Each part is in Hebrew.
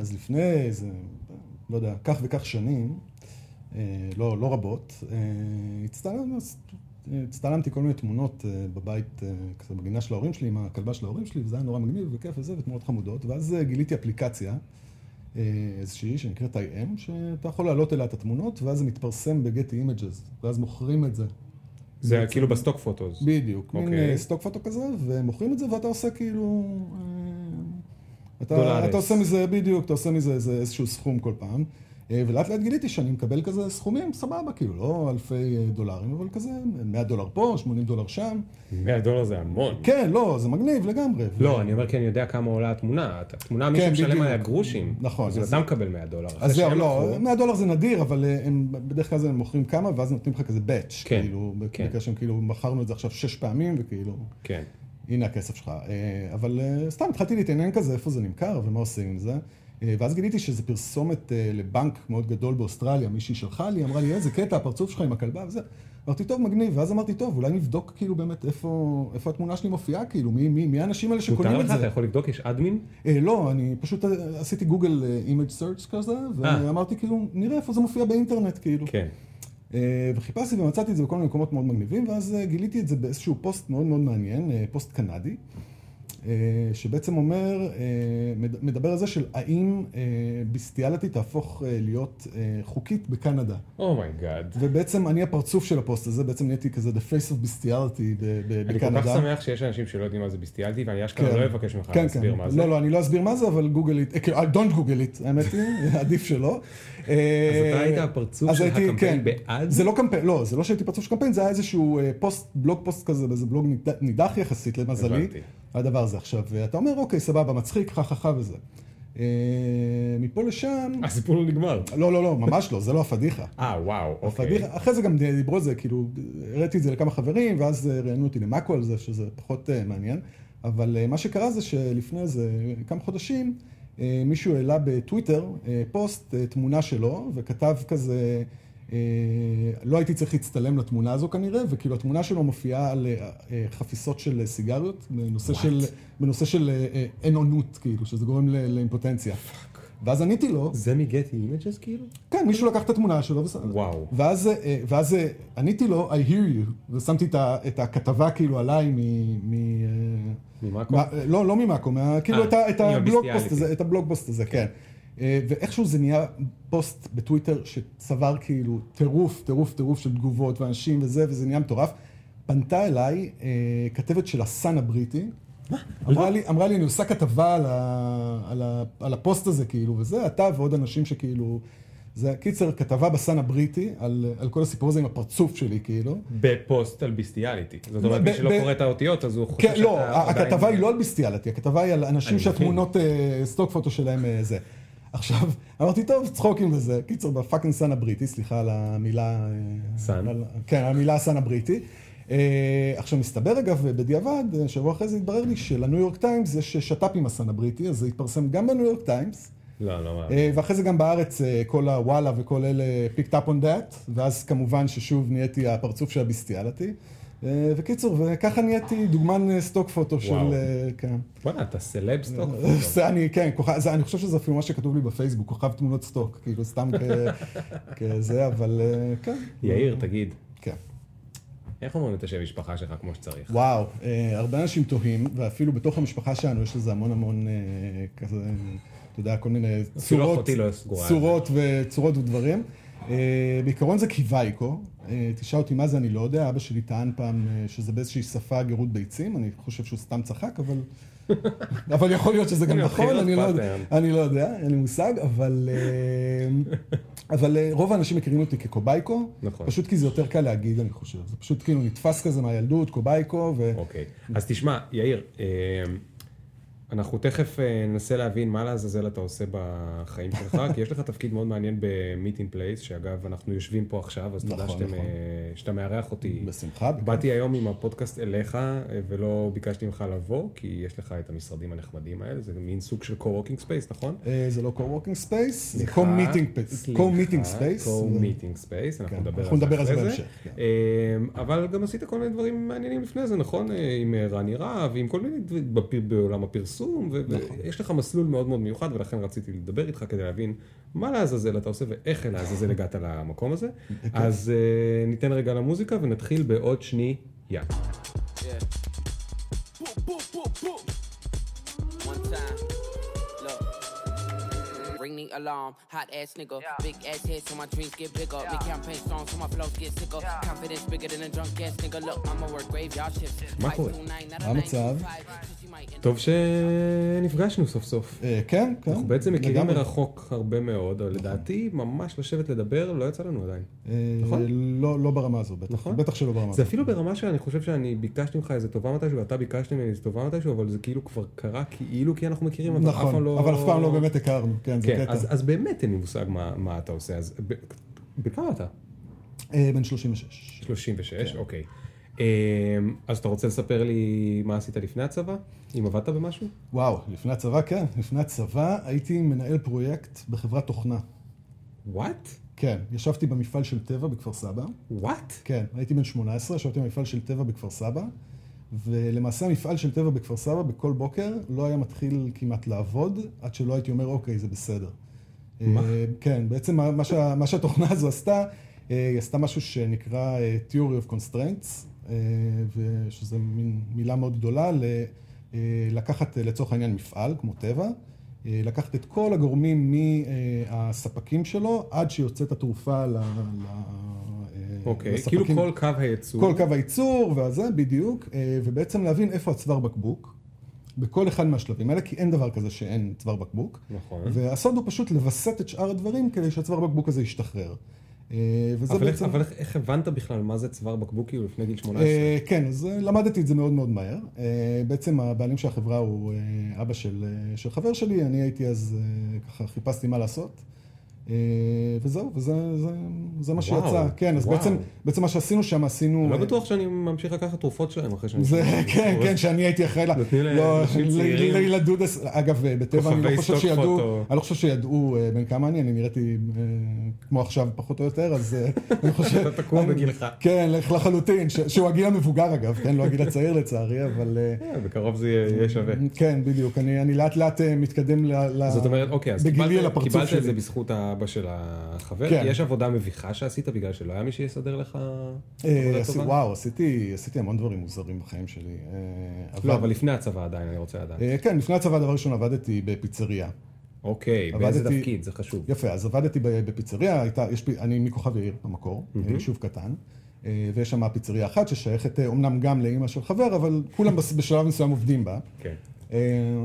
אז לפני איזה, לא יודע, כך וכך שנים, לא, לא רבות, הצטלם, הצטלמתי כל מיני תמונות בבית, כזה בגינה של ההורים שלי, עם הכלבה של ההורים שלי, וזה היה נורא מגניב וכיף וזה, ותמונות חמודות, ואז גיליתי אפליקציה. איזושהי שנקראת EyeEm, שאתה יכול להעלות אליה את התמונות, ואז זה מתפרסם ב-Getty Images, ואז מוכרים את זה. זה בעצם, כאילו ב stock photos. בדיוק, okay. מין אוקיי. stock photo כזה, ומוכרים את זה ואתה עושה כאילו... אתה, אתה עושה מזה, בדיוק, אתה עושה מזה איזה, איזשהו סכום כל פעם. אה, ולאט לאט גיליתי שאני מקבל כזה סכומים, סבבה, כאילו, לא אלפי אה, דולרים, אבל כזה 100 דולר פה, 80 דולר שם. 100 דולר זה המון. כן, לא, זה מגניב לגמרי. לא, ו... אני אומר כי אני יודע כמה עולה התמונה. התמונה, מי כן, שמשלם עליה גרושים. נכון. אז אתה מקבל 100 דולר. אז זהו, לא, 100 דולר זה נדיר, אבל אה, הם, בדרך כלל הם מוכרים כמה, ואז נותנים לך כזה באץ'. כן. כאילו, כן. בקשר שהם כאילו, מכרנו את זה עכשיו שש פעמים, וכאילו... כן. הנה הכסף שלך. אבל סתם התחלתי להתעניין כזה, איפה זה נמכר ומה עושים עם זה. אה, ואז גיליתי שזה פרסומת אה, לבנק מאוד גדול באוסטרליה, מישהי שלחה לי, אמרה לי, איזה קטע, הפרצוף שלך עם הכלבה וזה. אמרתי, טוב, מגניב, ואז אמרתי, טוב, אולי נבדוק כאילו באמת איפה, איפה התמונה שלי מופיעה, כאילו, מי, מי, מי האנשים האלה שקונים את זה. אתה יכול לבדוק, יש admin? אה, לא, אני פשוט אה, עשיתי Google image search כזה, ואמרתי, כאילו, נראה איפה זה מופיע באינטרנט, כאילו. כן. אה, וחיפשתי ומצאתי את זה בכל מיני מקומות מאוד מגניבים, ואז אה, גיליתי את זה באיזשהו פוסט מאוד מאוד מעניין, אה, פוסט קנדי. אה, שבעצם אומר, אה, מדבר על זה של האם אה, bestiality תהפוך להיות חוקית בקנדה. oh my god. Oh ובעצם אני הפרצוף של הפוסט הזה, בעצם נהייתי כזה the face of bestiality בקנדה. אני כל כך שמח שיש אנשים שלא יודעים מה זה bestiality, ואני אשכרה כן. לא אבקש ממך כן, להסביר כן. מה זה. לא, לא, אני לא אסביר מה זה, אבל Google it, כאילו, don't Google it, האמת היא, עדיף שלא. אז אתה היית הפרצוף של הקמפיין כן. בעד? זה לא קמפיין, לא, זה לא שהייתי פרצוף של קמפיין, זה היה איזשהו פוסט, בלוג פוסט כזה, באיזה בלוג נידח יחסית למזלי. הדבר הזה. עכשיו, אתה אומר, אוקיי, סבבה, מצחיק, חככה וזה. אה, מפה לשם... הסיפור לא נגמר. לא, לא, לא, ממש לא, זה לא הפדיחה. אה, וואו, אוקיי. אחרי זה גם דיברו על זה, כאילו, הראיתי את זה לכמה חברים, ואז ראיינו אותי למאקו על זה, שזה פחות אה, מעניין. אבל אה, מה שקרה זה שלפני איזה כמה חודשים, מישהו העלה בטוויטר פוסט, תמונה שלו, וכתב כזה... אה, לא הייתי צריך להצטלם לתמונה הזו כנראה, וכאילו התמונה שלו מופיעה על אה, חפיסות של סיגריות, בנושא What? של, בנושא של אה, אין אונות, כאילו, שזה גורם לאימפוטנציה. Fuck. ואז עניתי לו... זה מ Getty Images כאילו? כן, מישהו לקח את התמונה שלו וס... וואו. ואז, ואז עניתי לו, I hear you, ושמתי את הכתבה כאילו עליי מ... מ ממאקו? לא, לא ממאקו, כאילו את ה blog post הזה, כן. אה, ואיכשהו זה נהיה פוסט בטוויטר שצבר כאילו טירוף, טירוף, טירוף של תגובות ואנשים וזה, וזה נהיה מטורף. פנתה אליי אה, כתבת של הסאן הבריטי. אמרה לי, אמרה לי, אני עושה כתבה על, ה, על, ה, על הפוסט הזה, כאילו, וזה, אתה ועוד אנשים שכאילו... זה קיצר, כתבה בסאן הבריטי על, על כל הסיפור הזה עם הפרצוף שלי, כאילו. בפוסט על bestiality. זאת אומרת, מי שלא קורא את האותיות, אז הוא חושב כן, לא, הכתבה היא לא על bestiality, הכתבה היא על אנשים שהתמונות stock photo שלהם זה. עכשיו, אמרתי, טוב, צחוקים וזה. קיצור, ב fucking סאן הבריטי, סליחה על המילה... סאן? כן, המילה סאן הבריטי. אה, עכשיו, מסתבר אגב, בדיעבד, שבוע אחרי זה התברר לי שלניו יורק טיימס יש שת"פ עם הסאן הבריטי, אז זה התפרסם גם בניו יורק טיימס. לא, לא. אה, ואחרי זה גם בארץ, אה, כל הוואלה וכל אלה picked up on that, ואז כמובן ששוב נהייתי הפרצוף של הביסטיאליטי. אה, וקיצור, וככה נהייתי דוגמן סטוק פוטו של... אה, כן. וואלה, אתה סלב סטוק פוטו. אני, כן, אני חושב שזה אפילו מה שכתוב לי בפייסבוק, כוכב תמונות סטוק, כאילו סתם כזה, אבל אה, כן. יאיר, תגיד. כן. איך אומרים את השם משפחה שלך כמו שצריך? וואו, הרבה אנשים תוהים, ואפילו בתוך המשפחה שלנו יש לזה המון המון כזה, אתה יודע, כל מיני צורות, לא צורות וצורות ודברים. בעיקרון זה קיווייקו, אה, תשאל אותי מה זה, אני לא יודע. אבא שלי טען פעם אה, שזה באיזושהי שפה גירות ביצים, אני חושב שהוא סתם צחק, אבל... אבל יכול להיות שזה גם נכון, אני לא יודע, אני לא יודע, אין לי מושג, אבל, אה, אבל רוב האנשים מכירים אותי כקובייקו, נכון. פשוט כי זה יותר קל להגיד, אני חושב. זה פשוט כאילו נתפס כזה מהילדות, קובייקו. ו... אוקיי, אז תשמע, יאיר, אנחנו תכף אה, ננסה להבין מה לעזאזל אתה עושה בחיים שלך, כי יש לך תפקיד מאוד מעניין ב-meeting place, שאגב, אנחנו יושבים פה עכשיו, אז תודה נכון, נכון. אה, שאתה מארח אותי. בשמחה. באתי היום עם הפודקאסט אליך, אה, ולא ביקשתי ממך לבוא, כי יש לך את המשרדים הנחמדים האלה, זה מין סוג של co-working space, נכון? זה לא co-working space, זה co-meeting space. co-meeting space. co-meeting space, אנחנו כן, נדבר על זה בהמשך. כן. אבל גם עשית כל מיני דברים מעניינים לפני זה, נכון? עם רני רהב, עם כל מיני דברים בעולם הפרסום. קסום, ויש לך מסלול מאוד מאוד מיוחד, ולכן רציתי לדבר איתך כדי להבין מה לעזאזל אתה עושה ואיך לעזאזל הגעת למקום הזה. אז uh, ניתן רגע למוזיקה ונתחיל בעוד שנייה. Yeah. Ring the alarm, hot ass nigga. Yeah. Big ass head so my dreams get bigger. Yeah. Big campaign strong so my flows get sicker. Yeah. Confidence bigger than a drunk ass nigga. Look, I'ma work graveyard shifts. מה קורה? מה המצב? טוב שנפגשנו סוף סוף. כן, כן. אנחנו בעצם מכירים מרחוק הרבה מאוד, אבל לדעתי ממש לשבת לדבר לא יצא לנו עדיין. נכון? לא ברמה הזו, בטח. נכון? בטח שלא ברמה הזו. זה אפילו ברמה שאני חושב שאני ביקשתי ממך איזה טובה מתישהו, ואתה ביקשת ממני איזה טובה מתישהו, אבל זה כאילו כבר קרה כאילו כי אנחנו מכירים, אבל אף פעם לא... אבל אף פעם לא באמת הכרנו, כן, זה קטע. אז באמת אין לי מושג מה אתה עושה, אז בכמה אתה? בן 36. 36, אוקיי. אמ, אז אתה רוצה לספר לי מה עשית לפני הצבא? אם עבדת במשהו? וואו, לפני הצבא כן. לפני הצבא הייתי מנהל פרויקט בחברת תוכנה. וואט? כן, ישבתי במפעל של טבע בכפר סבא. וואט? כן, הייתי בן 18, ישבתי במפעל של טבע בכפר סבא, ולמעשה המפעל של טבע בכפר סבא בכל בוקר לא היה מתחיל כמעט לעבוד, עד שלא הייתי אומר, אוקיי, זה בסדר. מה? כן, בעצם מה, שה, מה שהתוכנה הזו עשתה, היא עשתה משהו שנקרא Theory of Constraints. ושזו מין מילה מאוד גדולה, לקחת לצורך העניין מפעל, כמו טבע, לקחת את כל הגורמים מהספקים שלו עד שיוצאת התרופה ל... אוקיי, כאילו כל קו הייצור. כל קו הייצור, וזה, בדיוק, ובעצם להבין איפה הצוואר בקבוק. בכל אחד מהשלבים האלה, כי אין דבר כזה שאין צוואר בקבוק. נכון. והסוד הוא פשוט לווסת את שאר הדברים כדי שהצוואר בקבוק הזה ישתחרר. אבל, בעצם... איך, אבל איך הבנת בכלל מה זה צוואר בקבוק כאילו לפני גיל 18? כן, אז למדתי את זה מאוד מאוד מהר. בעצם הבעלים של החברה הוא אבא של, של חבר שלי, אני הייתי אז, ככה חיפשתי מה לעשות. וזהו, וזה זה, זה מה וואו, שיצא. כן, אז בעצם, בעצם מה שעשינו שם, עשינו... אני לא בטוח שאני ממשיך לקחת תרופות שלהם אחרי שאני... זה, כן, כן, שאני הייתי אחראי לה. נותנים לאנשים צעירים. לילדודס, אגב, בטבע אני לא חושב שידעו, אני לא חושב שידעו בין כמה אני, אני נראיתי כמו עכשיו פחות או יותר, אז אני חושב... אתה תקוע בגילך. כן, לחלוטין, שהוא הגיל המבוגר אגב, כן, לא הגיל הצעיר לצערי, אבל... בקרוב זה יהיה שווה. כן, בדיוק, אני לאט לאט מתקדם בגילי אל הפרצוף שלי. קיבלת את זה בזכות אבא של החבר? כן. כי יש עבודה מביכה שעשית בגלל שלא היה מי שיסדר לך עבודה טובה? וואו, עשיתי, עשיתי המון דברים מוזרים בחיים שלי. לא, אבל לפני הצבא עדיין, אני רוצה לדעת. כן, לפני הצבא, דבר ראשון, עבדתי בפיצריה. אוקיי, באיזה תפקיד? זה חשוב. יפה, אז עבדתי בפיצריה, הייתה, יש, אני מכוכב יאיר במקור, יישוב קטן. ויש שם פיצריה אחת ששייכת אומנם גם לאימא של חבר, אבל כולם בשלב מסוים עובדים בה. כן.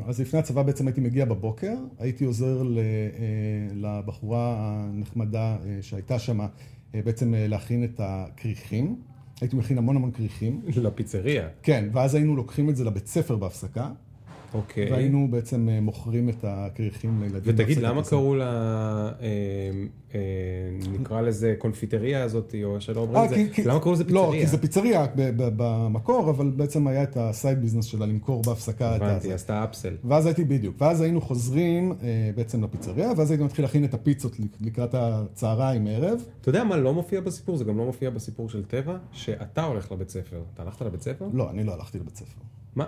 אז לפני הצבא בעצם הייתי מגיע בבוקר, הייתי עוזר לבחורה הנחמדה שהייתה שם בעצם להכין את הכריכים. הייתי מכין המון המון כריכים. לפיצריה. כן, ואז היינו לוקחים את זה לבית ספר בהפסקה. אוקיי. והיינו בעצם מוכרים את הכריכים לילדים. ותגיד, למה קראו לה, נקרא לזה קונפיטריה הזאת, או שלא אומרים את זה, למה קראו לזה פיצריה? לא, כי זה פיצריה במקור, אבל בעצם היה את הסייד ביזנס שלה למכור בהפסקה. הבנתי, עשתה אפסל. ואז הייתי בדיוק, ואז היינו חוזרים בעצם לפיצריה, ואז הייתי מתחיל להכין את הפיצות לקראת הצהריים ערב. אתה יודע מה לא מופיע בסיפור? זה גם לא מופיע בסיפור של טבע, שאתה הולך לבית ספר. אתה הלכת לבית ספר? לא, אני לא הלכתי לבית ספר. מה?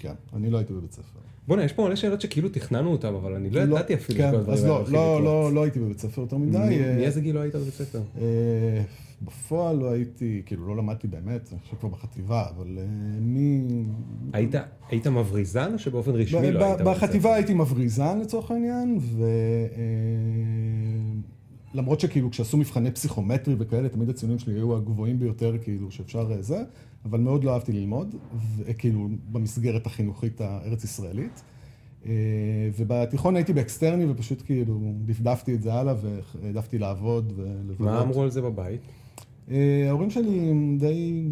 כן, אני לא הייתי בבית ספר. בוא'נה, יש פה מלא שאלות שכאילו תכננו אותם, אבל אני לא ידעתי אפילו את כל הדברים האלה. אז לא, לא, לא הייתי בבית ספר יותר מדי. מאיזה גיל לא היית בבית ספר? בפועל לא הייתי, כאילו לא למדתי באמת, אני חושב כבר בחטיבה, אבל מי... היית מבריזן או שבאופן רשמי לא היית? בחטיבה הייתי מבריזן לצורך העניין, ולמרות שכאילו כשעשו מבחני פסיכומטרי וכאלה, תמיד הציונים שלי היו הגבוהים ביותר, כאילו שאפשר זה. אבל מאוד לא אהבתי ללמוד, כאילו במסגרת החינוכית הארץ ישראלית. ובתיכון הייתי באקסטרני ופשוט כאילו דפדפתי את זה הלאה והעדפתי לעבוד ולבלות. מה אמרו על זה בבית? ההורים שלי די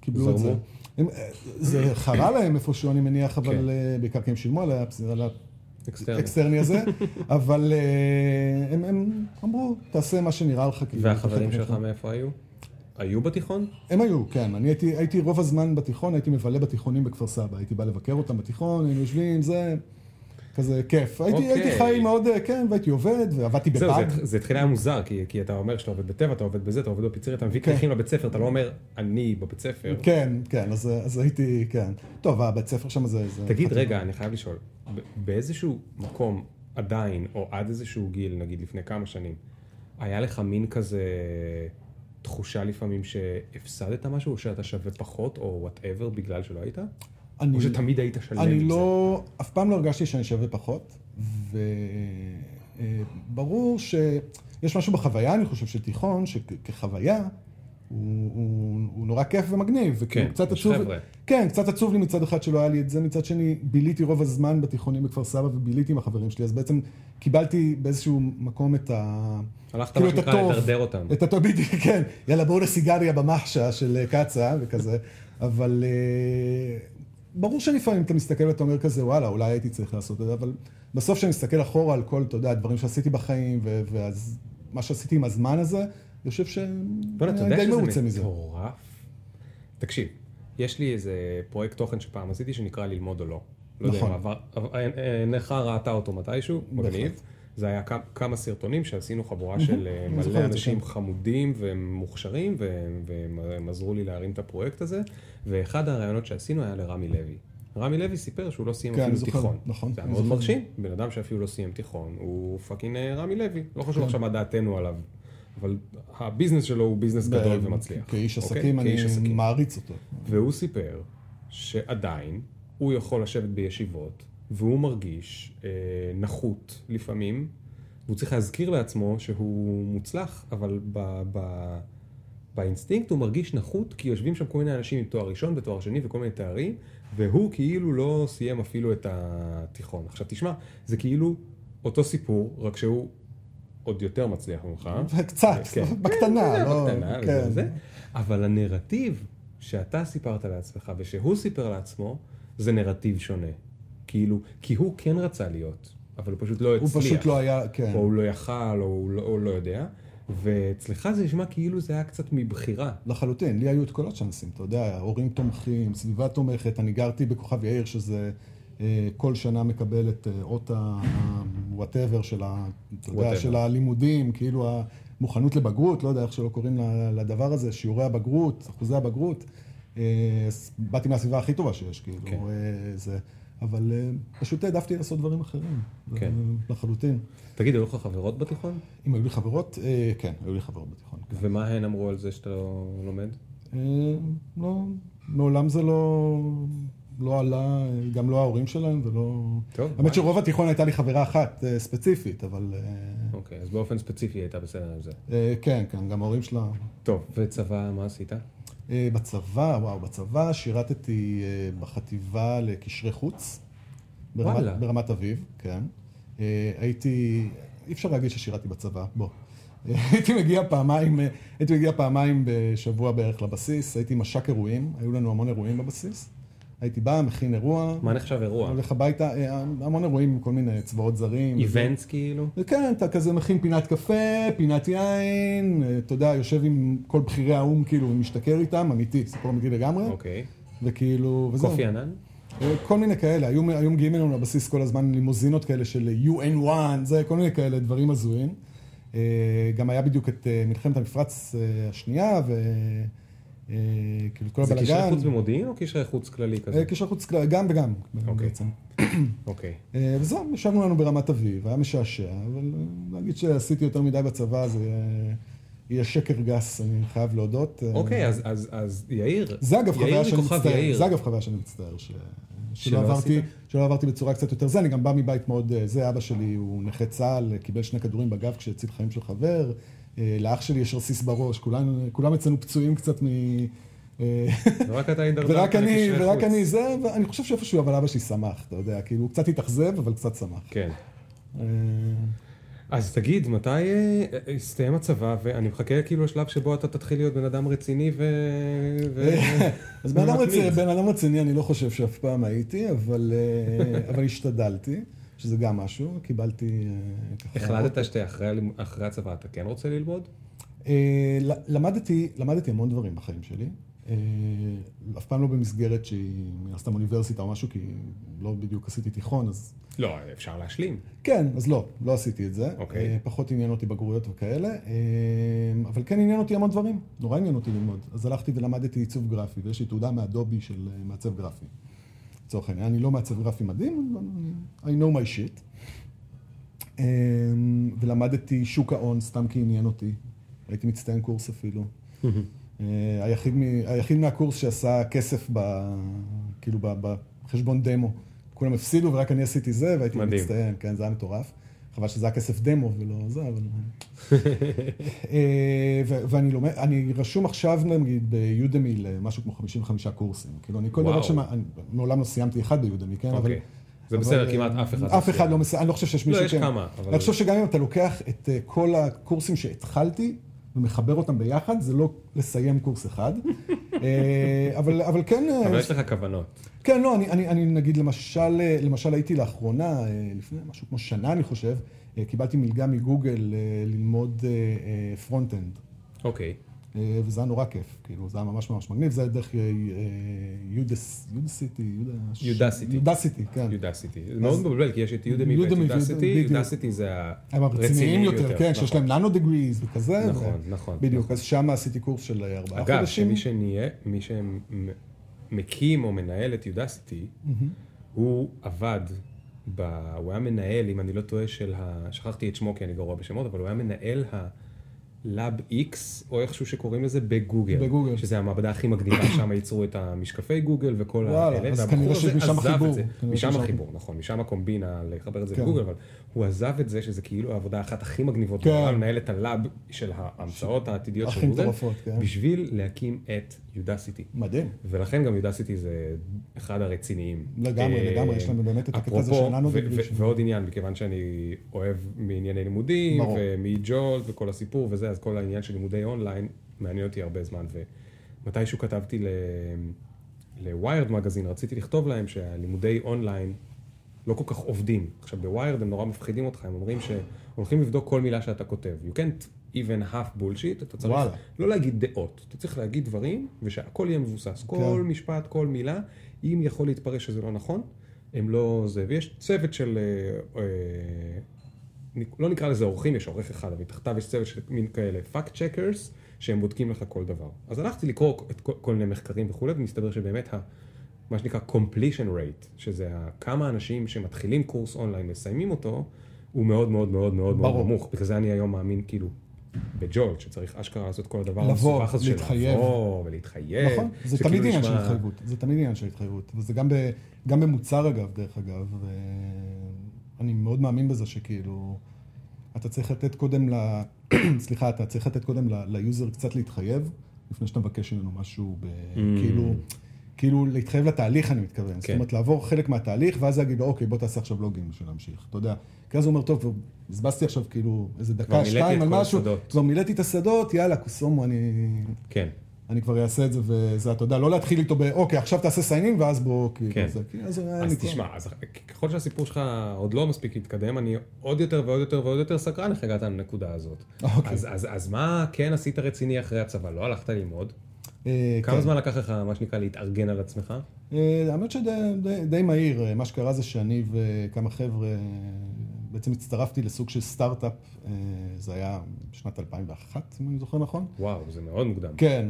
קיבלו את זה. זה חרה להם איפשהו אני מניח, אבל בעיקר כי הם שילמו על האקסטרני הזה, אבל הם אמרו, תעשה מה שנראה לך. והחברים שלך מאיפה היו? היו בתיכון? הם היו, כן. אני הייתי, הייתי רוב הזמן בתיכון, הייתי מבלה בתיכונים בכפר סבא. הייתי בא לבקר אותם בתיכון, היינו יושבים, זה... כזה כיף. הייתי, אוקיי. הייתי חי מאוד, אה, כן, והייתי עובד, ועבדתי זהו, בבאג. זה, זה התחיל היה מוזר, כי, כי אתה אומר שאתה עובד בטבע, אתה עובד בזה, אתה עובד בפיצריה, אתה מביא כן. כריכים לבית ספר, אתה לא אומר, אני בבית ספר. כן, כן, אז, אז הייתי, כן. טוב, הבית ספר שם זה... זה תגיד, חטיבה. רגע, אני חייב לשאול, באיזשהו מקום עדיין, או עד איזשהו גיל, נגיד לפני כמה שנים, היה לך מין כזה תחושה לפעמים שהפסדת משהו, או שאתה שווה פחות, או whatever, בגלל שלא היית? אני, או שתמיד היית שלם אני עם לא, אף פעם לא הרגשתי שאני שווה פחות, וברור שיש משהו בחוויה, אני חושב, של תיכון, שכחוויה, הוא, הוא, הוא נורא כיף ומגניב, וכאילו כן, קצת עצוב, חבר'ה. כן, קצת עצוב לי מצד אחד שלא היה לי את זה, מצד שני ביליתי רוב הזמן בתיכונים בכפר סבא וביליתי עם החברים שלי, אז בעצם קיבלתי באיזשהו מקום את ה... הלכת כאילו, מה שנקרא. לדרדר אותם. את הטוב, בדיוק, כן. יאללה, בואו לסיגריה במחשה של אה, קצא וכזה. אבל אה, ברור שלפעמים אתה מסתכל ואתה אומר כזה, וואלה, אולי הייתי צריך לעשות את זה, אבל בסוף כשאני מסתכל אחורה על כל, אתה יודע, הדברים שעשיתי בחיים, ו- ואז מה שעשיתי עם הזמן הזה, אני חושב יודע די מרוצה מזה. מטורף? תקשיב, יש לי איזה פרויקט תוכן שפעם עשיתי שנקרא ללמוד או לא. לא יודע נכון. עבר, עבר- עינך ראתה אותו מתישהו. מגניב. זה היה כמה- סרטונים שעשינו חבורה של אה, מלא אנשים כן. חמודים ומוכשרים, והם- עזרו לי להרים את הפרויקט הזה. ואחד הרעיונות שעשינו היה לרמי לוי. רמי לוי סיפר שהוא לא סיים כן, אפילו זוכר, תיכון. נכון, זה היה מאוד. מרשים, בן אדם שאפילו לא סיים תיכון, הוא fucking אה, רמי לוי. לא חשוב כן. עכשיו מה דעתנו עליו. אבל הביזנס שלו הוא ביזנס גדול ב- ומצליח. כאיש אוקיי? עסקים, אני כאיש עסקים. מעריץ אותו. והוא סיפר שעדיין הוא יכול לשבת בישיבות, והוא מרגיש אה, נחות לפעמים, והוא צריך להזכיר לעצמו שהוא מוצלח, אבל ב, ב, באינסטינקט הוא מרגיש נחות, כי יושבים שם כל מיני אנשים עם תואר ראשון ותואר שני וכל מיני תארים, והוא כאילו לא סיים אפילו את התיכון. עכשיו תשמע, זה כאילו אותו סיפור, רק שהוא עוד יותר מצליח ממך. קצת, כן. בקטנה, כן, לא... בקטנה, כן. וזה וזה. אבל הנרטיב שאתה סיפרת לעצמך ושהוא סיפר לעצמו, זה נרטיב שונה. כאילו, כי הוא כן רצה להיות, אבל הוא פשוט לא הוא הצליח. פשוט לא היה, כן. או הוא לא יכל, או הוא לא, או לא יודע. ואצלך זה נשמע כאילו זה היה קצת מבחירה. לחלוטין, לי היו את כל הצ'אנסים, אתה יודע, הורים תומכים, סביבה תומכת, אני גרתי בכוכב יאיר, שזה כל שנה מקבל את אה, אות ה-whatever של, ה- יודע. של הלימודים, כאילו המוכנות לבגרות, לא יודע איך שלא קוראים לדבר הזה, שיעורי הבגרות, אחוזי הבגרות. אה, באתי מהסביבה הכי טובה שיש, כאילו, כן. אה, זה, אבל אה, פשוט העדפתי לעשות דברים אחרים, כן. אה, לחלוטין. תגיד, היו לך חברות בתיכון? אם היו לי חברות, אה, כן, היו לי חברות בתיכון. כן. ומה הן אמרו על זה שאתה לומד? אה, לא, מעולם זה לא, לא עלה, גם לא ההורים שלהם ולא... טוב, האמת? שרוב התיכון הייתה לי חברה אחת אה, ספציפית, אבל אה, אוקיי, אז באופן ספציפי הייתה בסדר עם זה. אה, כן, כן, גם ההורים שלה... טוב, וצבא, מה עשית? בצבא, וואו, בצבא שירתתי בחטיבה לקשרי חוץ. ברמת, וואלה. ברמת אביב, כן. הייתי, אי אפשר להגיד ששירתי בצבא, בוא. הייתי מגיע פעמיים, הייתי מגיע פעמיים בשבוע בערך לבסיס, הייתי מש"ק אירועים, היו לנו המון אירועים בבסיס. הייתי בא, מכין אירוע, מה נחשב אירוע? הולך הביתה, אה, המון אירועים עם כל מיני צבאות זרים. איבנטס כאילו? כן, אתה כזה מכין פינת קפה, פינת יין, אה, אתה יודע, יושב עם כל בכירי האו"ם, כאילו, ומשתכר איתם, אמיתי, סיפור אמיתי לגמרי, אוקיי. וכאילו, וזהו. קופי ענן? אה, כל מיני כאלה, היו, היו מגיעים אלינו לבסיס כל הזמן לימוזינות כאלה של UN1, זה, כל מיני כאלה, דברים הזויים. גם היה בדיוק את מלחמת המפרץ השנייה, וכאילו כל זה הבלאגן. קשרי חוץ במודיעין או קשרי חוץ כללי כזה? אה, קשרי חוץ, כלל- גם וגם, אוקיי. בעצם. אוקיי. אה, וזהו, ישבנו לנו ברמת אביב, היה משעשע, אבל אה, להגיד שעשיתי יותר מדי בצבא זה יהיה- שקר גס, אני חייב להודות. אה, אוקיי, אז- יאיר, זה אגב חוויה שאני מצטער. זה אגב חוויה שאני מצטער. שלא עברתי, בצורה קצת יותר זה, אני גם בא מבית מאוד, אה, זה אבא שלי, הוא נכה צה"ל, קיבל שני כדורים בגב כשהציל חיים של חבר, אה, לאח שלי יש רסיס בראש, כולם, כולם אצלנו פצועים קצת מ... אה, ורק אתה הידרדרת ורק אני, ורק. אני זה, ואני חושב שאיפשהו אבל אבא שלי שמח, אתה יודע, כאילו הוא קצת התאכזב, אבל קצת שמח. כן. אה, אז תגיד, מתי אה, הסתיים הצבא, ואני מחכה כאילו לשלב שבו אתה תתחיל להיות בן אדם רציני ו... אז בן אדם. רציני, אני לא חושב שאף פעם הייתי, אה, אבל השתדלתי, שזה גם משהו, קיבלתי אה. החלטת שאתה אחרי הלימ- אחרי הצבא, אתה כן רוצה ללמוד? אה, למדתי, למדתי המון דברים בחיים שלי. אף פעם לא במסגרת שהיא מן הסתם אוניברסיטה או משהו, כי לא בדיוק עשיתי תיכון, אז... לא, אפשר להשלים. כן, אז לא, לא עשיתי את זה. אוקיי. פחות עניין אותי בגרויות וכאלה, אבל כן עניין אותי המון דברים, נורא עניין אותי ללמוד. אז הלכתי ולמדתי עיצוב גרפי, ויש לי תעודה מאדובי של מעצב גרפי. לצורך העניין, אני לא מעצב גרפי מדהים, אבל I know my shit. ולמדתי שוק ההון, סתם כי עניין אותי. הייתי מצטיין קורס אפילו. היחיד, היחיד מהקורס שעשה כסף ב, כאילו בחשבון דמו. כולם הפסידו ורק אני עשיתי זה והייתי מדהים. מצטיין, כן, זה היה מטורף. חבל שזה היה כסף דמו ולא זה, אבל... ואני לומד, אני רשום עכשיו נגיד ביודמי למשהו כמו 55 קורסים. כאילו אני כל דבר שמה, מעולם לא סיימתי אחד ביודמי, כן? אוקיי. זה בסדר, כמעט אף אחד. אף אחד לא מסיים, אני לא חושב שיש מישהו... לא, יש כמה. אני חושב שגם אם אתה לוקח את כל הקורסים שהתחלתי, ומחבר אותם ביחד, זה לא לסיים קורס אחד. אבל, אבל כן... אבל יש לך כוונות. כן, לא, אני, אני, אני נגיד למשל, למשל הייתי לאחרונה, לפני משהו כמו שנה אני חושב, קיבלתי מלגה מגוגל ללמוד front-end. אוקיי. וזה היה נורא כיף, כאילו, זה היה ממש ממש מגניב, זה היה דרך Udacity, Udacity. Udacity, כן. Udacity. זה מאוד מבלבל, כי יש את Udemy ואת Udacity, Udacity זה הרציניים יותר, כן, שיש להם nano degrees וכזה. נכון, נכון. בדיוק, אז שם עשיתי קורס של ארבעה חודשים. אגב, שמי שנהיה, מי שמקים או מנהל את Udacity, הוא עבד, הוא היה מנהל, אם אני לא טועה, של ה... שכחתי את שמו כי אני גרוע בשמות, אבל הוא היה מנהל ה... Lab X, או איכשהו שקוראים לזה, בגוגל. בגוגל. שזה המעבדה הכי מגניבה, שם ייצרו את המשקפי גוגל וכל האלה. וואלה, אז כנראה שמשם החיבור. משם החיבור, נכון, משם הקומבינה לחבר את זה לגוגל, אבל הוא עזב את זה, שזה כאילו העבודה האחת הכי מגניבות בעולם, לנהל את ה lab של ההמצאות העתידיות של גוגל, בשביל להקים את Udacity. מדהים. ולכן גם Udacity זה אחד הרציניים. לגמרי, לגמרי, יש לנו באמת את הקטע הזה של ננו ועוד עניין, מכיוון שאני אוהב מענייני לימודים, ומג'ולט וכל הסיפור וזה, אז כל העניין של לימודי אונליין מעניין אותי הרבה זמן, ומתישהו כתבתי ל Wired Magazine, רציתי לכתוב להם שהלימודי אונליין לא כל כך עובדים. עכשיו ב Wired הם נורא מפחידים אותך, הם אומרים שהולכים לבדוק כל מילה שאתה כותב. You can't even half bullshit, אתה צריך וואלה. לא להגיד דעות, אתה צריך להגיד דברים ושהכל יהיה מבוסס. כן. כל משפט, כל מילה, אם יכול להתפרש שזה לא נכון, הם לא זה. ויש צוות של... אה, לא נקרא לזה עורכים, יש עורך אחד, אבל מתחתיו יש צוות של מין כאלה fact checkers, שהם בודקים לך כל דבר. אז הלכתי לקרוא את כל, כל מיני מחקרים וכולי, ומסתבר שבאמת, ה, מה שנקרא completion rate, שזה כמה אנשים שמתחילים קורס אונליין, מסיימים אותו, הוא מאוד מאוד מאוד מאוד מאוד נמוך. בגלל זה אני היום מאמין, כאילו, בג'ולט, שצריך אשכרה לעשות כל הדבר המסובך הזה של לבוא ולהתחייב. נכון, זה תמיד עניין של התחייבות, זה תמיד עניין של התחייבות, וזה גם, ב, גם במוצר אגב, דרך אגב, ואני מאוד מאמין בזה שכאילו, אתה צריך לתת קודם ל... סליחה, אתה צריך לתת קודם ל user קצת להתחייב, לפני שאתה מבקש ממנו משהו, ב... mm. כאילו... כאילו להתחייב לתהליך אני מתכוון, כן. זאת אומרת לעבור חלק מהתהליך ואז להגיד לו אוקיי בוא תעשה עכשיו login בשביל להמשיך, אתה יודע, כי אז הוא אומר טוב, בזבזתי עכשיו כאילו איזה דקה, שתיים על משהו, כבר מילאתי את השדות, יאללה קוסומו אני, כן. אני כבר אעשה את זה וזה, אתה יודע, לא להתחיל איתו באוקיי עכשיו תעשה סיינינג ואז בוא, כאילו, כן. זה, כאילו, אז, אז תשמע, אז ככל שהסיפור שלך עוד לא מספיק התקדם, אני עוד יותר ועוד יותר ועוד יותר סקרן איך הגעת לנקודה הזאת. אוקיי. אז, אז, אז מה כן עשית רציני אחרי הצבא, לא הלכת ללמוד? אה, כמה כן. זמן לקח לך, מה שנקרא, להתארגן על עצמך? אה, האמת שדי מהיר, אה, מה שקרה זה שאני וכמה חבר'ה, בעצם הצטרפתי לסוג של סטארט-אפ, זה היה בשנת 2001, אם אני זוכר נכון. וואו, זה מאוד מוקדם. כן,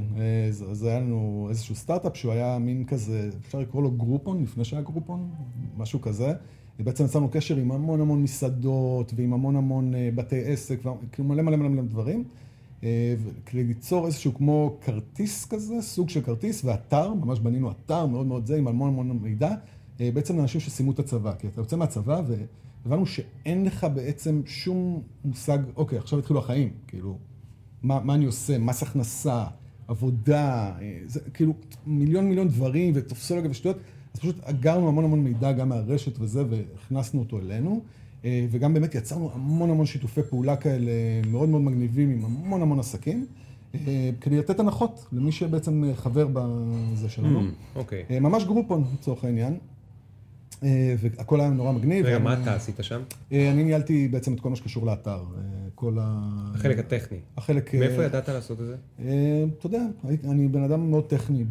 זה היה לנו איזשהו סטארט-אפ שהוא היה מין כזה, אפשר לקרוא לו גרופון, לפני שהיה גרופון, משהו כזה. בעצם יצרנו קשר עם המון המון מסעדות ועם המון המון בתי עסק, כאילו מלא מלא מלא דברים. אה, כדי ליצור איזשהו כמו כרטיס כזה, סוג של כרטיס, ואתר, ממש בנינו אתר מאוד מאוד זה, עם המון המון מידע, אה, בעצם לאנשים שסיימו את הצבא. כי אתה יוצא מהצבא והבנו שאין לך בעצם שום מושג, אוקיי, עכשיו התחילו החיים, כאילו, מה, מה אני עושה, מס הכנסה, עבודה, אה, זה כאילו מיליון מיליון דברים וטופסולוגיה ושטויות, אז פשוט אגרנו המון המון מידע גם מהרשת וזה, והכנסנו אותו אלינו. אה, וגם באמת יצרנו המון המון שיתופי פעולה כאלה מאוד מאוד מגניבים עם המון המון עסקים, אה, כדי לתת הנחות למי שבעצם חבר בזה שלנו. Mm, אוקיי. ממש גרופון לצורך העניין. אה, והכל היה נורא מגניב. רגע, מה אתה עשית שם? אה, אני ניהלתי בעצם את כל מה שקשור לאתר. אה, כל ה... החלק הטכני. החלק... מאיפה ידעת לעשות את זה? אתה יודע, אני בן אדם מאוד טכני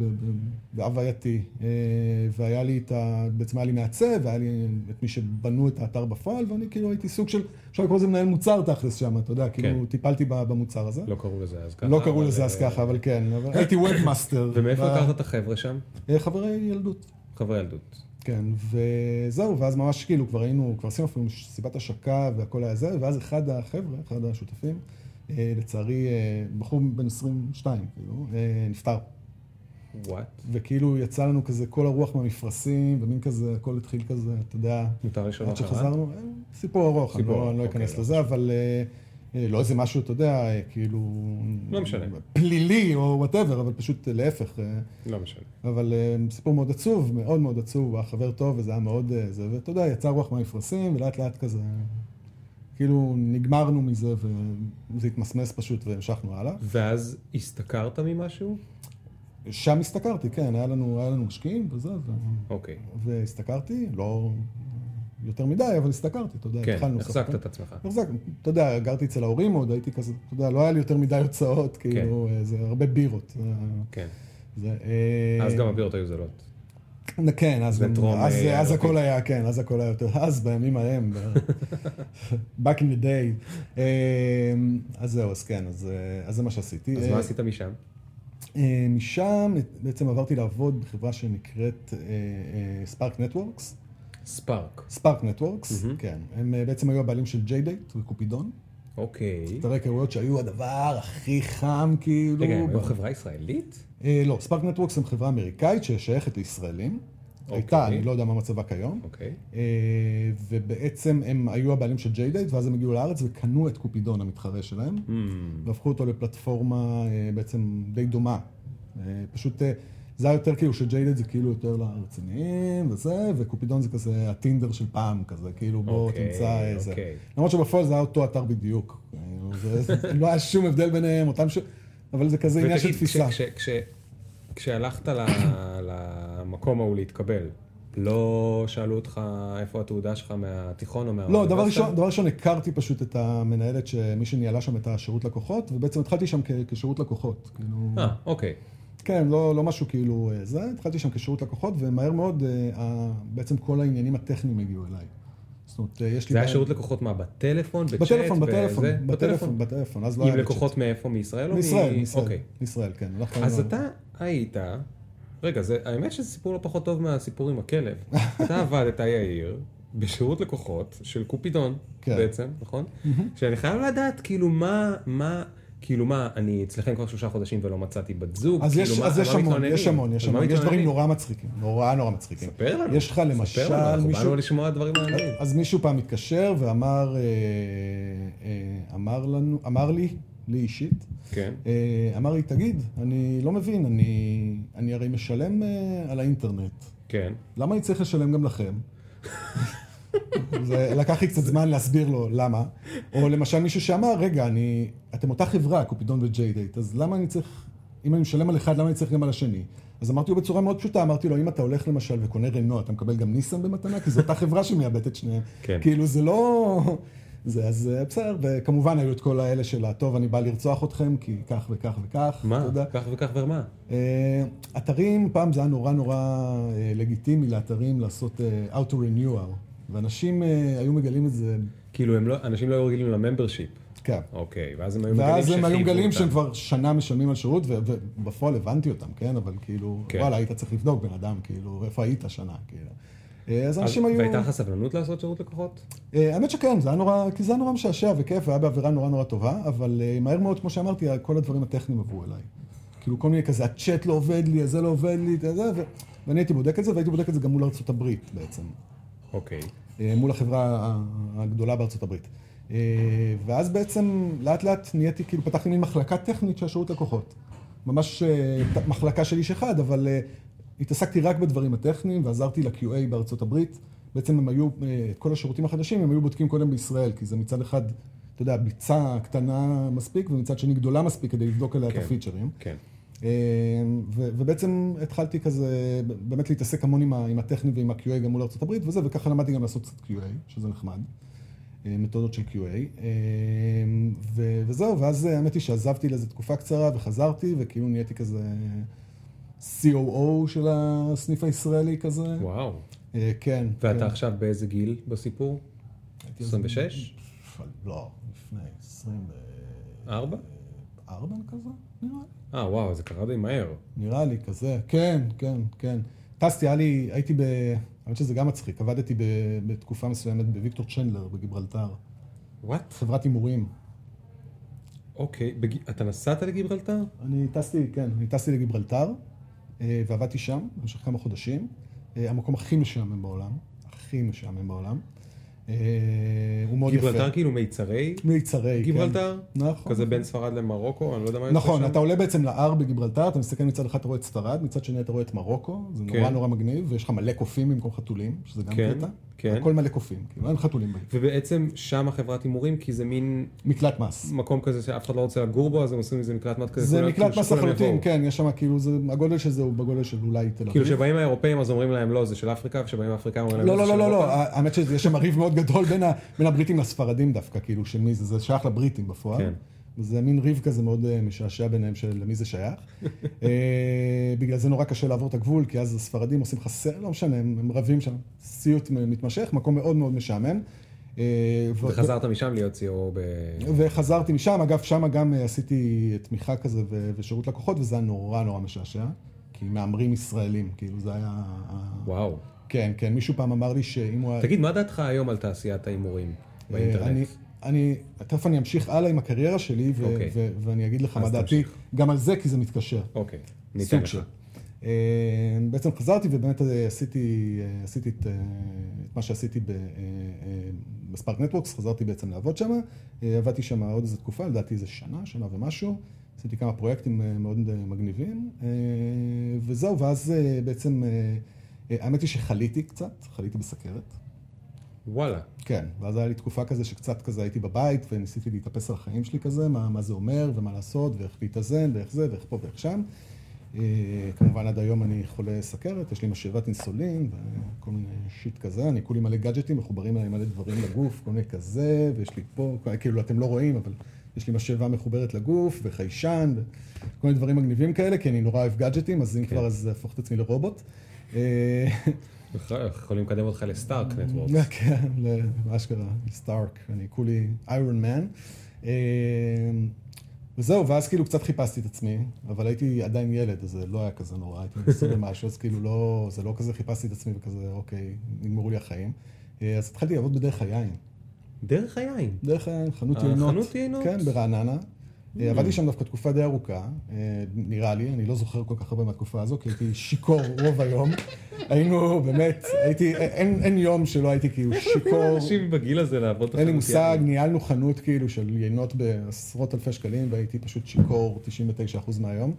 בהווייתי, והיה לי את ה... בעצם היה לי מעצב, והיה לי את מי שבנו את האתר בפועל, ואני כאילו הייתי סוג של, אפשר לקרוא לזה מנהל מוצר תכלס שם, אתה יודע, כאילו טיפלתי ב- במוצר הזה. לא קראו לזה אז ככה. לא קראו לזה אז ככה, אבל כן, הייתי webmaster. ומאיפה הכרת את החבר'ה שם? חברי ילדות. חברי ילדות. כן, וזהו, ואז ממש כאילו כבר היינו, כבר עשינו אפילו סיבת השקה והכל היה זה, ואז אחד החבר'ה, אחד השותפים, אה, לצערי, אה, בחור בן 22, כאילו, אה, נפטר. וואט? וכאילו יצא לנו כזה כל הרוח מהמפרשים, ומין כזה, הכל התחיל כזה, אתה יודע, מותר לשאול עד? שחזרנו, סיפור ארוך, סיפור לא, ארוך, אני לא אוקיי, אכנס לא לזה, אבל לא איזה משהו, אתה יודע, אה, כאילו... לא משנה. פלילי או whatever, אבל פשוט אה, להפך. אה, לא משנה. אבל אה, סיפור מאוד עצוב, מאוד מאוד עצוב, הוא היה חבר טוב וזה היה מאוד אה, זה, ואתה יודע, יצא רוח מהמפרשים ולאט לאט כזה, כאילו נגמרנו מזה וזה התמסמס פשוט והמשכנו הלאה. ואז השתכרת ממשהו? שם השתכרתי, כן, היה לנו, היה לנו משקיעים וזה, ו... אוקיי. והשתכרתי, לא יותר מדי, אבל השתכרתי, אתה יודע, כן, התחלנו החזקת סוף- את עצמך. החזקתי, אתה יודע, גרתי אצל ההורים עוד, הייתי כזה, אתה יודע, לא היה לי יותר מדי הוצאות, כאילו, אה, זה הרבה בירות. כן. זה, אה, אז גם הבירות היו זולות. כן, אז, זה גם, טרום, אז, אה, אז הכל היה, כן, אז הכל היה יותר, אז בימים ההם, back in the day. אה, אז זהו, אז כן, אז, אה, אז זה מה שעשיתי. אז מה עשית משם? משם בעצם עברתי לעבוד בחברה שנקראת ספארק נטוורקס. Spark. Spark Networks. כן. הם אה, בעצם היו הבעלים של JDate וקופידון. אוקיי. אתרי היכרויות שהיו הדבר הכי חם, כאילו. רגע, הם היו חברה ישראלית? אה, לא, Spark Networks הם חברה אמריקאית ששייכת לישראלים. אוקיי. הייתה, אני לא יודע מה מצבה כיום. אוקיי. אה, ובעצם הם היו הבעלים של JDate, ואז הם הגיעו לארץ וקנו את קופידון המתחרה שלהם, והפכו אותו לפלטפורמה בעצם די דומה. פשוט זה היה יותר כאילו שג'יי-דייט זה כאילו יותר לרציניים וזה, וקופידון זה כזה הטינדר של פעם כזה, כאילו בוא אוקיי, תמצא איזה. אוקיי. למרות שבפועל זה היה אותו אתר בדיוק. כאילו, זה- זה- לא היה שום הבדל ביניהם, אותם ש... אבל זה כזה עניין של תפיסה. כש- כש- כש- כשהלכת ל- למקום ההוא להתקבל, לא שאלו אותך איפה התעודה שלך מהתיכון או לא, מהאוניברסיטה? דבר ראשון, דבר ראשון, הכרתי פשוט את המנהלת, שמי שניהלה שם את השירות לקוחות, ובעצם התחלתי שם כשירות לקוחות. כאילו, אה, אוקיי. כן, לא, לא משהו כאילו אה, זה, התחלתי שם כשירות לקוחות, ומהר מאוד אה, בעצם כל העניינים הטכניים הגיעו אליי. זאת אומרת, אה, יש לי... זה היה שירות לקוחות מה? בטלפון? בצ'אט? בטלפון? בטלפון, בטלפון, בטלפון, אז לא היה עם לי לקוחות. מאיפה? מישראל. מישראל, מישראל, אוקיי. מישראל, כן. אז אתה היית, רגע, זה, האמת שזה סיפור לא פחות טוב מהסיפור עם הכלב. אתה עבדת, יאיר, בשירות לקוחות של קופידון, כן. בעצם, נכון? שאני חייב לדעת, כאילו, מה, מה, כאילו, מה, אני אצלכם כבר שלושה חודשים ולא מצאתי בת זוג, אז כאילו, יש, מה, אז יש המון? יש המון, יש המון, יש דברים? נורא מצחיקים, נורא נורא מצחיקים. ספר לנו. יש לך ספר לנו, למשל אנחנו מישהו... באנו לשמוע דברים מעניינים. אז מישהו פעם התקשר ואמר, אה, אה, אמר לנו, אמר לי, לי אישית, כן. אה, אמר לי, תגיד, אני לא מבין, אני, אני הרי משלם אה, על האינטרנט, כן. למה אני צריך לשלם גם לכם? זה לקח לי קצת זמן להסביר לו למה. או למשל מישהו שאמר, רגע, אני, אתם אותה חברה, קופידון וג'יי דייט, אז למה אני צריך, אם אני משלם על אחד, למה אני צריך גם על השני? אז אמרתי לו בצורה מאוד פשוטה, אמרתי לו, אם אתה הולך למשל וקונה רנו, אתה מקבל גם ניסן במתנה? כי זו אותה חברה שמייבאת את שניהם. כן. כאילו, זה לא... זה, אז אה, בסדר, וכמובן היו את כל האלה של, טוב, אני בא לרצוח אתכם, כי כך וכך וכך. מה? יודע. כך וכך ומה? אה, אתרים, פעם זה היה נורא נורא אה, לגיטימי לאתרים לעשות אה, auto renewal, ואנשים אה, היו מגלים את זה, כאילו, לא, אנשים לא היו רגילים לממברשיפ. כן. אוקיי, ואז הם היו מגלים ואז הם היו מגלים. שהם כבר שנה משלמים על שירות, ובפועל הבנתי אותם, כן? אבל כאילו, כן. וואלה, היית צריך לבדוק בן אדם, כאילו, איפה היית שנה, כאילו. אה, אז אנשים היו... והייתה לך סבלנות לעשות שירות לקוחות? אה, האמת שכן, זה היה נורא, כי זה היה נורא משעשע וכיף, והיה באווירה נורא נורא טובה, אבל מהר מאוד, כמו שאמרתי, כל הדברים הטכניים עברו אליי. כאילו כל מיני כזה, הצ'אט לא עובד לי, זה לא עובד לי, זה. ואני הייתי בודק את זה, והייתי בודק את זה גם מול ארצות הברית בעצם. אוקיי. מול החברה הגדולה בארצות הברית. אה, ואז בעצם לאט לאט נהייתי, כאילו פתחתי מין מחלקה טכנית של שירות לקוחות. ממש אה, מחלקה של איש אחד, אבל אה, התעסקתי רק בדברים הטכניים ועזרתי ל-QA בארצות הברית. בעצם הם היו, אה, את כל השירותים החדשים הם היו בודקים קודם בישראל, כי זה מצד אחד, אתה יודע, ביצה קטנה מספיק, ומצד שני גדולה מספיק כדי לבדוק עליה את כן. הפיצ'רים. כן. ו- ובעצם התחלתי כזה, באמת להתעסק המון עם, ה- עם הטכני ועם ה-QA גם מול ארה"ב וזה, וככה למדתי גם לעשות קצת QA, שזה נחמד. מתודות של QA. ו- וזהו, ואז האמת היא שעזבתי לאיזו תקופה קצרה וחזרתי, וכאילו נהייתי כזה COO של הסניף הישראלי כזה. וואו. כן. ואתה כן. עכשיו באיזה גיל בסיפור? 26? לא, לפני 4? 24 כזה, נראה לי. אה, וואו, זה קרה די מהר. נראה לי כזה, כן, כן, כן. טסתי, היה לי, הייתי ב... האמת שזה גם מצחיק, עבדתי ב, בתקופה מסוימת בוויקטור צ'נדלר בגיברלטר. וואט? חברת הימורים. אוקיי, בג... אתה נסעת לגיברלטר? אני טסתי, כן, אני טסתי לגיברלטר, אה, ועבדתי שם במשך כמה חודשים. אה, המקום הכי משעמם בעולם, הכי משעמם בעולם. אה, הוא מאוד יפה. גיברלטר כאילו מיצרי? מיצרי, גיברלטר? כן. נכון. כזה בין ספרד למרוקו? אני לא יודע מה יוצא נכון. אתה עולה בעצם להר בגיברלטר, אתה מסתכל מצד אחד אתה רואה את ספרד, מצד שני אתה רואה את מרוקו, זה כן. נורא נורא מגניב, ויש לך מלא קופים במקום חתולים, שזה גם כן, קטע. כן. הכל מלא קופים, כאילו אין חתולים בעיר. ובעצם שם החברת הימורים, כי זה מין מקלט מס. מקום כזה שאף אחד לא רוצה לגור בו, אז הם עושים מזה מקלט מס כזה. זה מקלט כאילו מס לחלוטין. כן, יש שם כאילו, זה- הגודל של זה הוא בגודל של אולי תל אביב. כאילו שבאים האירופאים אז אומרים להם לא, זה של אפריקה, וכשבאים האפריקאים אומרים להם לא, לא, לא, לא, אירופה. לא, האמת שיש שם ריב מאוד גדול בין הבריטים לספרדים דווקא, כאילו, של מי זה, זה שייך לבריטים בפועל. כן. זה מין ריב כזה מאוד אה, משעשע ביניהם של למי זה שייך. אה, בגלל זה נורא קשה לעבור את הגבול, כי אז הספרדים עושים סרט, לא משנה, הם רבים שם, סיוט מתמשך, מקום מאוד מאוד משעמם. אה, וחזרת משם להיות CEO ב... וחזרתי משם, אגב, שם גם עשיתי תמיכה כזה ושירות לקוחות, וזה היה נורא נורא משעשע, כי מהמרים ישראלים, כאילו זה היה... וואו. כן, כן, מישהו פעם אמר לי שאם הוא... היה- תגיד, מה דעתך היום על תעשיית ההימורים באינטרנט? אני, תכף אני אמשיך הלאה עם הקריירה שלי, ו- אוקיי. ו- ואני אגיד לך מה דעתי, תמשיך. גם על זה, כי זה מתקשר. אוקיי, ניתן סוג לך. של. אה, בעצם חזרתי ובאמת אה, עשיתי, אה, עשיתי את, אה, את מה שעשיתי ב- אה, בספארק נטוורקס, חזרתי בעצם לעבוד שם, אה, עבדתי שם עוד איזה תקופה, לדעתי איזה שנה, שנה ומשהו, עשיתי כמה פרויקטים אה, מאוד אה, מגניבים, אה, וזהו, ואז אה, בעצם, אה, אה, האמת היא שחליתי קצת, חליתי בסכרת. וואלה. כן, ואז היה לי תקופה כזה שקצת כזה הייתי בבית וניסיתי להתאפס על החיים שלי כזה, מה, מה זה אומר ומה לעשות ואיך להתאזן ואיך זה ואיך פה ואיך שם. אה, כמובן עד היום אני חולה סכרת, יש לי משאבת אינסולין וכל מיני שיט כזה, אני כולי מלא גאדג'טים, מחוברים אליי מלא דברים לגוף, כל מיני כזה, ויש לי פה, כאילו אתם לא רואים, אבל יש לי משאבה מחוברת לגוף וחיישן וכל מיני דברים מגניבים כאלה, כי אני נורא אוהב גאדג'טים, אז אם כבר אז אהפוך את עצמי לרובוט. יכולים לקדם אותך לסטארק נטוורקס. כן, מה שקרה, סטארק, אני כולי איירון מן. וזהו, ואז כאילו קצת חיפשתי את עצמי, אבל הייתי עדיין ילד, אז זה לא היה כזה נורא, הייתי מנסה במשהו, אז כאילו לא, זה לא כזה חיפשתי את עצמי וכזה, אוקיי, נגמרו לי החיים. אה, אז התחלתי לעבוד בדרך היין. דרך היין. דרך היין, חנות אה, יינות. חנות יינות? כן, ברעננה. אה, עבדתי שם דווקא תקופה די ארוכה, אה, נראה לי, אני לא זוכר כל כך הרבה מהתקופה הזו, כי הייתי שיכור רוב היום. היינו, באמת, הייתי, אין, אין יום שלא הייתי כאילו שיכור. אנשים בגיל הזה לעבוד אין לי מושג. ניהלנו חנות כאילו של יינות בעשרות אלפי שקלים, והייתי פשוט שיכור 99% מהיום.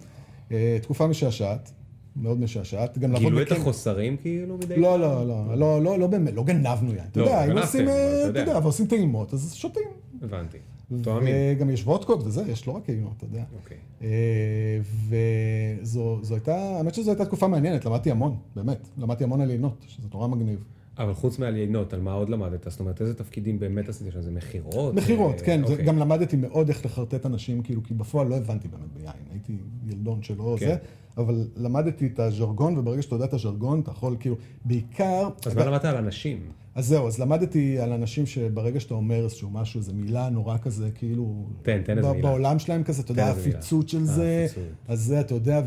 אה, תקופה משעשעת, מאוד משעשעת. גם לעבוד גילו את החוסרים כאילו מדי לא, פעם? לא, לא, לא, לא, לא באמת, לא גנבנו יין. אתה לא, יודע, היינו גנבתם, עושים, אתה אתה יודע. יודע, ועושים טעימות, אז שותים. הבנתי. תואמים. וגם יש וודקות וזה, יש לא רק יינות, אתה יודע. אוקיי. אה, וזו זו הייתה, האמת שזו הייתה תקופה מעניינת, למדתי המון, באמת. למדתי המון על יינות, שזה נורא מגניב. אבל חוץ מעל יינות, על מה עוד למדת? זאת אומרת, איזה תפקידים באמת עשית שם? זה מכירות? מכירות, אה, כן, זה- אוקיי. גם למדתי מאוד איך לחרטט אנשים, כאילו, כי בפועל לא הבנתי באמת ביין, הייתי ילדון שלא כן. זה, אבל למדתי את הז'רגון, וברגע שאתה יודע את הז'רגון, אתה יכול, כאילו, בעיקר... אז מה למדת על אנשים? אז זהו, אז למדתי על אנשים שברגע שאתה אומר איזשהו משהו, איזו מילה נורא כזה, כאילו... תן, תן איזה מילה. בעולם שלהם כזה, אתה יודע. הפיצוץ של אה, זה. אז זה, אתה יודע,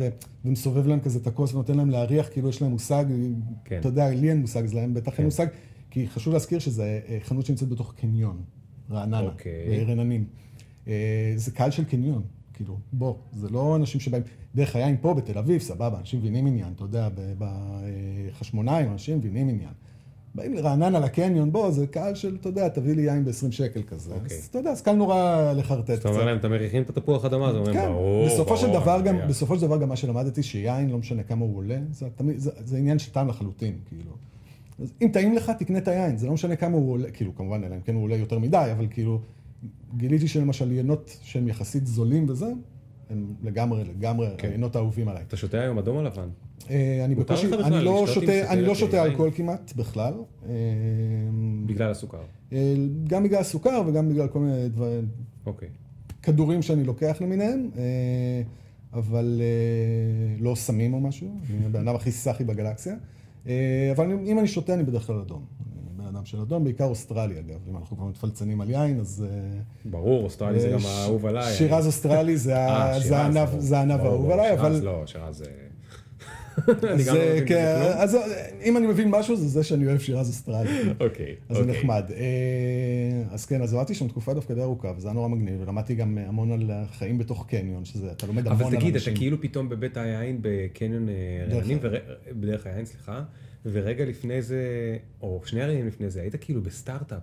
ומסובב להם כזה את הכוס ונותן להם להריח, כאילו יש להם מושג, כן. אתה יודע, לי אין מושג, אז להם בטח כן. אין מושג, כי חשוב להזכיר שזה אה, חנות שנמצאת בתוך קניון, רעננה, אוקיי. רננים. אה, זה קהל של קניון, כאילו, בוא, זה לא אנשים שבאים, דרך היין פה בתל אביב, סבבה, אנשים מבינים עניין, אתה יודע, בחשמונאים, אנשים מבינים עניין. באים לרעננה לקניון, בוא, זה קהל של, אתה יודע, תביא לי יין ב-20 שקל כזה. אוקיי. אז אתה יודע, אז קל נורא לחרטט אתה אומר להם, אתם מריחים את התפוח אדמה? אז הם אומרים, כן, ברור, בסופו של ברור, דבר אני גם, יודע." בסופו של דבר גם מה שלמדתי, שיין, לא משנה כמה הוא עולה, זה, תמיד, זה, זה עניין של טעם לחלוטין, כאילו. אז אם טעים לך, תקנה את היין, זה לא משנה כמה הוא עולה, כאילו, כמובן, אלא אם כן הוא עולה יותר מדי, אבל כאילו, גיליתי שלמשל יינות שהם יחסית זולים וזה, הם לגמרי, לגמרי כן. היינות האהובים עליי. אתה שותה היום אדום או לבן? אה, אני בקושי, אני לא שותה, אני לא שותה? אלכוהול כמעט בכלל. אה, בגלל הסוכר. אה, גם בגלל הסוכר וגם בגלל כל מיני דברים, אוקיי. כדורים שאני לוקח למיניהם, אבל לא סמים או משהו, אני הבן אדם הכי סאחי בגלקסיה. אבל אם אני שותה, אני בדרך כלל אדום. אדם של אדום, בעיקר אוסטרלי אגב. אם אנחנו כבר מתפלצנים על יין, אז... אה, ברור, אוסטרלי זה גם ש- האהוב עליי. שירז אוסטרלי זה אה, זה. זה ברור, האהוב עליי, אבל... לא, שירז זה... גם לא כן. אז אם אני מבין משהו, זה זה שאני אוהב שירז אוסטרלי. אוקיי, אז זה אוקיי. נחמד. אה, אז כן, אז עבדתי שם תקופה דווקא די ארוכה, וזה היה נורא מגניב, ולמדתי גם המון על החיים בתוך קניון, שזה, אתה לומד המון על אבל אנשים. תגיד, אתה כאילו פתאום בבית היין בקניון אה, רעננים. ור- בדרך היין, סליחה, ורגע לפני זה, או שני רגעים לפני זה, היית כאילו בסטארט-אפ.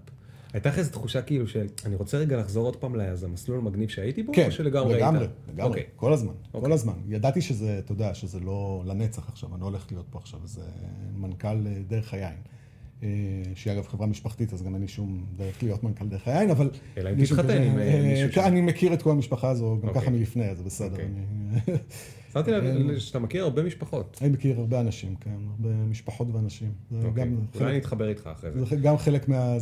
הייתה לך איזו תחושה כאילו של, אני רוצה רגע לחזור עוד פעם לאיזה מסלול המגניב שהייתי בו, כן, או שלגמרי היית? לגמרי, לגמרי, אוקיי. כל הזמן, כל אוקיי. הזמן. ידעתי שזה, אתה יודע, שזה לא לנצח עכשיו, אני לא הולך להיות פה עכשיו איזה מנכ"ל אה, דרך היין. אה, שהיא אגב חברה משפחתית, אז גם אין לי שום דרך להיות מנכ"ל דרך היין, אבל... אלא אם תתחתן עם, אה, מישהו כן, שם. אני מכיר את כל המשפחה הזו גם אוקיי. ככה מלפני, זה בסדר. אוקיי. שמתי לב שאתה מכיר הרבה משפחות. אני מכיר הרבה אנשים, כן, הרבה משפחות ואנשים. זה אוקיי. גם אולי אני אתחבר איתך אחרי זה. זה גם חלק מה...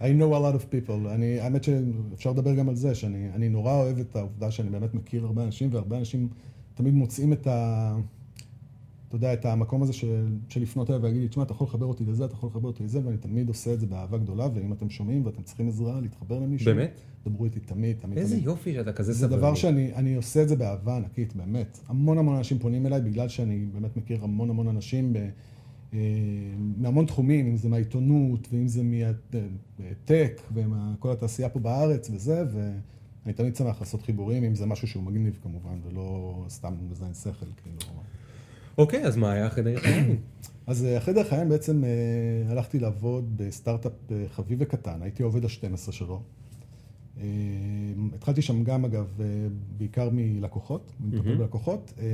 I know a lot of people. אני, האמת שאפשר לדבר גם על זה, שאני אני נורא אוהב את העובדה שאני באמת מכיר הרבה אנשים, והרבה אנשים תמיד מוצאים את ה... אתה יודע, את המקום הזה של, של לפנות אליי ולהגיד לי, תשמע, אתה יכול לחבר אותי לזה, אתה יכול לחבר אותי לזה, ואני תמיד עושה את זה באהבה גדולה, ואם אתם שומעים ואתם צריכים עזרה, להתחבר למישהו, באמת? דברו איתי תמיד, תמיד, איזה תמיד. יופי שאתה כזה זה סבלני. דבר שאני אני עושה את זה באהבה ענקית, באמת. המון המון אנשים פונים אליי בגלל שאני באמת מכיר המון המון אנשים ב, אה, מהמון תחומים, אם זה מהעיתונות ואם זה מהטק וכל התעשייה פה בארץ וזה, ואני תמיד שמח לעשות חיבורים, אם זה משהו שהוא מגניב כמובן, ולא סתם מזיין שכל, כאילו. אוקיי, אז מה היה אחרי דרך היין? אז אה, אחרי דרך היין בעצם אה, הלכתי לעבוד בסטארט-אפ אה, חביב וקטן, הייתי עובד ה-12 שלו. אה, התחלתי שם גם, אגב, אה, בעיקר מלקוחות, מטפל בלקוחות, אה,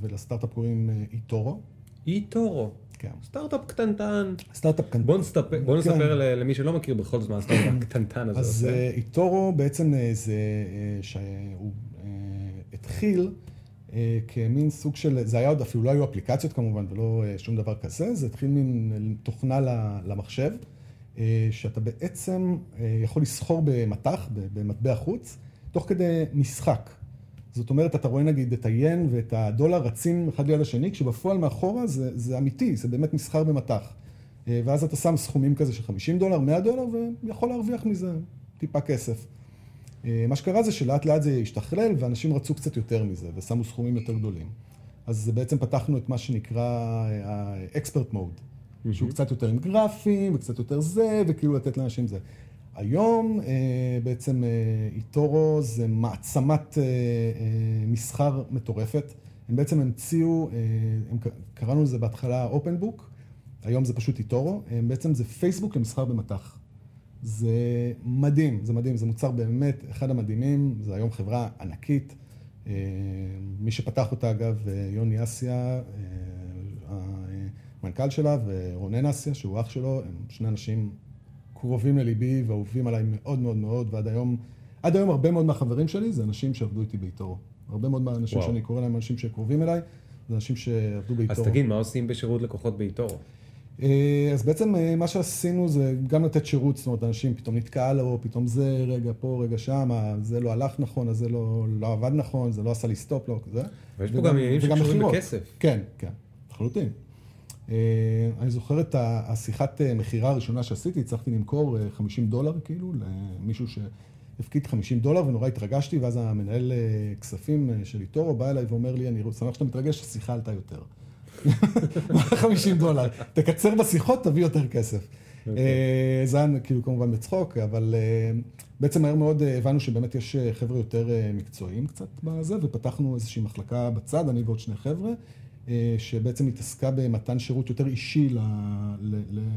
ולסטארט-אפ קוראים אה, eToro. eToro. כן. סטארט-אפ קטנטן. סטארט-אפ קטן. בוא נספר, בוא כן. נספר ל- למי שלא מכיר בכל זאת מה הסטארט-אפ הקטנטן הזה אז עושה. אה, eToro בעצם אה, זה אה, שהוא אה, התחיל אה, כמין סוג של, זה היה עוד אפילו לא היו אפליקציות כמובן ולא אה, שום דבר כזה, זה התחיל מין אה, תוכנה למחשב, אה, שאתה בעצם אה, יכול לסחור במטח, במטבע חוץ, תוך כדי משחק. זאת אומרת, אתה רואה נגיד את היין ואת הדולר רצים אחד ליד השני, כשבפועל מאחורה זה, זה אמיתי, זה באמת מסחר במטח. אה, ואז אתה שם סכומים כזה של 50 דולר, 100 דולר, ויכול להרוויח מזה טיפה כסף. אה, מה שקרה זה שלאט לאט זה השתכלל, ואנשים רצו קצת יותר מזה, ושמו סכומים יותר גדולים. אז בעצם פתחנו את מה שנקרא ה-expert mode, שהוא קצת יותר עם גרפים, וקצת יותר זה, וכאילו לתת לאנשים זה. היום אה, בעצם אה, איטורו זה מעצמת אה, אה, מסחר מטורפת. הם בעצם המציאו, אה, הם קראנו לזה בהתחלה open book, היום זה פשוט איטורו, הם בעצם זה פייסבוק למסחר במטח. זה מדהים, זה מדהים, זה מוצר באמת אחד המדהימים, זה היום חברה ענקית. אה, מי שפתח אותה אגב, אה, יוני אסיה, אה, המנכ"ל שלה, ורונן אסיה, שהוא אח שלו, הם שני אנשים קרובים לליבי ואהובים עליי מאוד מאוד מאוד, ועד היום, עד היום הרבה מאוד מהחברים שלי זה אנשים שעבדו איתי באיתורו. הרבה מאוד מהאנשים וואו. שאני קורא להם אנשים שקרובים אליי, זה אנשים שעבדו ב eToro. אז תגיד, מה עושים בשירות לקוחות באיטורו? אה, אז בעצם אה, מה שעשינו זה גם לתת שירות, זאת אומרת, אנשים פתאום נתקע לו, פתאום זה, רגע פה, רגע שם, זה לא הלך נכון, אז זה לא, לא עבד נכון, זה לא עשה לי stop loss, לא כזה. ויש פה גם עניינים שקשורים. בכסף. כן, כן, לחלוטין. אה, אני זוכר את השיחת אה, מכירה הראשונה שעשיתי, הצלחתי למכור אה, 50 דולר כאילו למישהו שהפקיד 50 דולר ונורא התרגשתי, ואז המנהל אה, כספים אה, של eToro בא אליי ואומר לי, אני שמח שאתה מתרגש, השיחה עלתה יותר. 50 דולר. תקצר בשיחות, תביא יותר כסף. אה, זה היה כאילו כמובן בצחוק, אבל אה, בעצם מהר מאוד אה, הבנו שבאמת יש אה, חבר'ה יותר אה, מקצועיים קצת בזה, ופתחנו איזושהי מחלקה בצד, אני ועוד שני חבר'ה, אה, שבעצם התעסקה במתן שירות יותר אישי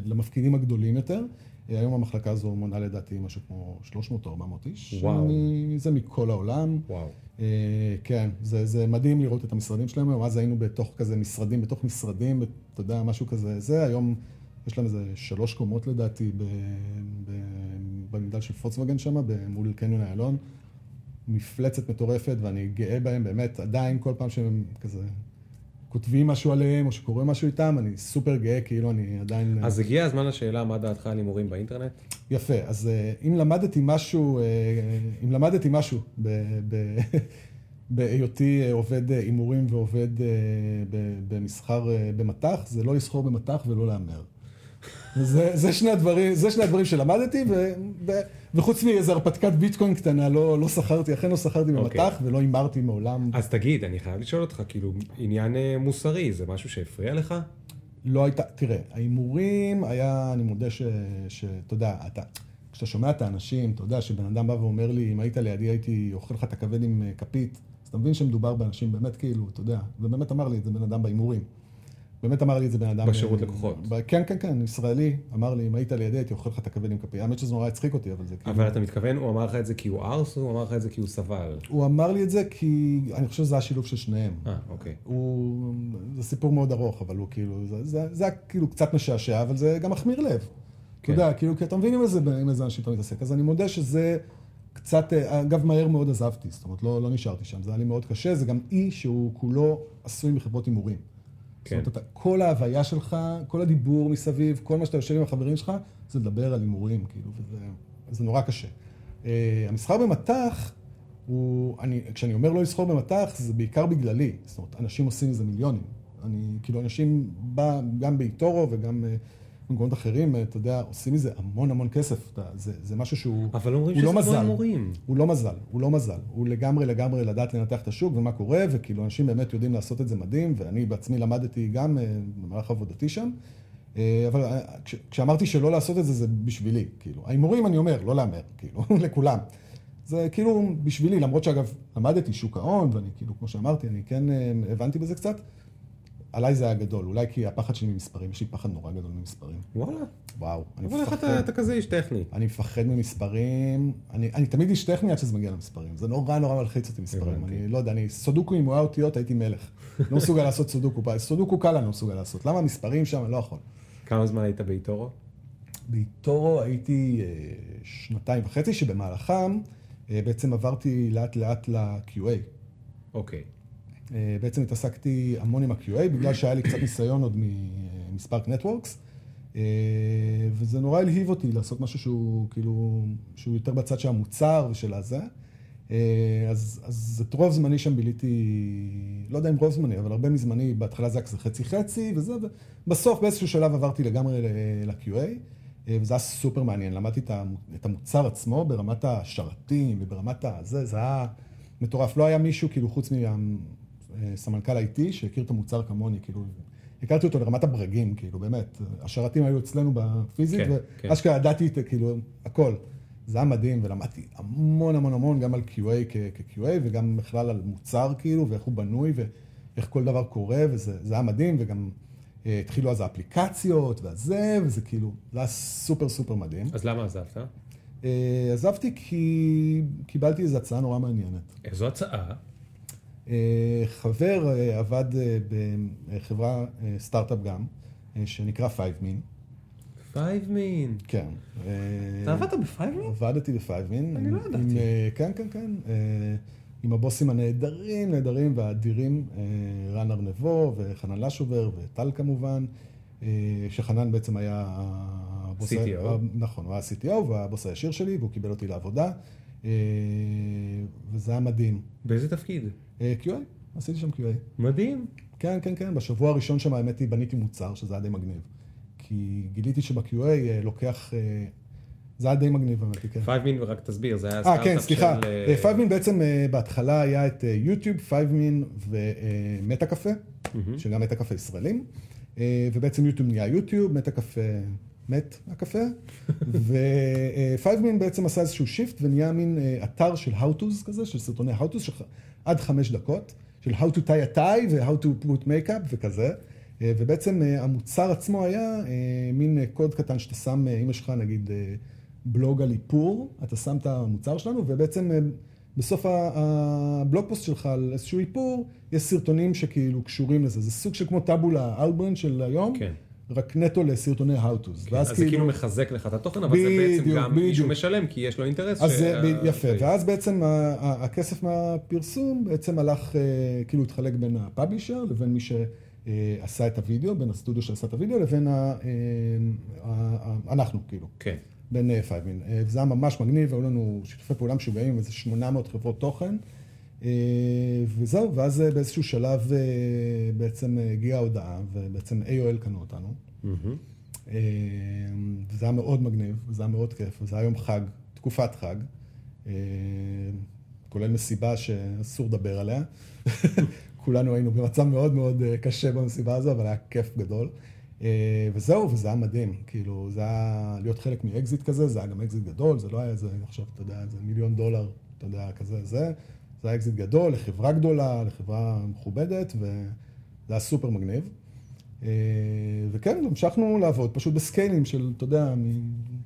למפקידים הגדולים יותר. אה, היום המחלקה הזו מונה לדעתי משהו כמו 300 או 400 איש. וואו. מ- זה מכל העולם. וואו. אה, כן, זה, זה מדהים לראות את המשרדים שלהם היום, אז היינו בתוך כזה משרדים, בתוך משרדים, אתה יודע, משהו כזה, זה, היום יש להם איזה שלוש קומות לדעתי, במגדל של פולקסווגן שם, מול קניון איילון. מפלצת מטורפת, ואני גאה בהם באמת, עדיין כל פעם שהם כזה כותבים משהו עליהם, או שקורה משהו איתם, אני סופר גאה, כאילו אני עדיין... אז הגיע הזמן לשאלה, מה דעתך על הימורים באינטרנט? יפה, אז אה, אם למדתי משהו, אה, אם למדתי משהו בהיותי אה, עובד אה, הימורים ועובד אה, במסחר אה, במטח, זה לא לסחור במטח ולא להמר. זה, זה, שני הדברים, זה שני הדברים שלמדתי, ו, ו, וחוץ מאיזו הרפתקת ביטקוין קטנה, לא, לא שכרתי, אכן לא שכרתי במטח אוקיי. ולא הימרתי מעולם. אז תגיד, אני חייב לשאול אותך, כאילו, עניין אה, מוסרי, זה משהו שהפריע לך? לא הייתה, תראה, ההימורים היה, אני מודה ש- שאתה יודע, אתה, כשאתה שומע את האנשים, אתה יודע שבן אדם בא ואומר לי, אם היית לידי הייתי אוכל לך את הכבד עם אה, כפית, אז אתה מבין שמדובר באנשים באמת כאילו, אתה יודע, ובאמת אמר לי את זה בן אדם בהימורים. באמת אמר לי את זה בן אדם... בשירות אה, לקוחות. ב- כן, כן, כן, ישראלי, אמר לי, אם היית לידי הייתי אוכל לך את הכבד עם כפית. האמת שזה נורא הצחיק אותי, אבל זה כאילו... אבל אתה מתכוון, הוא אמר לך את זה כי הוא ארס, או הוא אמר לך את זה כי הוא סבל? הוא אמר לי את זה כי אני חושב שזה השילוב של שניהם. אה, אוקיי. הוא, זה סיפור מאוד ארוך, אבל הוא כאילו, זה, זה, זה היה כאילו קצת משעשע, אבל זה גם מחמיר לב. אתה כן. יודע, כאילו, כי אתה מבין עם איזה, עם איזה אנשים אתה מתעסק. אז אני מודה שזה קצת, אה, אגב, מהר מאוד עזבתי, זאת אומרת, לא, לא נשארתי שם, זה היה לי מאוד קשה, זה גם אי שהוא כולו עשוי מחברות הימורים. כן. זאת אומרת, כל ההוויה שלך, כל הדיבור מסביב, כל מה שאתה יושב עם החברים שלך, זה לדבר על הימורים, כאילו, וזה זה נורא קשה. Uh, המסחר במטח, הוא, אני, כשאני אומר לא לסחור במטח, זה בעיקר בגללי. זאת אומרת, אנשים עושים מזה מיליונים. אני, כאילו, אנשים, בא, גם באיטורו וגם uh, במקומות אחרים, uh, אתה יודע, עושים מזה המון המון כסף. אתה, זה, זה משהו שהוא... אבל אומרים הוא שזה לא כמו מזל. הימורים. הוא לא מזל, הוא לא מזל. הוא לגמרי לגמרי לדעת לנתח את השוק ומה קורה, וכאילו אנשים באמת יודעים לעשות את זה מדהים, ואני בעצמי למדתי גם אה, במהלך עבודתי שם. אה, אבל אה, כש, כשאמרתי שלא לעשות את זה, זה בשבילי, כאילו. ההימורים אני אומר, לא להמר, כאילו, לכולם. זה כאילו בשבילי, למרות שאגב, למדתי שוק ההון, ואני כאילו, כמו שאמרתי, אני כן אה, הבנתי בזה קצת. עליי זה היה גדול, אולי כי הפחד שלי ממספרים, יש לי פחד נורא גדול ממספרים. וואלה. וואו, אני אבל איך מפחד. אתה אתה כזה איש טכני? אני מפחד ממספרים, אני, אני תמיד איש טכני עד שזה מגיע למספרים, זה נורא נורא מלחיץ אותי מספרים. אני לא יודע, אני סודוקו עם וואי אותיות הייתי מלך, לא מסוגל לעשות סודוקו, סודוקו קל אני לא מסוגל לעשות, למה המספרים שם, אני לא יכול. כמה זמן היית באיטורו? באיטורו הייתי אה, שנתיים וחצי, שבמהלכם אה, בעצם עברתי לאט לאט ל-QA. אוקיי. אה, בעצם התעסקתי המון עם ה-QA, בגלל שהיה לי קצת ניסיון עוד מספארק נטוורקס, אה, וזה נורא הלהיב אותי לעשות משהו שהוא כאילו, שהוא יותר בצד של המוצר ושל הזה. אה, אז, אז את רוב זמני שם ביליתי, לא יודע אם רוב זמני, אבל הרבה מזמני, בהתחלה זה היה כזה חצי-חצי וזה, ובסוף באיזשהו שלב עברתי לגמרי ל-QA, וזה היה סופר מעניין. למדתי את המו- את המוצר עצמו ברמת השרתים וברמת הזה, זה היה מטורף. לא היה מישהו, כאילו, חוץ מהסמנכ"ל IT, שהכיר את המוצר כמוני, כאילו, הכרתי אותו לרמת הברגים, כאילו, באמת. השרתים היו אצלנו בפיזית, כן, כן. ואשכרה ידעתי את, כאילו, הכל. זה היה מדהים, ולמדתי המון המון המון, גם על QA כ-QA, וגם בכלל על מוצר, כאילו, ואיך הוא בנוי, ואיך כל דבר קורה, וזה זה היה מדהים, וגם אה, התחילו אז האפליקציות, והזה, וזה כאילו, זה היה סופר סופר מדהים. אז למה עזבת? אה, עזבתי כי קיבלתי איזו הצעה נורא מעניינת. איזו הצעה? אה, חבר אה, עבד אה, בחברה, סטארט-אפ גם, שנקרא Five-Min. פייב מין. כן. אתה עבדת בפייב מין? עבדתי ב 5min. אני לא ידעתי. עם, כן, כן, כן. עם הבוסים הנהדרים, נהדרים והאדירים, רן ארנבו וחנן לשובר וטל כמובן, שחנן בעצם היה הבוס... CTO. נכון, הוא היה CTO והבוס הישיר שלי, והוא קיבל אותי לעבודה, וזה היה מדהים. באיזה תפקיד? אה, QA, עשיתי שם QA. מדהים. כן, כן, כן, בשבוע הראשון שם האמת היא בניתי מוצר, שזה היה די מגניב. כי גיליתי שב-QA אה, לוקח... אה, זה היה די מגניב האמת, כן. פייב מין, ורק תסביר, זה היה אה, סטארט-אפ כן, סליחה. של, אה, פייבמין בעצם אה, בהתחלה היה את אה, יוטיוב, 5min ו Metacafe, שגם Metacafe ישראלים, אה, ובעצם יוטיוב נהיה יוטיוב, Metacafe נהיה Metacafe, ו 5min בעצם עשה איזשהו shift ונהיה מין אה, אתר של How-To's כזה, של סרטוני How-To's, של עד חמש דקות, של How to tie a tie ו-How to put makeup וכזה. אה, ובעצם אה, המוצר עצמו היה מין קוד קטן שאתה שם, אם יש לך נגיד בלוג על איפור, אתה שם את המוצר שלנו, ובעצם בסוף הבלוג פוסט שלך על איזשהו איפור, יש סרטונים שכאילו קשורים לזה. זה סוג של כמו טאבולה אלברן של היום, כן. רק נטו לסרטוני how-to's. כן, אז זה כאילו מחזק לך את התוכן, אבל זה בעצם בדיוק, גם מישהו. משלם, כי יש לו אינטרס. אז ש- זה ב- יפה, זה- ואז בעצם ה- ה- הכסף מהפרסום בעצם הלך, אה, כאילו התחלק בין הפאבלישר לבין מי שעשה את הוידאו, בין הסטודיו שעשה את הוידאו לבין ה- אה, אנחנו, כאילו. כן. בין פייבין. אה, וזה היה ממש מגניב, היו לנו שיתופי פעולה משוגעים איזה 800 חברות תוכן. אה, וזהו, ואז אה, באיזשהו שלב אה, בעצם הגיעה ההודעה, ובעצם AOL קנו אותנו. וזה היה מאוד מגניב, וזה היה מאוד כיף, וזה היה יום חג, תקופת חג, כולל מסיבה שאסור לדבר עליה. כולנו היינו במצב מאוד מאוד קשה במסיבה הזו, אבל היה כיף גדול. וזהו, וזה היה מדהים, כאילו, זה היה להיות חלק מאקזיט כזה, זה היה גם אקזיט גדול, זה לא היה איזה, עכשיו, אתה יודע, איזה מיליון דולר, אתה יודע, כזה, זה. זה היה אקזיט גדול, לחברה גדולה, לחברה מכובדת, וזה היה סופר מגניב. אה, וכן, המשכנו לעבוד, פשוט בסקיילים של, אתה יודע, מ,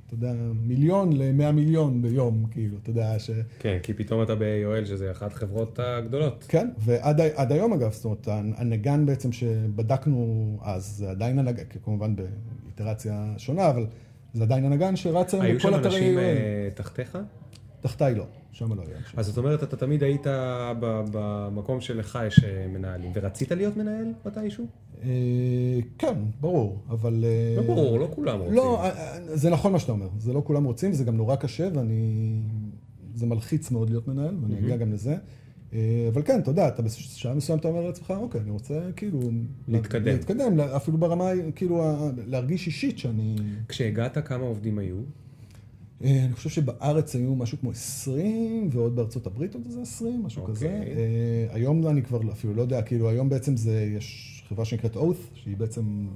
אתה יודע, מיליון ל-100 מיליון ביום, כאילו, אתה יודע, ש... כן, כי פתאום אתה ב-AOL, שזה אחת החברות הגדולות. כן, ועד היום אגב, זאת אומרת, הנגן בעצם שבדקנו אז, זה עדיין הנגן, כמובן באיטרציה שונה, אבל זה עדיין הנגן שרץ היום היו בכל שם אתרי אנשים AOL. אה, תחתיך? תחתיי לא, שם לא היה. אז זאת אומרת, אתה תמיד היית במקום שלך יש אה, מנהלים, ורצית להיות מנהל מתישהו? אה, כן, ברור, אבל... אה, לא ברור, לא כולם רוצים. לא, זה נכון מה שאתה אומר, זה לא כולם רוצים, זה גם נורא קשה, ואני... זה מלחיץ מאוד להיות מנהל, ואני אגיע גם לזה. אבל כן, אתה יודע, אתה בשעה מסוים אתה אומר לעצמך, אוקיי, אני רוצה כאילו... להתקדם. להתקדם, אפילו ברמה, כאילו, להרגיש אישית שאני... כשהגעת, כמה עובדים היו? אה, אני חושב שבארץ היו משהו כמו 20, ועוד בארצות הברית עוד איזה 20, משהו אוקיי. כזה. אה, היום אני כבר אפילו לא יודע, כאילו היום בעצם זה, יש חברה שנקראת Oath, שהיא בעצם...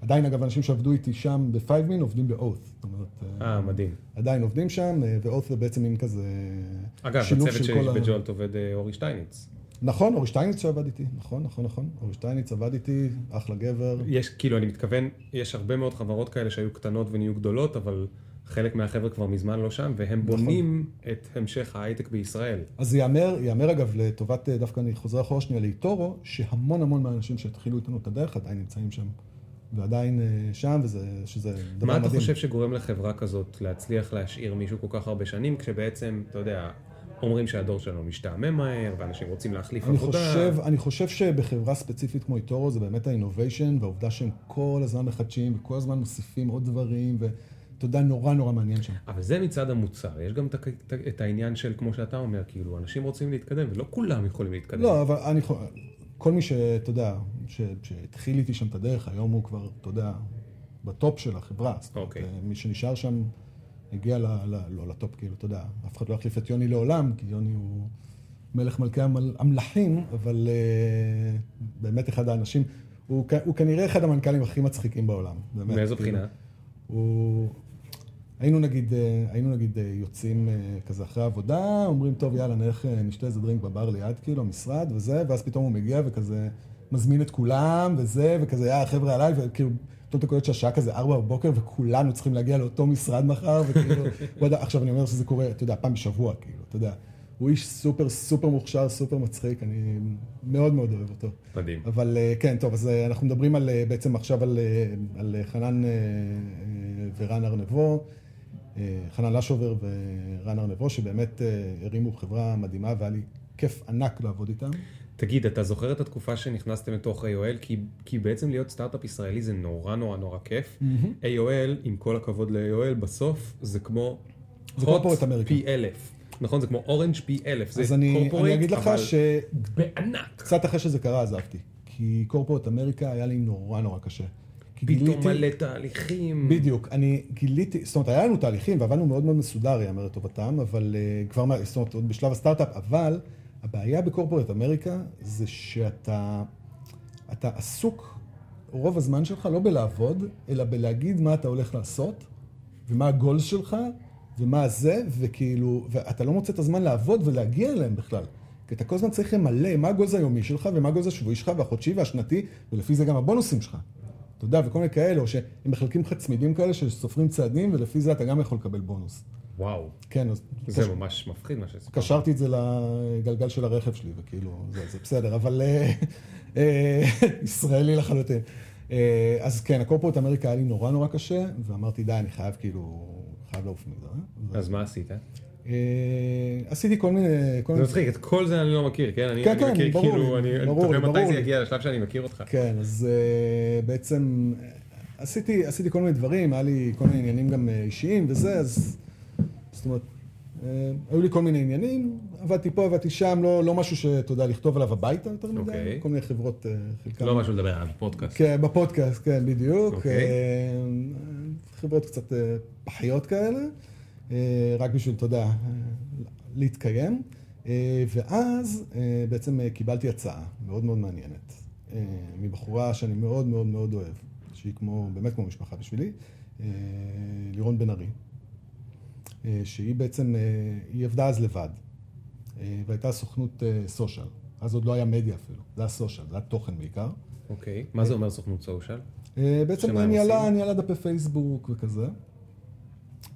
עדיין אגב, אנשים שעבדו איתי שם ב-5min עובדים ב-Oath. זאת אומרת, אה, אה, מדהים. עדיין עובדים שם, ו-Oath זה בעצם מין כזה... אגב, שלי כל ה- בג'ולט עובד אורי שטייניץ. נכון, אורי שטייניץ שעבד איתי, נכון, נכון, נכון. אורי שטייניץ עבד איתי, אחלה גבר. יש, כאילו, אני מתכוון, יש הרבה מאוד חברות כאלה שהיו קטנות ונהיו גדולות, אבל חלק מהחבר'ה כבר מזמן לא שם, והם נכון. בונים את המשך ההייטק בישראל. אז ייאמר, ייאמר אגב, לטובת, אה, דווקא אני חוזר אחורה שנייה לאיטורו, שהמון המון מהאנשים שהתחילו איתנו את הדרך עדיין נמצאים שם. ועדיין אה, שם, וזה, שזה דבר מה מדהים. אתה חושב שגורם לחברה כזאת להצליח להשאיר מישהו כל כך הרבה שנים, כשבעצם, אתה יודע, אומרים שהדור שלנו משתעמם מהר, ואנשים רוצים להחליף אני עבודה. חושב, אני חושב שבחברה ספציפית כמו איטורו זה באמת האינוביישן, והעובדה שהם כל הזמן מחדשים, וכל הזמן מוסיפים עוד דברים, ואתה יודע, נורא נורא מעניין שם. אבל זה מצד המוצר, יש גם את העניין של, כמו שאתה אומר, כאילו, אנשים רוצים להתקדם, ולא כולם יכולים להתקדם. לא, אבל אני. כל מי שאתה יודע, שהתחיל איתי שם את הדרך, היום הוא כבר, אתה יודע, ב top של החברה. זאת אומרת, אוקיי. אה, מי שנשאר שם הגיע ל... ל לא ל top, כאילו, אתה יודע, אף אחד לא יחליף את יוני לעולם, כי יוני הוא מלך מלכי המל- המלכים, אבל אה, באמת אחד האנשים, הוא כנראה אחד המנכ"לים הכי מצחיקים בעולם. באמת, מאיזו כאילו. בחינה? הוא... היינו נגיד, אה, היינו נגיד אה, יוצאים אה, כזה אחרי העבודה, אומרים, טוב, יאללה, נלך, נשתה איזה דרינק בבר ליד, כאילו, המשרד וזה, ואז פתאום הוא מגיע וכזה מזמין את כולם וזה, וכזה, יא, חבר'ה עליי, וכאילו, פתאום אתה קולט שהשעה כזה ארבע בבוקר, וכולנו צריכים להגיע לאותו משרד מחר, וכאילו, יודע, עכשיו אני אומר שזה קורה, אתה יודע, פעם בשבוע, כאילו, אתה יודע. הוא איש סופר סופר מוכשר, סופר מצחיק, אני מאוד מאוד אוהב אותו. מדהים. אבל כן, טוב, אז אנחנו מדברים על, בעצם עכשיו על, על חנן ורן ארנבו, חנן לשובר ורן ארנבו, שבאמת אה, הרימו חברה מדהימה והיה לי כיף ענק לעבוד איתם. תגיד, אתה זוכר את התקופה שנכנסתם לתוך AOL? כי, כי בעצם להיות סטארט-אפ ישראלי זה נורא נורא נורא כיף. AOL, עם כל הכבוד ל-AOL, בסוף זה כמו... זה America. פי אלף. נכון, זה כמו אורנג' פי אלף. זה אני, corporate, אני אגיד לך אבל שקצת בענק. אחרי שזה קרה עזבתי, כי קורפורט אמריקה היה לי נורא נורא קשה. כי פתאום גיליתי- מלא תהליכים. בדיוק, אני גיליתי, זאת אומרת, היה לנו תהליכים ועבדנו מאוד מאוד מסודר, יאמר לטובתם, אבל uh, כבר, מה- זאת אומרת, עוד בשלב הסטארט-אפ, אבל הבעיה בקורפורט אמריקה זה שאתה אתה עסוק רוב הזמן שלך לא בלעבוד, אלא בלהגיד מה אתה הולך לעשות, ומה הגולס שלך, ומה זה, וכאילו, ואתה לא מוצא את הזמן לעבוד ולהגיע אליהם בכלל. כי אתה כל הזמן צריך למלא מה הגולס היומי שלך, ומה הגולס השבועי שלך, והחודשי והשנתי, ולפי זה גם הבונוסים שלך. אתה יודע, וכל מיני כאלה, או שהם מחלקים לך צמידים כאלה שסופרים צעדים, ולפי זה אתה גם יכול לקבל בונוס. וואו, כן, אז זה ממש מפחיד מה שסיפרת. קשרתי את זה לגלגל של הרכב שלי, וכאילו, זה, זה בסדר, אבל אה, אה, ישראלי לחלוטין. אה, אז כן, הקורפורט אמריקה היה לי נורא נורא קשה, ואמרתי, די, אני חייב כאילו, חייב לעוף מזה. אז מה עשית? אה, עשיתי כל מיני... כל זה מיני- מצחיק, את כל זה אני לא מכיר, כן? אני כן, אני כן, מכיר ברור כאילו, אני אני תוהה מתי זה. יגיע לשלב שאני מכיר אותך. כן, אז אה, בעצם עשיתי, עשיתי כל מיני דברים, היה לי כל מיני עניינים גם אה, אישיים וזה, אז זאת אומרת, אה, היו לי כל מיני עניינים, עבדתי פה, עבדתי שם, לא, לא משהו שאתה יודע, לכתוב עליו הביתה יותר מדי, אוקיי. כל מיני חברות, אה, חלקם... לא משהו לדבר עליו, פודקאסט. כן, בפודקאסט, כן, בדיוק. אוקיי. אה, חברות קצת אה, פחיות כאלה, רק בשביל, אתה יודע, אה, להתקיים. אה, ואז אה, בעצם אה, קיבלתי הצעה מאוד מאוד מעניינת, אה, מבחורה שאני מאוד מאוד מאוד אוהב, שהיא כמו, באמת כמו משפחה בשבילי, אה, לירון בן ארי, אה, שהיא בעצם, אה, היא עבדה אז לבד, אה, והייתה סוכנות אה, סושיאל. אז עוד לא היה מדיה אפילו, זה היה סושיאל, זה היה תוכן בעיקר. אוקיי, מה זה אומר סוכנות סושיאל? אה, בעצם? ניהלה דפי פייסבוק וכזה.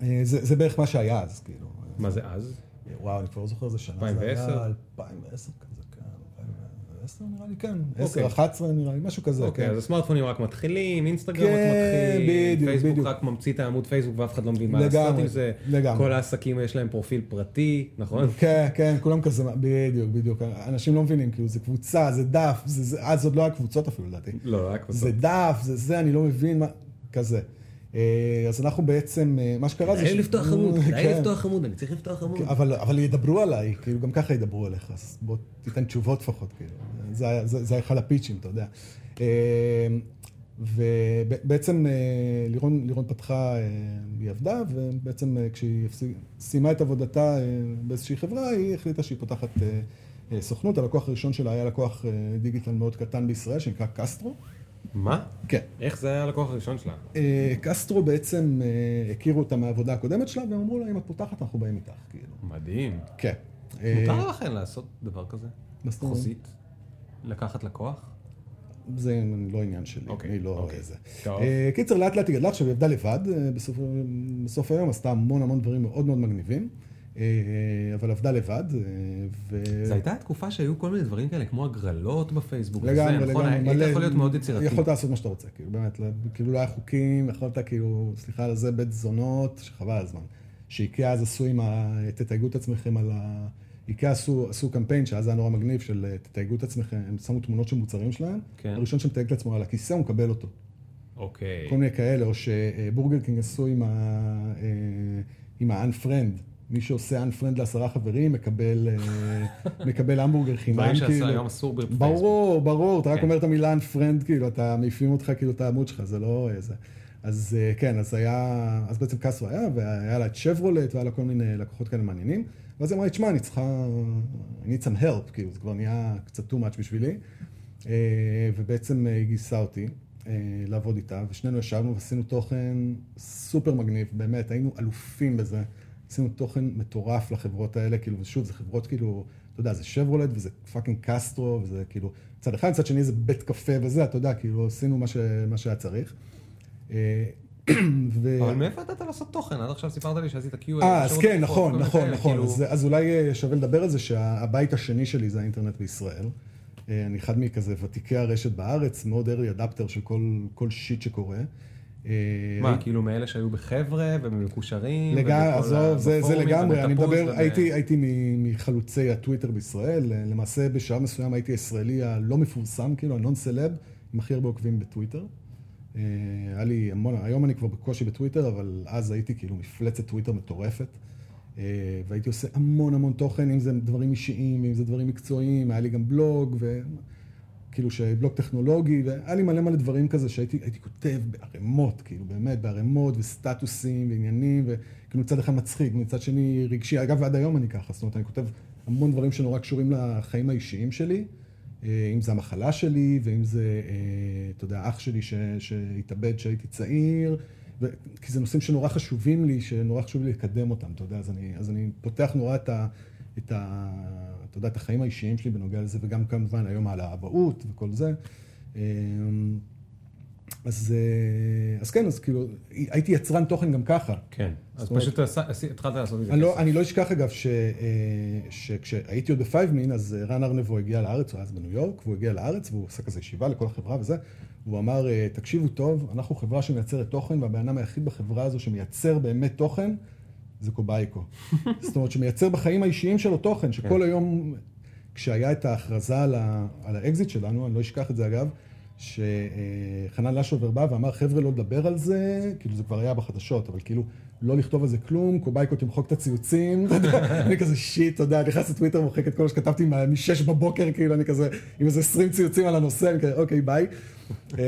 אה, זה, זה בערך מה שהיה אז, כאילו. מה זה אז? וואו, אני כבר לא זוכר איזה שנה. 2010? זה היה 2010 כזה, כן. 2010 נראה לי, כן. אוקיי. 10, 11 נראה לי, משהו כזה, אוקיי, כן. אז הסמארטפונים רק מתחילים, אינסטגרם כן, רק מתחיל, בדיוק, פייסבוק. רק ממציא את העמוד פייסבוק ואף אחד לא מבין מה לעשות עם זה. לגמרי. כל העסקים יש להם פרופיל פרטי, נכון? כן, כן, כולם כזה, בדיוק, בדיוק. אנשים לא מבינים, כאילו, זה קבוצה, זה דף, אז עוד לא היה קבוצות אפילו, לדעתי. לא, רק בסוף. זה דף, זה זה, אני לא מבין מה, כזה. אה, אז אנחנו בעצם, אה, מה שקרה זה... כדאי לפתוח עמוד, כדאי כן. לפתוח עמוד, אני צריך לפתוח עמוד. אבל, אבל ידברו עליי, כאילו גם ככה ידברו עליך, אז בוא תיתן תשובות לפחות, כאילו. זה, היה- אחד הפיצ'ים, אתה יודע. אה, ובעצם לירון, לירון פתחה, היא עבדה, ובעצם כשהיא סיימה את עבודתה באיזושהי חברה, היא החליטה שהיא פותחת סוכנות. הלקוח הראשון שלה היה לקוח דיגיטל מאוד קטן בישראל, שנקרא קסטרו. מה? כן. איך זה היה הלקוח הראשון שלה? אה, קסטרו בעצם אה, הכירו אותה מהעבודה הקודמת שלה, והם אמרו לה, אם את פותחת, אנחנו באים איתך, כאילו. מדהים. כן. מותר לכם לעשות דבר כזה? חוזית? לקחת לקוח? זה לא עניין שלי, אוקיי, אני לא אוקיי. איזה. טוב. אה, קיצר, לאט לאט היא גדלה, עכשיו היא עבדה לבד, אה, בסוף, בסוף היום עשתה המון המון דברים מאוד מאוד מגניבים, אה, אבל עבדה לבד, אה, ו... זו הייתה תקופה שהיו כל מיני דברים כאלה, כמו הגרלות בפייסבוק. לגמרי, נכון? לגמרי, היית יכול להיות מאוד יצירתי. יכולת לעשות מה שאתה רוצה, כאילו, באמת, לא- כאילו לא היה חוקים, יכולת כאילו, סליחה על זה, בית זונות, שחבל על הזמן. שאיקאה אז עשו עם ה... תתייגו את עצמכם על ה... איקאה עשו, עשו קמפיין שאז היה נורא מגניב של אה, תתייגו את עצמכם, הם שמו תמונות של מוצרים שלהם, כן. הראשון שמתייג את עצמו על הכיסא, הוא מקבל אותו. אוקיי. כל מיני כאלה, או שבורגר קינג עשו עם ה... אה, עם ה-unfriend. מי שעושה unfriend לעשרה חברים מקבל, אה, מקבל המבורגר חינם. דברים שעשו כאילו. היום אסור בפייסבוק. ברור, ברור, אתה רק כן. אומר את המילה unfriend, כאילו, אתה מעיפים אותך כאילו את העמוד שלך, זה לא איזה. אז אה, כן, אז היה, אז בעצם קסטרו היה, והיה לה את שברולט, והיה לה כל מיני לקוחות כאלה מעניינים. ואז היא אמרה לי, תשמע, אני צריכה, I need some help, כאילו, זה כבר נהיה קצת too much בשבילי. אה, ובעצם אה, היא גייסה אותי אה, לעבוד איתה, ושנינו ישבנו ועשינו תוכן סופר מגניב, באמת, היינו אלופים בזה. עשינו תוכן מטורף לחברות האלה, כאילו, ושוב, זה חברות כאילו, אתה יודע, זה שברולט וזה fucking קסטרו, וזה כאילו, צד אחד, צד שני זה בית קפה וזה, אתה יודע, כאילו, עשינו מה, ש, מה שהיה צריך. אה, ו... אבל מאיפה ידעת לעשות תוכן? עד עכשיו סיפרת לי שעשית Q&A. אה, אז כן, נכון, נכון, נכון. כאילו- אז, אז אולי אה, שווה לדבר על זה שהבית השני שלי זה האינטרנט בישראל. אה, אני אחד מכזה ותיקי הרשת בארץ, מאוד early adapter של כל, כל שיט שקורה. אה, מה, כאילו מאלה שהיו בחבר'ה ומקושרים? לגמרי, עזוב, זה, זה לגמרי, אני מדבר, וב- הייתי, הייתי מחלוצי הטוויטר בישראל, למעשה בשלב מסוים הייתי הישראלי הלא מפורסם, כאילו, הנון סלב, עם הכי הרבה עוקבים בטוויטר. אה, היה לי המון, היום אני כבר בקושי בטוויטר, אבל אז הייתי כאילו מפלצת טוויטר מטורפת. אה, והייתי עושה המון המון תוכן, אם זה דברים אישיים, אם זה דברים מקצועיים, היה לי גם בלוג, וכאילו שבלוג טכנולוגי, והיה לי מלא מלא דברים כזה שהייתי הייתי כותב בערימות, כאילו באמת בערימות וסטטוסים ועניינים, וכאילו מצד אחד מצחיק, מצד שני רגשי, אגב עד היום אני ככה, זאת אומרת אני כותב המון דברים שנורא קשורים לחיים האישיים שלי, אה, אם זה המחלה שלי, ואם זה, אה, אתה יודע, אח שלי שהתאבד כשהייתי צעיר, ו- כי זה נושאים שנורא חשובים לי, שנורא חשוב לי לקדם אותם, אתה יודע, אז אני, אז אני פותח נורא את ה... את ה... אתה יודע, את החיים האישיים שלי בנוגע לזה, וגם כמובן היום על האבהות וכל זה. אה, אז, אה, אז כן, אז כאילו, הייתי יצרן תוכן גם ככה. כן, אז אומרת- פשוט התחלת לעשות את זה. אני לא. אני לא אשכח אגב ש, אה, שכשהייתי עוד בפייב מין, אז אה, רן ארנבו הגיע לארץ, הוא היה אז בניו יורק, והוא הגיע לארץ והוא עשה כזה ישיבה לכל החבר'ה וזה, והוא אמר, תקשיבו טוב, אנחנו חברה שמייצרת תוכן, והבן אדם היחיד בחברה הזו שמייצר באמת תוכן, זה קובייקו. זאת אומרת, שמייצר בחיים האישיים שלו תוכן, שכל. היום, כשהיה את ההכרזה על, ה, על האקזיט שלנו, אני לא אשכח את זה אגב, שחנן לשובר בא ואמר, חבר'ה, לא לדבר על זה, כאילו זה כבר היה בחדשות, אבל כאילו, לא לכתוב על זה כלום, קובאיקו תמחוק את הציוצים, אני כזה שיט, אתה יודע, נכנס לטוויטר, מוחק את כל מה שכתבתי מה- משש בבוקר, כאילו, אני כזה, עם איזה 20 ציוצים על הנושא, אני כזה, אוקיי, ביי. אה,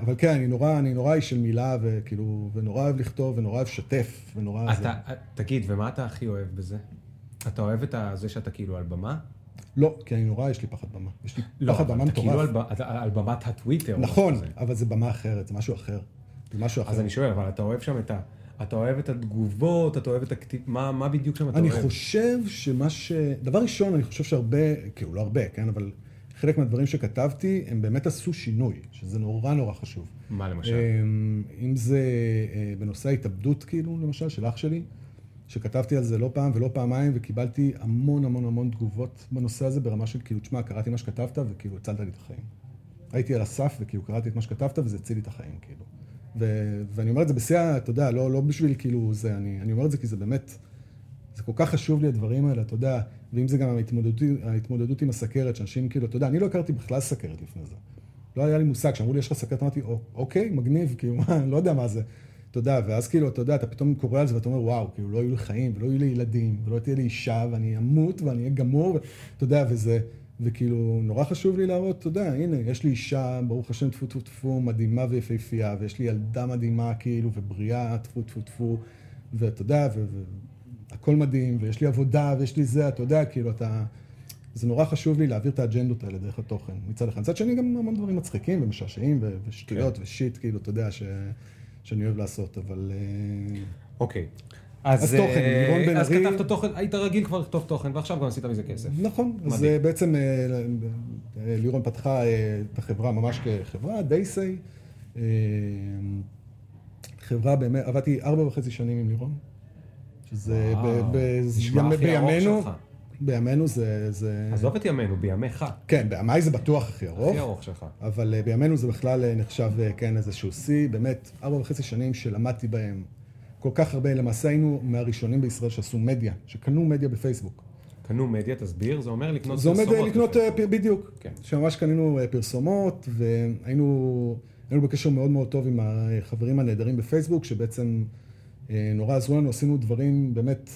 אבל כן, אני נורא, אני נורא איש של מילה, וכאילו, ונורא אוהב לכתוב, ונורא אוהב לשתף, ונורא... אתה, תגיד, ומה אתה הכי אוהב בזה? אתה אוהב את זה שאתה כאילו על במה? לא, כי אני נורא, יש לי פחד במה. יש לי לא, פחד במה אבל אתה כאילו מטורף. על על במת הטוויטר. נכון. אבל זה במה אחרת, זה משהו אחר. זה משהו אחר. אז אני שואל, אבל אתה אוהב שם את ה... אתה אוהב את התגובות, אתה אוהב את הכתיב... מה מה בדיוק שם אתה אני אוהב? חושב שמה ש... דבר ראשון, אני חושב שהרבה, כאילו לא הרבה, כן, אבל חלק מהדברים שכתבתי, הם באמת עשו שינוי, שזה נורא נורא חשוב. מה למשל? אמ, אם זה אה, בנושא ההתאבדות, כאילו, למשל, של אח שלי, שכתבתי על זה לא פעם ולא פעמיים, וקיבלתי המון המון המון תגובות בנושא הזה, ברמה של כאילו, תשמע, קראתי מה שכתבת, וכאילו, הצלת לי את החיים. הייתי על הסף, וכאילו, קראתי את מה שכתבת, וזה הציל לי את החיים, כאילו. ו- ואני אומר את זה בשיא, אתה יודע, לא, לא בשביל כאילו זה, אני, אני אומר את זה כי זה באמת, זה כל כך חשוב לי הדברים האלה, אתה יודע, ואם זה גם ההתמודדות, ההתמודדות עם הסכרת, שאנשים כאילו, אתה יודע, אני לא הכרתי בכלל סכרת לפני זה. לא היה לי מושג, כשאמרו לי יש לך סכרת, אמרתי, "או- אוקיי, מגניב, כאילו, מה, אני לא יודע מה זה. אתה יודע, ואז כאילו, אתה יודע, אתה פתאום קורא על זה ואתה אומר, וואו, כאילו, לא יהיו לי חיים, ולא יהיו לי ילדים, ולא תהיה לי אישה, ואני אמות, ואני אהיה גמור, ואתה יודע, וזה, וכאילו, נורא חשוב לי להראות, אתה יודע, הנה, יש לי אישה, ברוך השם, טפו טפו טפו, מדהימה ויפהפייה, ויש לי ילדה מדהימה, כאילו, ובריאה, טפו טפו טפו, ואתה יודע, ו- ו- הכל מדהים, ויש לי עבודה, ויש לי זה, אתה יודע, כאילו, אתה... זה נורא חשוב לי להעביר את האג'נדות האלה דרך התוכן, מצד אחד. מצד שני, גם המון דברים מצחיקים ומשעשעים ו- ושטויות כן. ושיט, כאילו, אתה יודע, ש... שאני אוהב לעשות, אבל... אה, אוקיי. אז אה, תוכן, לירון בן אז ארי- כתבת תוכן, היית רגיל כבר לכתוב תוכן, ועכשיו גם עשית מזה כסף. נכון, אז מדהים. אה, בעצם אה, אה, לירון פתחה אה, את החברה ממש כחברה, דייסיי. אה, חברה באמת, עבדתי ארבע וחצי שנים עם לירון. שזה בימינו. בימינו זה... זה- עזוב את ימינו, בימיך. כן, בימיי זה בטוח הכי ארוך. הכי ארוך שלך. אבל אה, בימינו זה בכלל אה, נחשב, אה, כן, איזשהו שיא. באמת, ארבע וחצי שנים שלמדתי בהם כל כך הרבה. למעשה היינו מהראשונים בישראל שעשו מדיה, שקנו מדיה בפייסבוק. קנו מדיה, תסביר, זה אומר לקנות זה עומד אה, פרסומות לקנות, בפייסבוק. אה, בדיוק. כן. שממש קנינו אה, פרסומות, והיינו היינו בקשר מאוד מאוד טוב עם החברים הנהדרים בפייסבוק, שבעצם אה, נורא עזרו לנו, עשינו דברים באמת,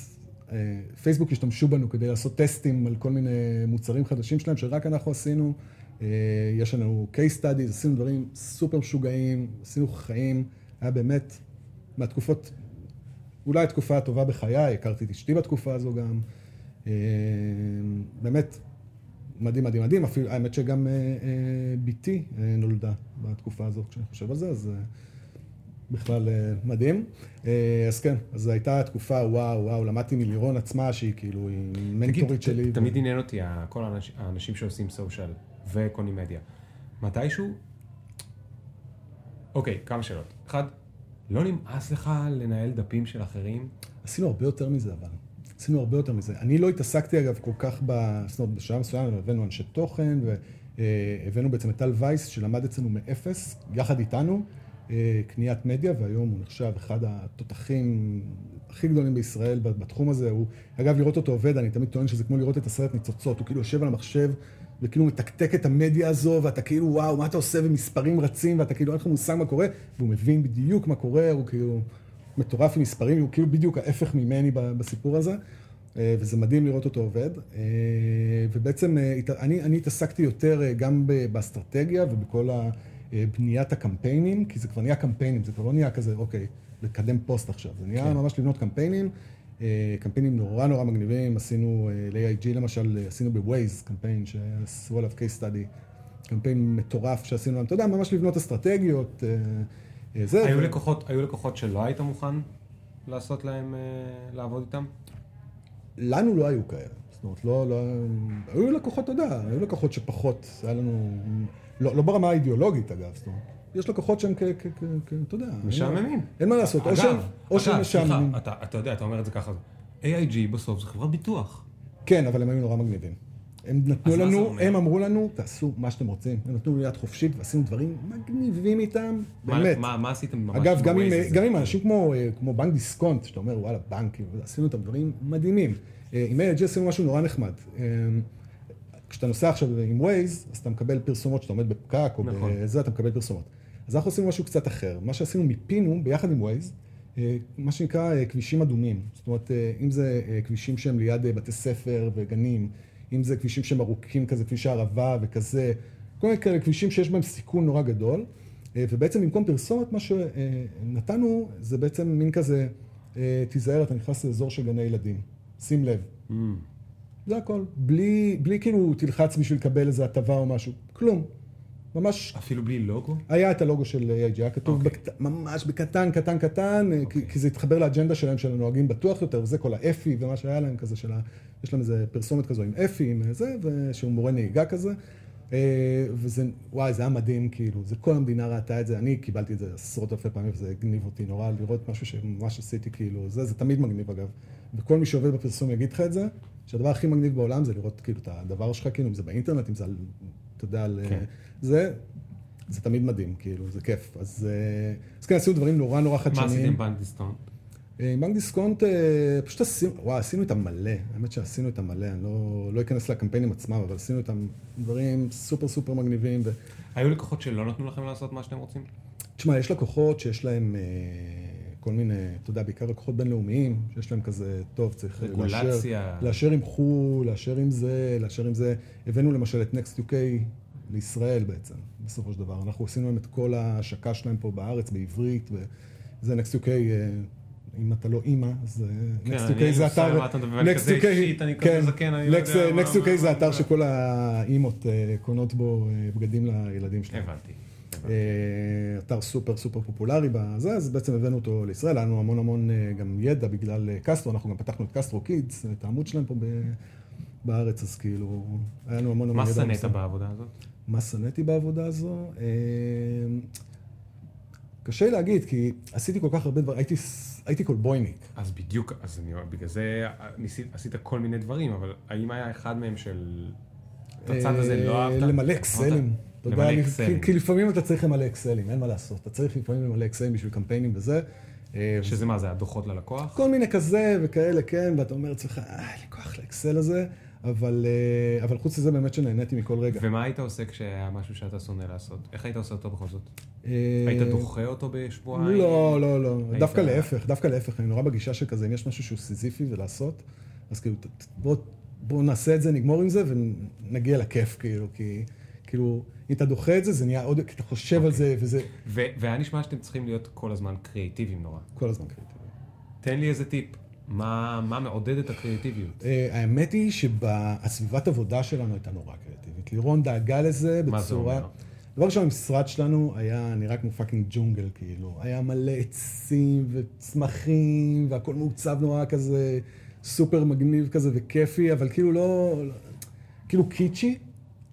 פייסבוק השתמשו בנו כדי לעשות טסטים על כל מיני מוצרים חדשים שלהם, שרק אנחנו עשינו. יש לנו case studies, עשינו דברים סופר משוגעים, עשינו חיים, היה באמת מהתקופות, אולי התקופה הטובה בחיי, הכרתי את אשתי בתקופה הזו גם. אה, באמת, מדהים, מדהים, מדהים. אפילו, האמת שגם אה, אה, בתי נולדה בתקופה הזאת, כשאני חושב על זה, אז בכלל מדהים. אז כן, אז זו הייתה תקופה, וואו, וואו, למדתי מלירון עצמה, שהיא כאילו, היא מנטורית תגיד, שלי. ת- תמיד עניין אותי, כל האנש- האנשים שעושים סושיאל וקונים מדיה. מתישהו... אוקיי, כמה שאלות. אחד, לא נמאס לך לנהל דפים של אחרים? עשינו הרבה יותר מזה, אבל. עשינו הרבה יותר מזה. אני לא התעסקתי, אגב, כל כך ב... זאת אומרת, בשלב מסוים הבאנו אנשי תוכן, והבאנו בעצם את טל וייס, שלמד אצלנו מאפס, יחד איתנו, אה, קניית מדיה, והיום הוא נחשב אחד התותחים הכי גדולים בישראל בתחום הזה. הוא, אגב, לראות אותו עובד, אני תמיד טוען שזה כמו לראות את הסרט ניצוצות. הוא כאילו יושב על המחשב, וכאילו מתקתק את המדיה הזו, ואתה כאילו, וואו, מה אתה עושה, ומספרים רצים, ואתה כאילו, אין לך מושג מה קורה, והוא מבין בדיוק מה קורה, הוא כאילו... מטורף עם מספרים, הוא כאילו בדיוק ההפך ממני בסיפור הזה, אה, וזה מדהים לראות אותו עובד. אה, ובעצם אה, אני, אני התעסקתי יותר גם באסטרטגיה ובכל ה- בניית הקמפיינים, כי זה כבר נהיה קמפיינים, זה כבר לא נהיה כזה, אוקיי, לקדם פוסט עכשיו, זה נהיה כן. ממש לבנות קמפיינים. אה, קמפיינים נורא נורא מגניבים, עשינו אה, ל-AIG למשל, אה, עשינו ב-Waze קמפיין שעשו עליו case study, קמפיין מטורף שעשינו להם, אתה יודע, ממש לבנות אסטרטגיות. זה, היו ו- לקוחות, היו לקוחות שלא היית מוכן לעשות להם, לעבוד איתם? לנו לא היו כאלה. זאת אומרת, לא, לא, היו לקוחות, אתה יודע, היו לקוחות שפחות, היה לנו, לא, לא ברמה האידיאולוגית אגב, זאת אומרת, יש לקוחות שהם כ... כ, כ, כ אתה יודע. משעממים. אין מה לעשות, או אגב, שהם, או שהם משעממים. אתה, אתה יודע, אתה אומר את זה ככה, AIG בסוף זה חברת ביטוח. כן, אבל הם היו נורא מגניבים. הם נתנו לנו? הם אמרו לנו, תעשו מה שאתם רוצים. הם נתנו לי יד חופשית ועשינו דברים מגניבים איתם, באמת. מה מה עשיתם ממש? אגב, גם עם? גם עם אנשים כמו, אה, כמו בנק דיסקונט, שאתה אומר, וואלה, בנקים, עשינו איתם דברים מדהימים. אה, עם AIG עשינו משהו נורא נחמד. אה, כשאתה נוסע עכשיו עם Waze, אז אתה מקבל פרסומות, כשאתה עומד בפקק או נכון. בזה, אתה מקבל פרסומות. אז אנחנו עשינו משהו קצת אחר. מה שעשינו, מיפינו ביחד עם Waze, אה, מה שנקרא אה, כבישים אדומים. זאת אומרת, אה, אם זה כבישים שהם ליד בתי ספר וגנים, אם זה כבישים שהם ארוכים כזה, כביש הערבה וכזה, כל מיני כאלה כבישים שיש בהם סיכון נורא גדול. ובעצם במקום פרסומת, מה שנתנו זה בעצם מין כזה, תיזהר, אתה נכנס לאזור של גני ילדים. שים לב. Mm. זה הכל. בלי, בלי כאילו תלחץ בשביל לקבל איזה הטבה או משהו. כלום. ממש אפילו בלי לוגו? היה את הלוגו של AIG, היה כתוב אוקיי. בקט... ממש בקטן, קטן, קטן, okay. כי, כי זה התחבר לאג'נדה שלהם, של הנוהגים בטוח יותר, וזה כל האפי ומה שהיה להם כזה, של ה... יש להם איזה פרסומת כזו עם אפי, עם זה, שהוא מורה נהיגה כזה. אה, וזה, וואי, זה היה מדהים, כאילו, זה כל המדינה ראתה את זה, אני קיבלתי את זה עשרות אלפי פעמים, וזה הגניב אותי נורא, לראות משהו שממש עשיתי, כאילו, זה, זה תמיד מגניב אגב. וכל מי שעובד בפרסום יגיד לך את זה, שהדבר הכי מגניב בעולם זה לראות כאילו את הדבר שלך, כאילו, אם זה באינטרנט, אם זה על, אתה יודע, על כן. זה, זה תמיד מדהים, כאילו, זה כיף. אז, אה, אז כן, עשינו דברים נורא נורא מה חדשניים. עשיתם עם בנק דיסקונט? אה, בנק דיסקונט, אה, פשוט עשינו, וואי, עשינו איתם מלא, האמת שעשינו איתם מלא, אני לא, לא אכנס לקמפיינים עצמם, אבל עשינו איתם דברים סופר סופר מגניבים. ו... היו לקוחות שלא נתנו לכם לעשות מה שאתם רוצים? תשמע, יש לקוחות שיש להם אה, כל מיני, אתה יודע, בעיקר לקוחות בינלאומיים, שיש להם כזה, טוב, צריך רגולציה. לאשר, עם חו"ל, לאשר עם זה, לאשר עם זה. הבאנו למשל את Next UK לישראל בעצם, בסופו של דבר. אנחנו עשינו להם את כל ההשקה שלהם פה בארץ, בעברית, וזה Next UK, אה, אם אתה לא אימא, אז כן, Next UK זה עושה אתר... אתה מדבר, אני כזה כזה זקן, אני לא Next- יודע Next UK זה אתר שכל האימות אה, קונות בו אה, בגדים לילדים שלהם. הבנתי. אה, אתר סופר סופר פופולרי בזה, אז בעצם הבאנו אותו לישראל, היה לנו המון המון אה, גם ידע בגלל אה, קסטרו, אנחנו גם פתחנו את קסטרו קידס, את העמוד שלהם פה בארץ, אז כאילו, היה לנו המון המון מה ידע. שנאת בנושא. בעבודה הזאת? מה שנאתי בעבודה הזו? אה, קשה להגיד, כי עשיתי כל כך הרבה דברים, הייתי, הייתי קולבויניק. אז בדיוק, אז אני, בגלל זה ניסית, עשית כל מיני דברים, אבל האם היה אחד מהם של... את הצד הזה לא אה, אהבת? למלא אקסלים. אתה יודע, אני-. כי- כי לפעמים אתה צריך למלא אקסלים, אין מה לעשות. אתה צריך לפעמים למלא אקסלים בשביל קמפיינים וזה. אה, שזה מה זה, הדוחות ללקוח? כל מיני כזה וכאלה, כן, ואתה אומר לעצמך, אה, אין לי כוח לאקסל הזה, אבל, אה, אבל חוץ מזה באמת שנהניתי מכל רגע. ומה היית עושה כשהיה משהו שאתה שונא לעשות? איך היית עושה אותו בכל זאת? אה, היית דוחה אותו בשבועיים? לא, לא, לא. היית- דווקא להפך, דווקא להפך. אני נורא בגישה של כזה, אם יש משהו שהוא סיזיפי ולעשות, אז כאילו, ת- ת- בוא, בוא נעשה את זה, נגמור עם זה ונגיע לכיף, כאילו, כי, כאילו, אם אתה דוחה את זה, זה נהיה עוד, כי אתה חושב על זה, וזה ו- והיה נשמע שאתם צריכים להיות כל הזמן קריאיטיביים נורא. כל הזמן קריטי. תן לי איזה טיפ. מה, מה מעודד את הקריאיטיביות? אה, האמת היא שהסביבת עבודה שלנו הייתה נורא קריאטיבית. לירון דאגה לזה מה זה בצורה... אומר? דבר ראשון, המשרד שלנו היה נראה כמו fucking ג'ונגל, כאילו. היה מלא עצים וצמחים, והכל מעוצב נורא כזה, סופר מגניב כזה וכיפי, אבל כאילו. לא- כאילו קיצ'י,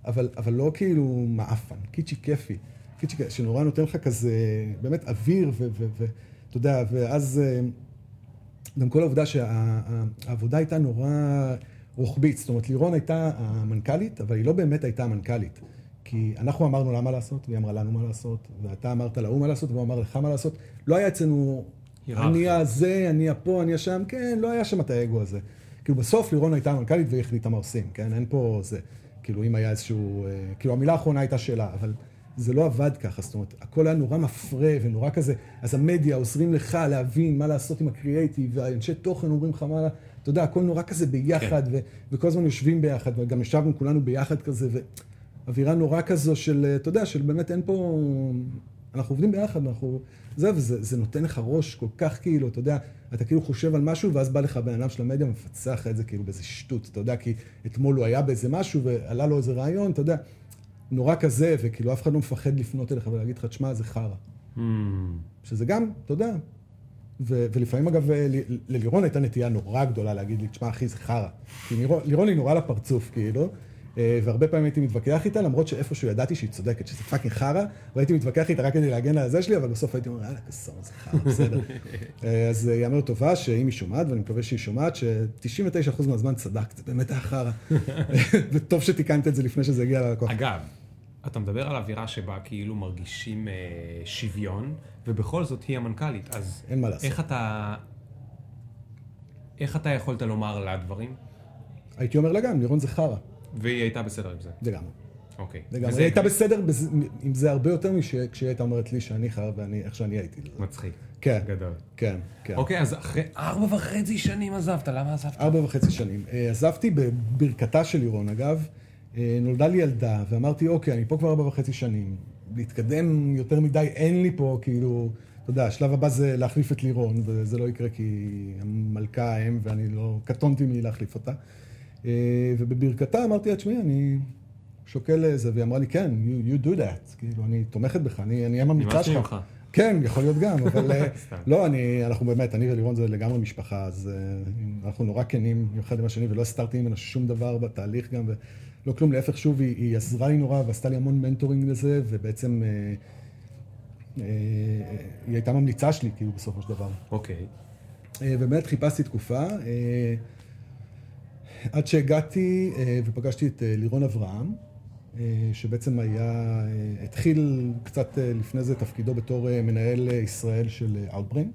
אבל, אבל לא כאילו מעפן, קיצ'י כיפי. קיצ'י כ- שנורא נותן לך כזה, באמת אוויר, ואתה יודע, ואז... אה, גם כל העובדה שהעבודה הייתה נורא רוחבית. זאת אומרת, לירון הייתה המנכ"לית, אבל היא לא באמת הייתה המנכ"לית. כי אנחנו אמרנו לה מה לעשות, והיא אמרה לנו מה לעשות, ואתה אמרת להוא מה לעשות, והוא אמר לך מה לעשות. לא היה אצלנו. אני הזה, אני הפה, אני השם, כן, לא היה שם את האגו הזה. כאילו, בסוף לירון הייתה המנכ"לית והיא החליטה מה עושים, כן? אין פה זה. כאילו, אם היה איזשהו... אה, כאילו, המילה האחרונה הייתה שלה, אבל זה לא עבד ככה. זאת אומרת, הכל היה נורא מפרה ונורא כזה. אז המדיה עוזרים לך להבין מה לעשות עם הקריאייטיב, והאנשי תוכן אומרים לך מה... אתה יודע, הכל נורא כזה ביחד, ו- וכל הזמן יושבים ביחד, וגם ישבנו כולנו ביחד כזה, ואווירה נורא כזו של, אתה יודע, של באמת אין פה... אנחנו עובדים ביחד, אנחנו... זה, וזה זה נותן לך ראש כל כך כאילו, אתה יודע, אתה כאילו חושב על משהו, ואז בא לך בן אדם של המדיה ומפצח את זה כאילו באיזה שטות, אתה יודע, כי אתמול הוא היה באיזה משהו, ועלה לו איזה רעיון, אתה יודע, נורא כזה, וכאילו אף אחד לא מפחד לפנות אליך ולהגיד לך, תשמע, זה חרא. Hmm, שזה גם, אתה יודע. ו- ולפעמים אגב, ללירון הייתה נטייה נורא גדולה להגיד לי, תשמע אחי, זה חרא. כי לירון היא נורא לפרצוף, כאילו. אה, והרבה פעמים הייתי מתווכח איתה, למרות שאיפשהו ידעתי שהיא צודקת, שזה פאקינג חרא, והייתי מתווכח איתה רק כדי להגן על הזה שלי, אבל בסוף הייתי אומר, יאללה, כסור, זה חרא, בסדר. אה, אז יאמר טובה שאם היא שומעת, ואני מקווה שהיא שומעת, ש-99% מהזמן צדקת, זה באמת היה חרא. וטוב שתיקנת את זה לפני שזה הגיע ללקוח. אגב, אתה מדבר על אווירה שבה כאילו מרגישים אה, שוויון, ובכל זאת היא המנכ"לית, אז אין מה לעשות. איך אתה... איך אתה יכולת לומר לה דברים? הייתי אומר לה גם, לירון זה חרא, והיא הייתה בסדר עם זה. לגמרי. אוקיי. לגמרי. היא הייתה בסדר עם זה הרבה יותר משכשהיא הייתה אומרת לי שאני חרא ואני, איך שאני הייתי. מצחיק. כן, גדול. כן, כן. אוקיי, אז אחרי ארבע וחצי שנים עזבת, למה עזבת? ארבע וחצי שנים. אה, עזבתי בברכתה של לירון, אגב. אה, נולדה לי ילדה, ואמרתי, אוקיי, אני פה כבר ארבע וחצי שנים. להתקדם יותר מדי אין לי פה, כאילו, אתה יודע, השלב הבא זה להחליף את לירון, וזה לא יקרה כי המלכה האם, ואני לא, קטונתי מלהחליף אותה. אה, ובברכתה אמרתי לה, תשמעי, אני שוקל איזה, והיא אמרה לי, כן, you, you do that, כאילו, אני תומכת בך, אני אהיה ממליצה שלך. כן, יכול להיות גם, אבל אה. לא, אני, אנחנו באמת, אני ולירון זה לגמרי משפחה, אז אה, אנחנו נורא כנים אחד עם השני, ולא הסתרתי ממנו שום דבר בתהליך גם, ולא כלום, להפך, שוב, היא, היא עזרה לי נורא ועשתה לי המון מנטורינג לזה, ובעצם אה, אה, היא הייתה ממליצה שלי, כאילו, בסופו של דבר. אוקיי. אה, ובאמת חיפשתי תקופה, אה, עד שהגעתי אה, ופגשתי את אה, לירון אברהם, אה, שבעצם היה, התחיל קצת לפני זה תפקידו בתור מנהל ישראל של Outbrain.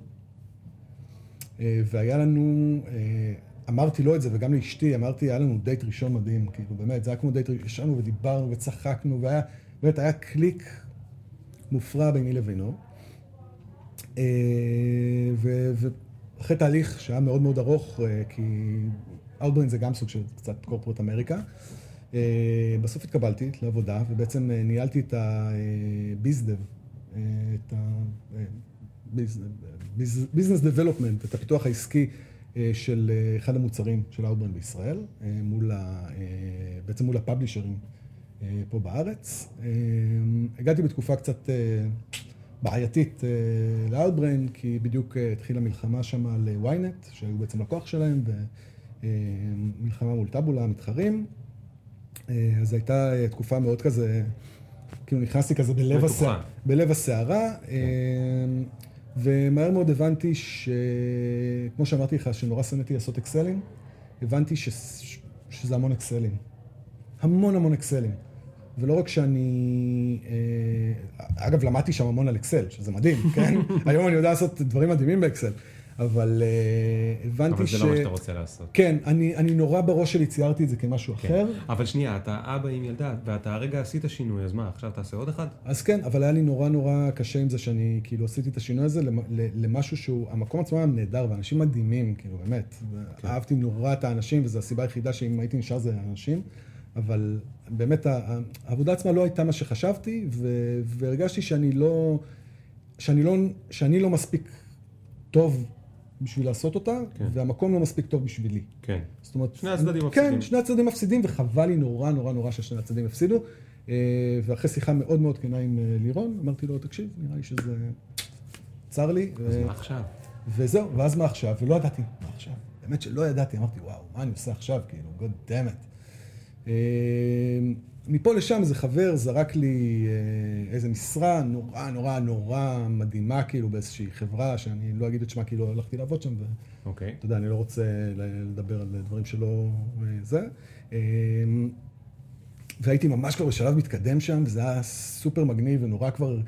והיה לנו, אמרתי לו את זה וגם לאשתי, אמרתי, היה לנו דייט ראשון מדהים, כאילו באמת, זה היה כמו דייט, ראשון, ישבנו ודיברנו וצחקנו, והיה, באמת, היה קליק מופרע ביני לבינו. ואחרי תהליך שהיה מאוד מאוד ארוך, כי Outbrain זה גם סוג של קצת קורפורט אמריקה, אה, בסוף התקבלתי לעבודה, ובעצם אה, ניהלתי את ה-ביזדב, את ה-business development, את הפיתוח העסקי אה, של אה, אחד המוצרים של Outbrain בישראל, אה, מול ה, אה, בעצם מול הפאבלישרים אה, פה בארץ. אה, הגעתי בתקופה קצת אה, בעייתית אה, ל-Outbrain, כי בדיוק אה, התחילה מלחמה שם על אה, ynet, שהיו בעצם לקוח שלהם, ומלחמה מול טאבולה, המתחרים. אה, אז הייתה אה, תקופה מאוד כזה, כאילו נכנסתי כזה בלב. הסע... בלב הסערה, אה, ומהר מאוד הבנתי ש... כמו שאמרתי לך, שנורא שנאתי לעשות אקסלים, הבנתי ש... שזה המון אקסלים. המון המון אקסלים. ולא רק שאני... אה, אגב, למדתי שם המון על אקסל, שזה מדהים, כן? היום אני יודע לעשות דברים מדהימים באקסל. אבל אה, הבנתי אבל ש... זה לא מה שאתה רוצה לעשות. כן, אני, אני נורא בראש שלי ציירתי את זה כמשהו כן. אחר. אבל שנייה, אתה אבא עם ילדה, ואתה הרגע עשית שינוי, אז מה, עכשיו תעשה עוד אחד? אז כן, אבל היה לי נורא נורא קשה עם זה שאני כאילו עשיתי את השינוי הזה למשהו שהוא, המקום עצמו היה נהדר, ואנשים מדהימים, כאילו באמת. כן. אהבתי נורא את האנשים, וזו הסיבה היחידה שאם הייתי נשאר זה האנשים, אבל באמת העבודה עצמה לא הייתה מה שחשבתי, והרגשתי שאני לא, שאני לא, שאני לא מספיק טוב בשביל לעשות אותה, כן. והמקום לא מספיק טוב בשבילי. כן. זאת אומרת... שני הצדדים כן, מפסידים. שני הצדדים מפסידים, וחבל לי נורא נורא נורא ששני הצדדים הפסידו. אה, ואחרי שיחה מאוד מאוד כנה עם אה, לירון, אמרתי לו, תקשיב, נראה לי שזה... צר לי. אז ו- מה עכשיו? וזהו, ואז מה עכשיו? ולא ידעתי מה עכשיו. באמת שלא ידעתי, אמרתי, וואו, מה אני עושה עכשיו? כאילו, God damn it. מפה לשם איזה חבר זרק לי אה, איזה משרה נורא נורא נורא מדהימה, כאילו, באיזושהי חברה, שאני לא אגיד את שמה, כאילו, הלכתי לעבוד שם, ו... אוקיי. אתה יודע, אני לא רוצה לדבר על דברים שלא אה, זה. אה, והייתי ממש כבר בשלב מתקדם שם, וזה היה סופר מגניב ונורא כבר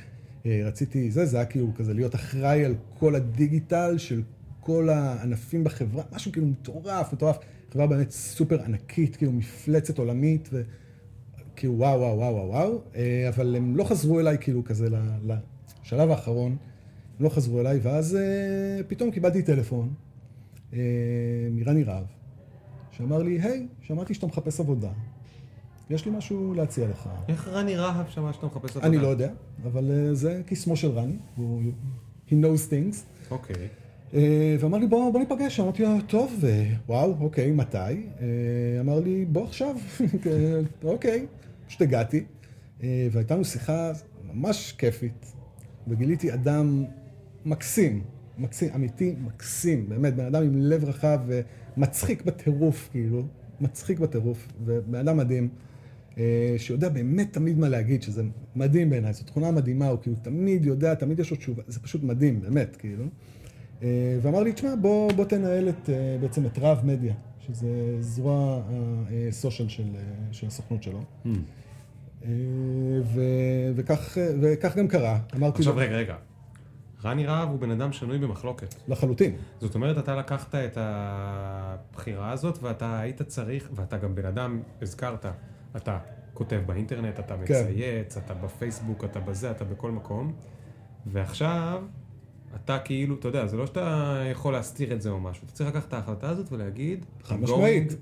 אה, רציתי, זה, זה היה כאילו כזה להיות אחראי על כל הדיגיטל של כל הענפים בחברה, משהו כאילו מטורף, מטורף. חברה באמת סופר ענקית, כאילו מפלצת עולמית, וכאילו וואו, וואו, וואו, וואו, וואו. אה, אבל הם לא חזרו אליי כאילו כזה לשלב האחרון, הם לא חזרו אליי, ואז אה, פתאום קיבלתי טלפון אה, מרני רהב, שאמר לי, היי, שמעתי שאתה מחפש עבודה, יש לי משהו להציע לך. איך רני רהב שמע שאתה מחפש עבודה? אני לא יודע, אבל זה קסמו של רני, הוא, he knows things. אוקיי. אה, ואמר לי, בוא, בוא ניפגש. אמרתי לו, טוב, אה, וואו, אוקיי, מתי? אה, אמר לי, בוא עכשיו. אוקיי, פשוט הגעתי, אה, והייתה לנו שיחה ממש כיפית, וגיליתי אדם מקסים, מקסים, אמיתי, מקסים, באמת, בן אדם עם לב רחב ומצחיק בטירוף, כאילו, מצחיק בטירוף, ובן אדם מדהים. אה, שיודע באמת תמיד מה להגיד, שזה מדהים בעיניי, זו תכונה מדהימה, הוא כאילו תמיד יודע, תמיד יש לו תשובה, זה פשוט מדהים, באמת, כאילו. אה, ואמר לי, תשמע, בוא, בוא תנהל את, אה, בעצם את רב מדיה, שזה זרוע הסושיאל של, של הסוכנות שלו. Mm. ו, וכך, וכך גם קרה. אמרתי עכשיו, לו... רגע, רגע. רני רהב הוא בן אדם שנוי במחלוקת. לחלוטין. זאת אומרת, אתה לקחת את הבחירה הזאת, ואתה היית צריך, ואתה גם בן אדם, הזכרת, אתה כותב באינטרנט, אתה כן. מצייץ, כן. אתה בפייסבוק, אתה בזה, אתה בכל מקום, ועכשיו אתה כאילו, אתה יודע, זה לא שאתה יכול להסתיר את זה או משהו, אתה צריך לקחת את ההחלטה הזאת ולהגיד, חד משמעית.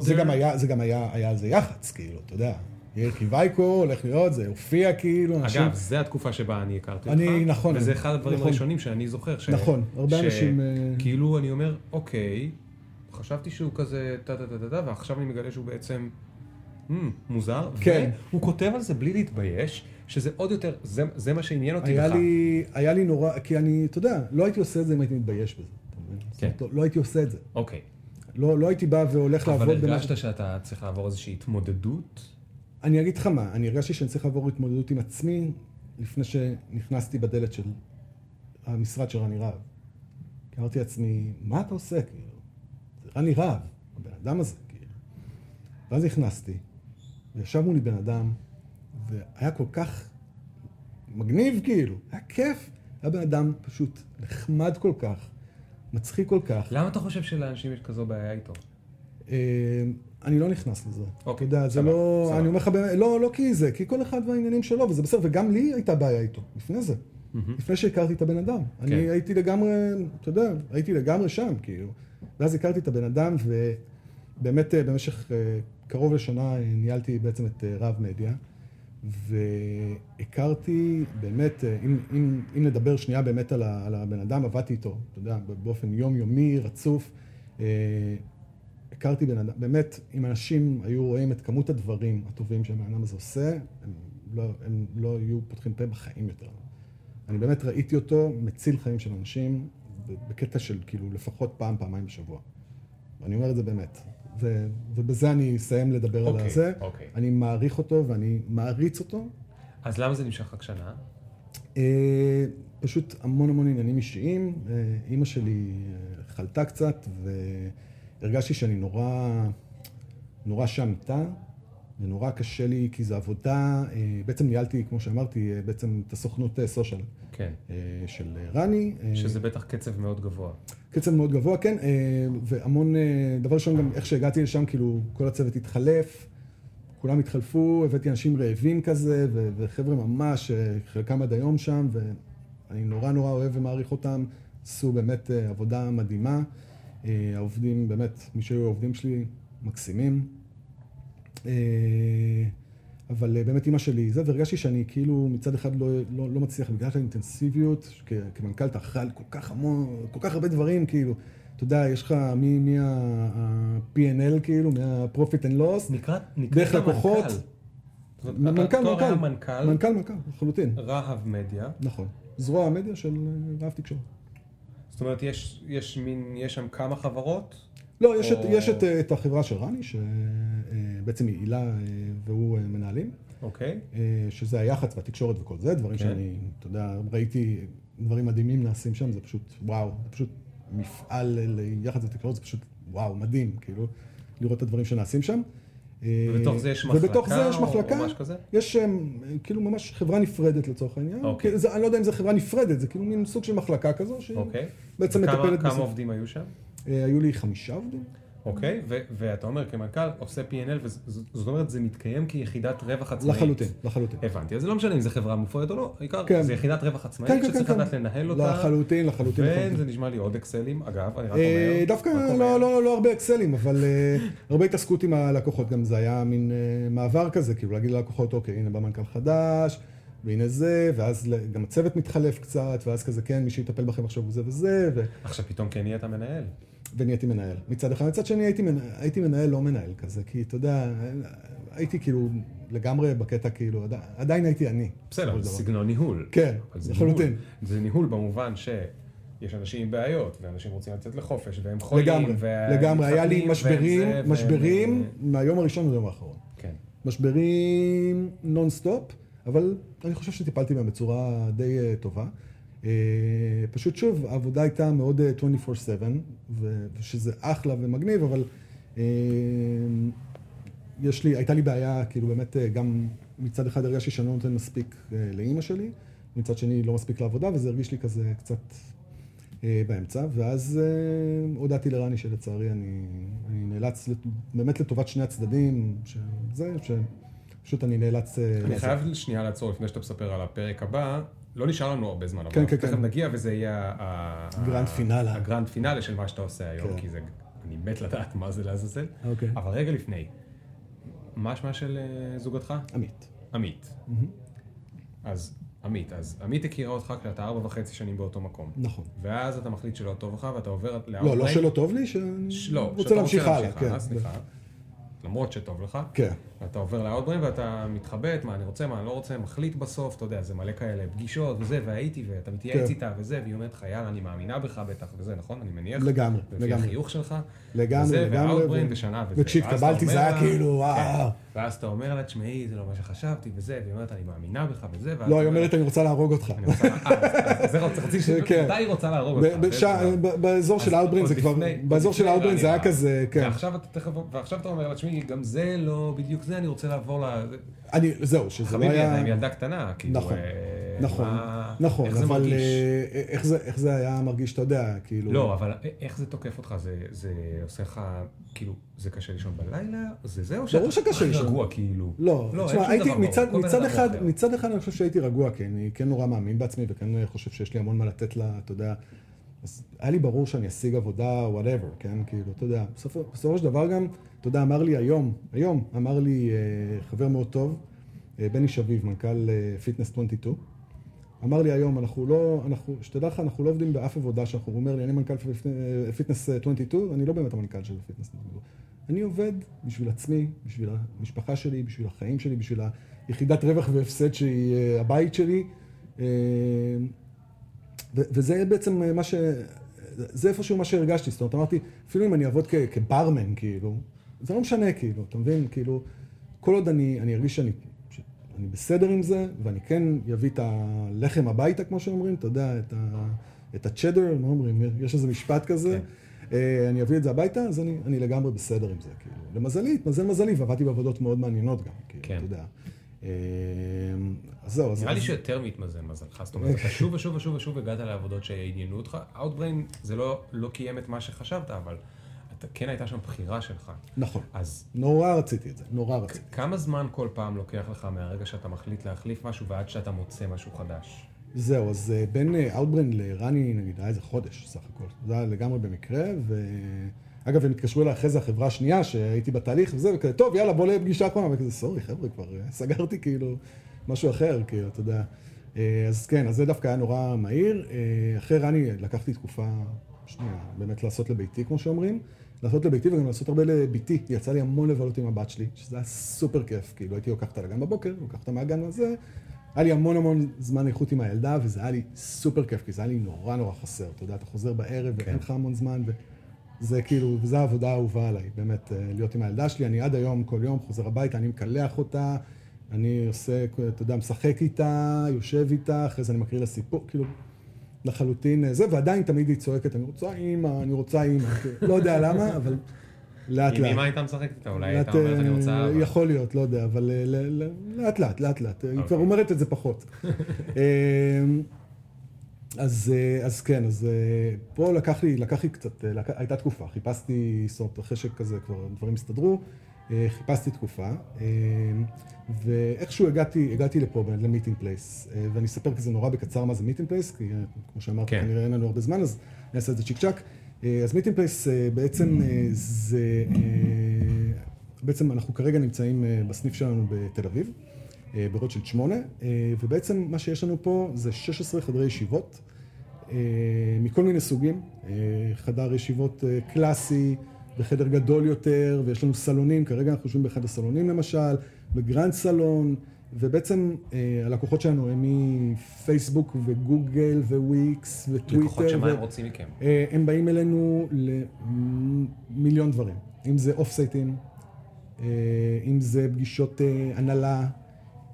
זה גם היה, זה גם היה, היה על זה יח"צ, כאילו, אתה יודע. יאיר קיווייקו הולך להיות, זה הופיע כאילו, אנשים... אגב, זה התקופה שבה אני הכרתי אני, אותך. נכון. וזה אחד הדברים נכון. הראשונים שאני זוכר. ש... נכון, הרבה ש... אנשים... אה, כאילו, אני אומר, אוקיי, חשבתי שהוא כזה טה-טה-טה-טה, ועכשיו אני מגלה שהוא בעצם mm, מוזר. כן. והוא כותב על זה בלי להתבייש, שזה עוד יותר, זה, זה מה שעניין אותי היה לך. לי, היה לי נורא, כי אני, אתה יודע, לא הייתי עושה את זה אם הייתי מתבייש בזה. כן. לא, לא הייתי עושה את זה. אוקיי. לא, לא הייתי בא והולך לעבוד... אבל הרגשת שאתה צריך לעבור איזושהי התמודדות? אני אגיד לך מה, אני הרגשתי שאני צריך לעבור התמודדות עם עצמי לפני שנכנסתי בדלת של המשרד של רני רהב. כי אמרתי לעצמי, מה אתה עושה? כאילו, זה רני רהב, הבן אדם הזה, כאילו. ואז נכנסתי, וישב מולי בן אדם, והיה כל כך מגניב, כאילו, היה כיף. היה בן אדם פשוט נחמד כל כך, מצחיק כל כך. למה אתה חושב שלאנשים יש כזו בעיה איתו? אה, אני לא נכנס לזה. אוקיי, אתה יודע, זה לא... סבא. אני אומר לך לא, לא כי זה, כי כל אחד והעניינים שלו, וזה בסדר, וגם לי הייתה בעיה איתו, לפני זה. Mm-hmm. לפני שהכרתי את הבן אדם. כן. אני הייתי לגמרי, אתה יודע, הייתי לגמרי שם, כאילו. ואז הכרתי את הבן אדם, ובאמת אה, במשך אה, קרוב לשנה ניהלתי בעצם את רב מדיה. והכרתי באמת, אם, אם, אם נדבר שנייה באמת על, ה, על הבן אדם, עבדתי איתו, אתה יודע, באופן יומיומי, רצוף. הכרתי בן אדם, באמת, אם אנשים היו רואים את כמות הדברים הטובים שהבן אדם הזה עושה, הם לא, הם לא היו פותחים פה בחיים יותר. אני באמת ראיתי אותו מציל חיים של אנשים בקטע של כאילו לפחות פעם, פעמיים בשבוע. ואני אומר את זה באמת. ו, ובזה אני אסיים לדבר okay, על אוקיי, זה. Okay. אוקיי. אני מעריך אותו ואני מעריץ אותו. אז למה זה נמשך רק שנה? אה, פשוט המון המון עניינים אישיים. אה, אימא שלי אה, חלתה קצת, ו... הרגשתי שאני נורא, נורא שם איתה, ונורא קשה לי, כי זו עבודה, אה, בעצם ניהלתי, כמו שאמרתי, אה, בעצם את הסוכנות סושיאל. כן. אה, של רני. שזה בטח קצב מאוד גבוה. קצב מאוד גבוה, כן, והמון, דבר ראשון, גם איך שהגעתי לשם, כאילו, כל הצוות התחלף, כולם התחלפו, הבאתי אנשים רעבים כזה, וחבר'ה ממש, חלקם עד היום שם, ואני נורא נורא אוהב ומעריך אותם, עשו באמת עבודה מדהימה. העובדים, באמת, מי שהיו העובדים שלי, מקסימים. אה, אבל אה, באמת אימא שלי זה, והרגשתי שאני כאילו מצד אחד לא, לא, לא מצליח, בגלל האינטנסיביות, כמנכ"ל אתה אחראי על כל כך המון, כל כך הרבה דברים, כאילו, אתה יודע, יש לך מי, ה-P&L כאילו, מה-Profit and Loss, נקרא, נקרא דרך לקוחות. מנכ"ל, מנכ"ל, מנכ"ל, מנכ"ל, מנכ"ל, לחלוטין. רהב מדיה. נכון. זרוע המדיה של רהב תקשורת. זאת אומרת, יש, יש, מין, יש שם כמה חברות? לא, יש, או... את, יש את, את החברה של רני, שבעצם היא הילה אה, והוא אה, מנהלים. אוקיי. אה, שזה היח"צ והתקשורת וכל זה, דברים כן. שאני, אתה יודע, ראיתי דברים מדהימים נעשים שם, זה פשוט וואו, זה פשוט מפעל ליח"צ ותקשורת, זה פשוט וואו, מדהים, כאילו, לראות את הדברים שנעשים שם. ובתוך זה יש מחלקה ובתוך זה יש מחלקה, או משהו כזה? יש כאילו ממש חברה נפרדת לצורך העניין. אוקיי. זה, אני לא יודע אם זה חברה נפרדת, זה כאילו מין סוג של מחלקה כזו, שהיא אוקיי. בעצם וכמה, מטפלת... כמה עובדים היו שם? אה, היו לי חמישה עובדים. אוקיי, ו- ואתה אומר כמנכ"ל עושה P&L, וזאת אומרת זה מתקיים כיחידת רווח עצמאית. לחלוטין, לחלוטין. הבנתי, אז זה לא משנה אם זה חברה מופרדת או לא, העיקר כן. זה יחידת רווח עצמאית כן, כן, שצריך כן, לדעת כן. לנהל אותה. לחלוטין, לחלוטין. וזה נשמע לי עוד אקסלים, אגב, אני רק אה, אומר. דוווקא לא, לא, לא, לא הרבה אקסלים, אבל אה, הרבה התעסקות עם הלקוחות, גם זה היה מין מעבר כזה, כאילו להגיד ללקוחות, אוקיי, הנה בא מנכ"ל חדש. והנה זה, ואז גם הצוות מתחלף קצת, ואז כזה, כן, מי שיטפל בכם עכשיו הוא זה וזה. ו... עכשיו פתאום כן נהיית מנהל. ונהייתי מנהל. מצד אחד, מצד שני הייתי, מנהל, הייתי מנהל לא מנהל כזה, כי אתה יודע, הייתי כאילו לגמרי בקטע כאילו, עדיין הייתי אני. בסדר, זה סגנון ניהול. כן, לחלוטין. זה ניהול במובן ש... יש אנשים עם בעיות, ואנשים רוצים לצאת לחופש, והם חולים, לגמרי, לגמרי, היה לי משברים, משברים ו... מהיום הראשון ליום האחרון. כן. משברים נונסטופ, אבל אני חושב שטיפלתי בהם בצורה די אה, טובה. אה, פשוט שוב, העבודה הייתה מאוד אה, 24/7, ושזה אחלה ומגניב, אבל יש לי, הייתה לי בעיה, כאילו באמת, גם מצד אחד הרגשתי שאני לא נותן מספיק לאימא שלי, מצד שני לא מספיק לעבודה, וזה הרגיש לי כזה קצת אה, באמצע, ואז אה, הודעתי לרני שלצערי אני, אני נאלץ, באמת לטובת שני הצדדים, שזה, שפשוט אני נאלץ... אה, אני לעזור. חייב שנייה לעצור לפני שאתה מספר על הפרק הבא. לא נשאר לנו הרבה זמן, כן, אבל כן, תכף כן. נגיע וזה יהיה grand finale. ה grand finale של מה שאתה עושה היום, כן. כי זה, אני מת לדעת מה זה לעזאזל. אוקיי. אבל רגע לפני, מה שמה של זוגתך? עמית. עמית. Mm-hmm. אז עמית, אז עמית הכירה אותך כשאתה ארבע וחצי שנים באותו מקום. נכון. ואז אתה מחליט שלא טוב לך ואתה עובר לאאוטבריין. לא, לא שלא טוב לי, שאני לא, רוצה להמשיך הלאה. כן. סליחה. למרות שטוב לך. כן. ואתה עובר לאאוטברין ואתה מתחבט, מה אני רוצה, מה אני לא רוצה, מחליט בסוף, אתה יודע, זה מלא כאלה פגישות וזה, והייתי, ואתה מתייעץ כן. איתה וזה, והיא אומרת לך, יאללה, אני מאמינה בך בטח, וזה, נכון? אני מניח. לגמרי, לגמרי. לפי החיוך שלך. לגמרי, וזה, לגמרי. והאוטברין בשנה וזה. וכשהתקבלתי זה היה כאילו, וואו. ואז אתה אומר לה, תשמעי, זה לא מה שחשבתי, וזה, והיא אומרת, אני מאמינה בך, וזה. לא, היא אומרת, אני רוצה להרוג אותך. אה, זה רציתי ש... כן. מתי היא רוצה להרוג אותך? באזור של האוטברין זה כבר, באזור של האוטברין זה היה כזה, כן. ועכשיו אתה אומר לה, תשמעי, גם זה לא בדיוק זה, אני רוצה לעבור ל... אני, זהו, שזה לא היה... חביבי, ילדה קטנה, כאילו... נכון, אה, נכון, נכון, איך זה מרגיש? אה, איך זה, איך זה היה מרגיש, אתה יודע, כאילו... לא, אבל איך זה תוקף אותך? זה, זה עושה לך, כאילו, זה קשה לישון בלילה? זה זה, או שאתה הכי רגוע, כאילו? לא, לא תשמע, הייתי, מצד, מצד אחד, מצד אחד אני חושב שהייתי רגוע, כי אני כן נורא מאמין בעצמי, וכן חושב שיש לי המון מה לתת לה, אתה יודע... אז היה לי ברור שאני אשיג עבודה, whatever, כן? כאילו, אתה יודע, בסופו, בסופו של דבר גם, אתה יודע, אמר לי היום, היום, אמר לי אה, חבר מאוד טוב, אה, בני שביב, מנכ"ל פיטנס אה, 22, אמר לי היום, אנחנו לא, אנחנו, שתדע לך, אנחנו לא עובדים באף עבודה שאנחנו, הוא אומר לי, אני מנכ"ל פיטנס 22, אני לא באמת המנכ"ל של פיטנס 22. אני עובד בשביל עצמי, בשביל המשפחה שלי, בשביל החיים שלי, בשביל היחידת רווח והפסד שהיא הבית שלי. וזה בעצם מה ש... זה איפשהו מה שהרגשתי, זאת אומרת, אמרתי, אפילו אם אני אעבוד כברמן, כאילו, זה לא משנה, כאילו, אתה מבין? כאילו, כל עוד אני, אני ארגיש שאני, שאני בסדר עם זה, ואני כן אביא את הלחם הביתה, כמו שאומרים, אתה יודע, את, ה, את הצ'דר, מה אומרים? יש איזה משפט כזה. כן. אה, אני אביא את זה הביתה, אז אני, אני לגמרי בסדר עם זה, כאילו. למזלי, התמזל מזלי, ועבדתי בעבודות מאוד מעניינות גם, כאילו, כן. אתה יודע. אמ, אז זהו. נראה לי שיותר מתמזל מזלך, זאת אומרת, אתה שוב ושוב ושוב ושוב הגעת לעבודות שעניינו אותך. Outbrain זה לא, לא קיים את מה שחשבת, אבל אתה, כן הייתה שם בחירה שלך. נכון. אז... נורא רציתי את זה, נורא רציתי. כמה זמן כל פעם לוקח לך מהרגע שאתה מחליט להחליף משהו ועד שאתה מוצא משהו חדש? זהו, אז אה, בין Outbrain לרני, נגיד, היה איזה חודש סך הכל. זה היה לגמרי במקרה, ו... אגב, הם התקשרו אליי אחרי זה, החברה השנייה, שהייתי בתהליך וזה, וכזה, טוב, יאללה, בוא לפגישה אחרונה, וכזה, סורי, חבר'ה, כבר אה, סגרתי כאילו משהו אחר, כאילו, אתה יודע. אה, אז כן, אז זה דווקא היה נורא מהיר. אה, אחרי רני לקחתי תקופה, שנייה, באמת לעשות לביתי, כמו שאומרים. לעשות לביתי וגם לעשות הרבה לביתי. יצא לי המון לבלות עם הבת שלי, שזה היה סופר כיף, כאילו הייתי לוקח אותה לגן בבוקר, לוקח אותה מהגן הזה. היה לי המון המון זמן איכות עם הילדה, וזה היה לי סופר כיף, כי זה היה לי נורא נורא חסר. אתה יודע, אתה חוזר בערב כן. ואין לך המון זמן, ו... זה כאילו, וזו העבודה האהובה עליי, באמת, אה, להיות עם הילדה שלי. אני עד היום, כל יום חוזר הביתה, אני מקלח אותה, אני עושה, אתה יודע, משחק איתה, יושב איתה, אחרי זה אני מקריא לה סיפור, כאילו, לחלוטין אה, זה, ועדיין תמיד היא צועקת, אני רוצה אימא, אני רוצה אימא, כאילו, לא יודע למה, אבל לאט לאט. עם אימא הייתה משחקת איתה, אולי הייתה אומרת אני רוצה אבא. יכול להיות, לא יודע, אבל אה, לאט לאט, לאט לאט, היא כבר אומרת את זה פחות. אז, אה, אז כן, אז אה, פה לקח לי, לקח לי קצת, אה, לק... הייתה תקופה, חיפשתי, אומרת, אחרי שכזה כבר דברים הסתדרו, חיפשתי תקופה, ואיכשהו הגעתי, הגעתי לפה, למיטינג פלייס, ואני אספר כזה נורא בקצר מה זה מיטינג פלייס, כי כמו שאמרת, כן. כנראה אין לנו הרבה זמן, אז אני אעשה את זה צ'יק צ'אק. אז מיטינג פלייס בעצם זה, בעצם אנחנו כרגע נמצאים בסניף שלנו בתל אביב. אה, ברוטשילד 8, אה, ובעצם מה שיש לנו פה זה 16 חדרי ישיבות אה, מכל מיני סוגים, חדר ישיבות קלאסי בחדר גדול יותר, ויש לנו סלונים, כרגע אנחנו יושבים באחד הסלונים למשל, בגרנד סלון, ובעצם הלקוחות שלנו הם מפייסבוק וגוגל וויקס וטוויטר. לקוחות שמה הם רוצים מכם? הם באים אלינו למיליון דברים, אם זה off-site ים, אם זה פגישות הנהלה,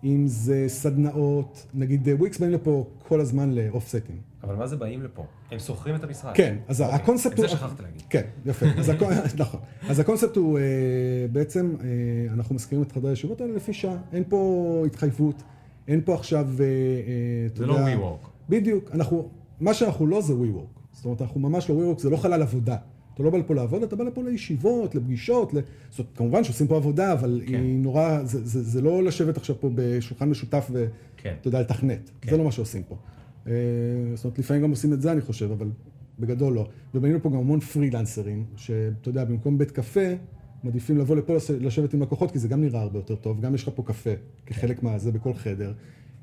אם זה סדנאות, נגיד וויקס באים לפה כל הזמן ל off-site ים. אבל מה זה באים לפה? הם שוכרים את המשרד. כן, אז אוקיי, הקונספט הוא... את זה שכחת להגיד. כן, יפה. אז הקו... נכון. אז הקונספט הוא בעצם, אנחנו משכירים את חדרי הישיבות האלה לפי שעה. אין פה התחייבות, אין פה עכשיו, אתה יודע... זה לא WeWork. בדיוק. אנחנו, מה שאנחנו לא זה WeWork. זאת אומרת, אנחנו ממש לא WeWork, זה לא חלל עבודה. אתה לא בא לפה לעבוד, אתה בא לפה לישיבות, לפגישות, ל... זאת אומרת, כמובן שעושים פה עבודה, אבל כן. היא נורא, זה, זה, זה לא לשבת עכשיו פה בשולחן משותף ואתה כן. יודע, לתכנת. כן. זה לא מה שעושים פה. אה, זאת אומרת, לפעמים גם עושים את זה, אני חושב, אבל בגדול לא. ובנינו פה גם המון פרילנסרים, שאתה יודע, במקום בית קפה, מעדיפים לבוא לפה לשבת עם לקוחות, כי זה גם נראה הרבה יותר טוב, גם יש לך פה קפה כחלק מהזה בכל חדר.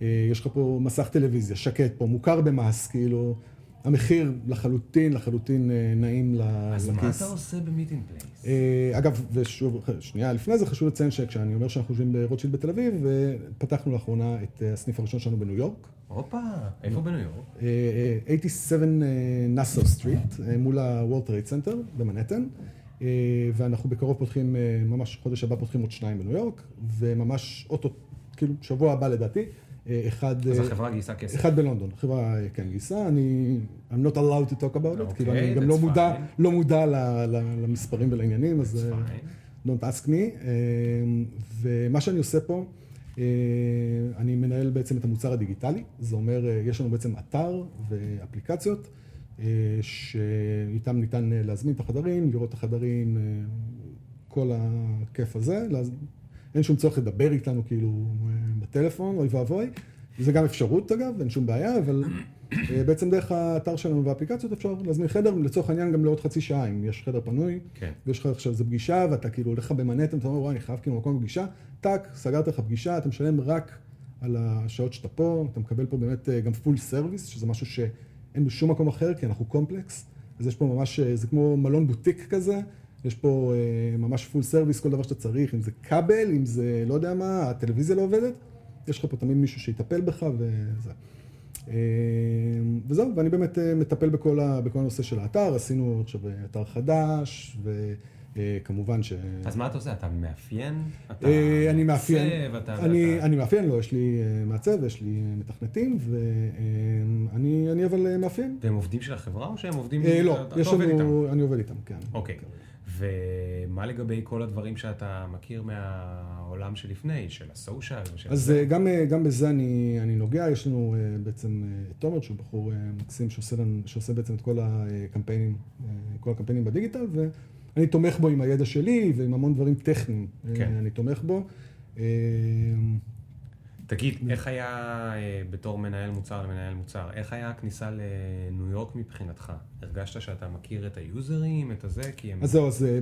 אה, יש לך פה מסך טלוויזיה, שקט פה, מוכר במס, כאילו, המחיר לחלוטין, לחלוטין אה, נעים לכיס. אז מה אתה עושה במיטינג פלייס? אגב, ושוב, שנייה לפני זה חשוב לציין שכשאני אומר שאנחנו יושבים ברוטשילד בתל אביב, פתחנו לאחרונה את הסניף הראשון שלנו בניו יורק. הופה, איפה בניו יורק? 87 נאסו סטריט, מול ה-World Trade Center במנהטן. ואנחנו בקרוב פותחים, ממש חודש הבא פותחים עוד שניים בניו יורק, וממש אוטו, כאילו שבוע הבא לדעתי, אחד... אז החברה גייסה כסף. אחד בלונדון, החברה כן גייסה, אני... I'm not allowed to talk about it, okay, כאילו אני גם לא מודע, לא מודע למספרים ולעניינים, אז don't ask me. ומה שאני עושה פה, אני מנהל בעצם את המוצר הדיגיטלי, זה אומר, יש לנו בעצם אתר ואפליקציות. שאיתם ניתן להזמין את החדרים, לראות את החדרים, כל הכיף הזה. אין שום צורך לדבר איתנו כאילו בטלפון, אוי ואבוי. זה גם אפשרות אגב, אין שום בעיה, אבל בעצם דרך האתר שלנו והאפליקציות אפשר להזמין חדר, לצורך העניין גם לעוד חצי שעה, אם יש חדר פנוי, כן. ויש לך עכשיו איזה פגישה, ואתה כאילו הולך לך במנהטן, אתה אומר, וואי, אני חייב כאילו מקום פגישה, טאק, סגרת לך פגישה, אתה משלם רק על השעות שאתה פה, אתה מקבל פה באמת גם full service, שזה משהו ש... אין בשום מקום אחר, כי אנחנו קומפלקס, אז יש פה ממש, אה, זה כמו מלון בוטיק כזה, יש פה אה, ממש full service, כל דבר שאתה צריך, אם זה כבל, אם זה לא יודע מה, הטלוויזיה לא עובדת, יש לך פה תמיד מישהו שיטפל בך וזה. אה, וזהו, ואני באמת מטפל בכל, ה, בכל הנושא של האתר, עשינו עכשיו אתר חדש, ו... כמובן ש... אז מה אתה עושה? אתה מאפיין? אתה אני מאפיין. אתה... אני, אני מאפיין, לא, יש לי מעצב, יש לי מתכנתים, ואני אבל מאפיין. והם עובדים של החברה או שהם עובדים... לא, יש לנו, אני עובד איתם, כן. אוקיי. ומה לגבי כל הדברים שאתה מכיר מהעולם שלפני, של הסושיאל? אז גם, גם בזה אני, אני נוגע, יש לנו בעצם את תומר, שהוא בחור מקסים שעושה, שעושה בעצם את כל הקמפיינים, כל הקמפיינים בדיגיטל, ו... אני תומך בו עם הידע שלי ועם המון דברים טכניים. כן. אני תומך בו. תגיד, איך היה אה, בתור מנהל מוצר למנהל מוצר, איך היה הכניסה לניו יורק מבחינתך? הרגשת שאתה מכיר את היוזרים, את הזה? כי הם... אז זהו, אז אה,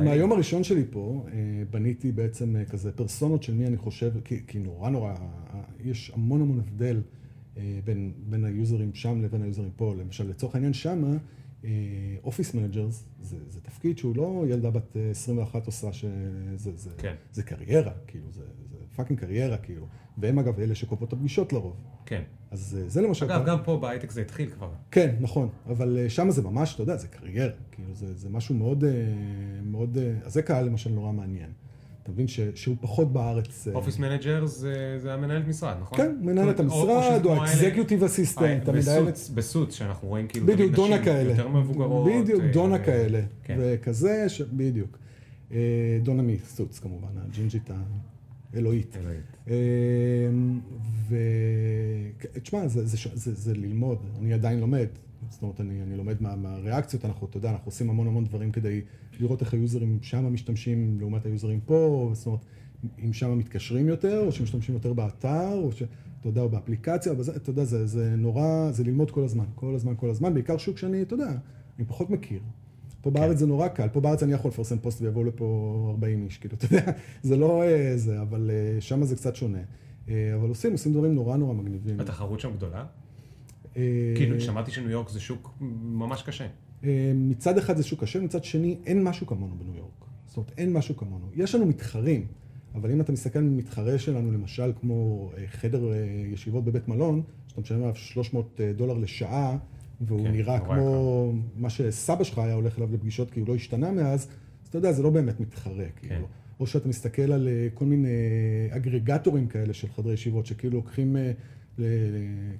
מהיום, הראשון שלי פה, אה, בניתי בעצם כזה פרסונות של מי אני חושב, כי, כי נורא נורא, יש המון המון הבדל בין, בין ה users שם לבין ה users פה. למשל, לצורך העניין שמה, office managers זה, זה תפקיד שהוא לא ילדה בת 21 עושה שזה זה, כן. זה קריירה, כאילו, זה, זה fucking קריירה, כאילו. והם אגב אלה שקובעות את הפגישות לרוב. כן. אז זה למשל... אגב, גם פה בהייטק זה התחיל כבר. כן, נכון, אבל שם זה ממש, אתה יודע, זה קריירה, כאילו, זה, זה משהו מאוד, מאוד, אז זה קהל למשל נורא מעניין. אתה מבין שהוא פחות בארץ. אופיס מנג'ר זה המנהלת משרד, נכון? כן, מנהלת המשרד, או ה executive assistant, המנהלת... ב Suits, שאנחנו רואים כאילו בדיוק, דונה כאלה. יותר מבוגרות. בדיוק, דונה כאלה. וכזה, בדיוק. דונה מ Suits כמובן, הג'ינג'ית האלוהית. ותשמע, זה ללמוד, אני עדיין לומד. זאת אומרת, אני, אני לומד מה, מהריאקציות, אנחנו, אתה יודע, אנחנו עושים המון המון דברים כדי לראות איך היוזרים שם משתמשים לעומת היוזרים פה, זאת אומרת, אם שם מתקשרים יותר, או שמשתמשים יותר באתר, או שאתה יודע, או באפליקציה, או בזה, אתה יודע, זה, זה נורא, זה ללמוד כל הזמן, כל הזמן, כל הזמן, בעיקר שוק שאני, אתה יודע, אני פחות מכיר. פה כן. בארץ זה נורא קל, פה בארץ אני יכול לפרסם פוסט ויבואו לפה 40 איש, כאילו, אתה יודע, זה לא זה, אבל שם זה קצת שונה. אבל עושים, עושים דברים נורא נורא מגניבים. התחרות שם גדולה? כאילו, שמעתי שניו יורק זה שוק ממש קשה. מצד אחד זה שוק קשה, מצד שני אין משהו כמונו בניו יורק. זאת אומרת, אין משהו כמונו. יש לנו מתחרים, אבל אם אתה מסתכל על מתחרה שלנו, למשל כמו חדר ישיבות בבית מלון, שאתה משלם עליו 300 דולר לשעה, והוא כן, נראה כמו מה שסבא שלך היה הולך אליו לפגישות, כי הוא לא השתנה מאז, אז אתה יודע, זה לא באמת מתחרה, כן. כאילו. או שאתה מסתכל על אה, כל מיני אגרגטורים כאלה של חדרי ישיבות, שכאילו לוקחים, אה,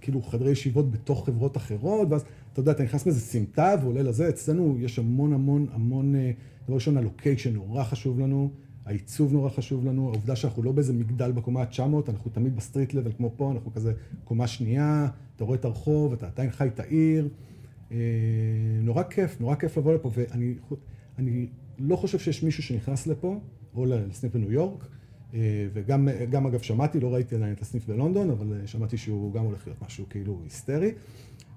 כאילו חדרי ישיבות בתוך חברות אחרות, ואז אתה יודע, אתה נכנס מאיזה סמטה ועולה לזה, אצלנו יש המון המון המון, אה, דבר ראשון, ה location נורא חשוב לנו, העיצוב נורא חשוב לנו, העובדה שאנחנו לא באיזה מגדל בקומה ה-900, אנחנו תמיד ב street level כמו פה, אנחנו כזה קומה שנייה, אתה רואה את הרחוב, אתה עדיין חי את העיר. אה, נורא כיף, נורא כיף לבוא לפה, ואני אני לא חושב שיש מישהו שנכנס לפה, או לסניף בניו יורק, וגם גם, אגב שמעתי, לא ראיתי עדיין את הסניף בלונדון, אבל אה, שמעתי שהוא גם הולך להיות משהו כאילו היסטרי.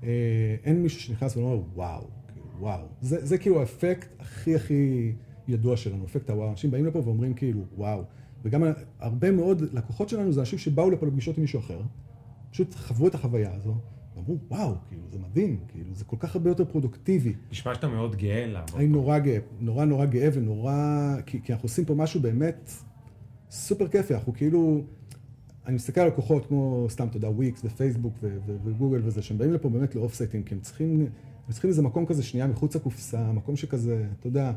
אה, אין מישהו שנכנס ואומר, וואו, כאילו, וואו. זה, זה כאילו האפקט הכי הכי ידוע שלנו, אפקט הוואו. אנשים באים לפה ואומרים כאילו, וואו. וגם הרבה מאוד לקוחות שלנו זה אנשים שבאו לפה לפגישות עם מישהו אחר, פשוט חוו את החוויה הזו, ואמרו, וואו, כאילו, זה מדהים, כאילו, זה כל כך הרבה יותר פרודוקטיבי. נשמע שאתה מאוד גאה לעבוד. אני נורא גאה, נורא נורא גאה ונורא... כי, כי אנחנו עושים פה משהו באמת סופר כיפי, אנחנו כאילו... אני מסתכל על לקוחות כמו, סתם, אתה יודע, וויקס ופייסבוק ו- ו- וגוגל וזה, שהם באים לפה באמת לאופסייטים, כי הם צריכים, הם צריכים איזה מקום כזה שנייה מחוץ לקופסה, מקום שכזה, אתה יודע,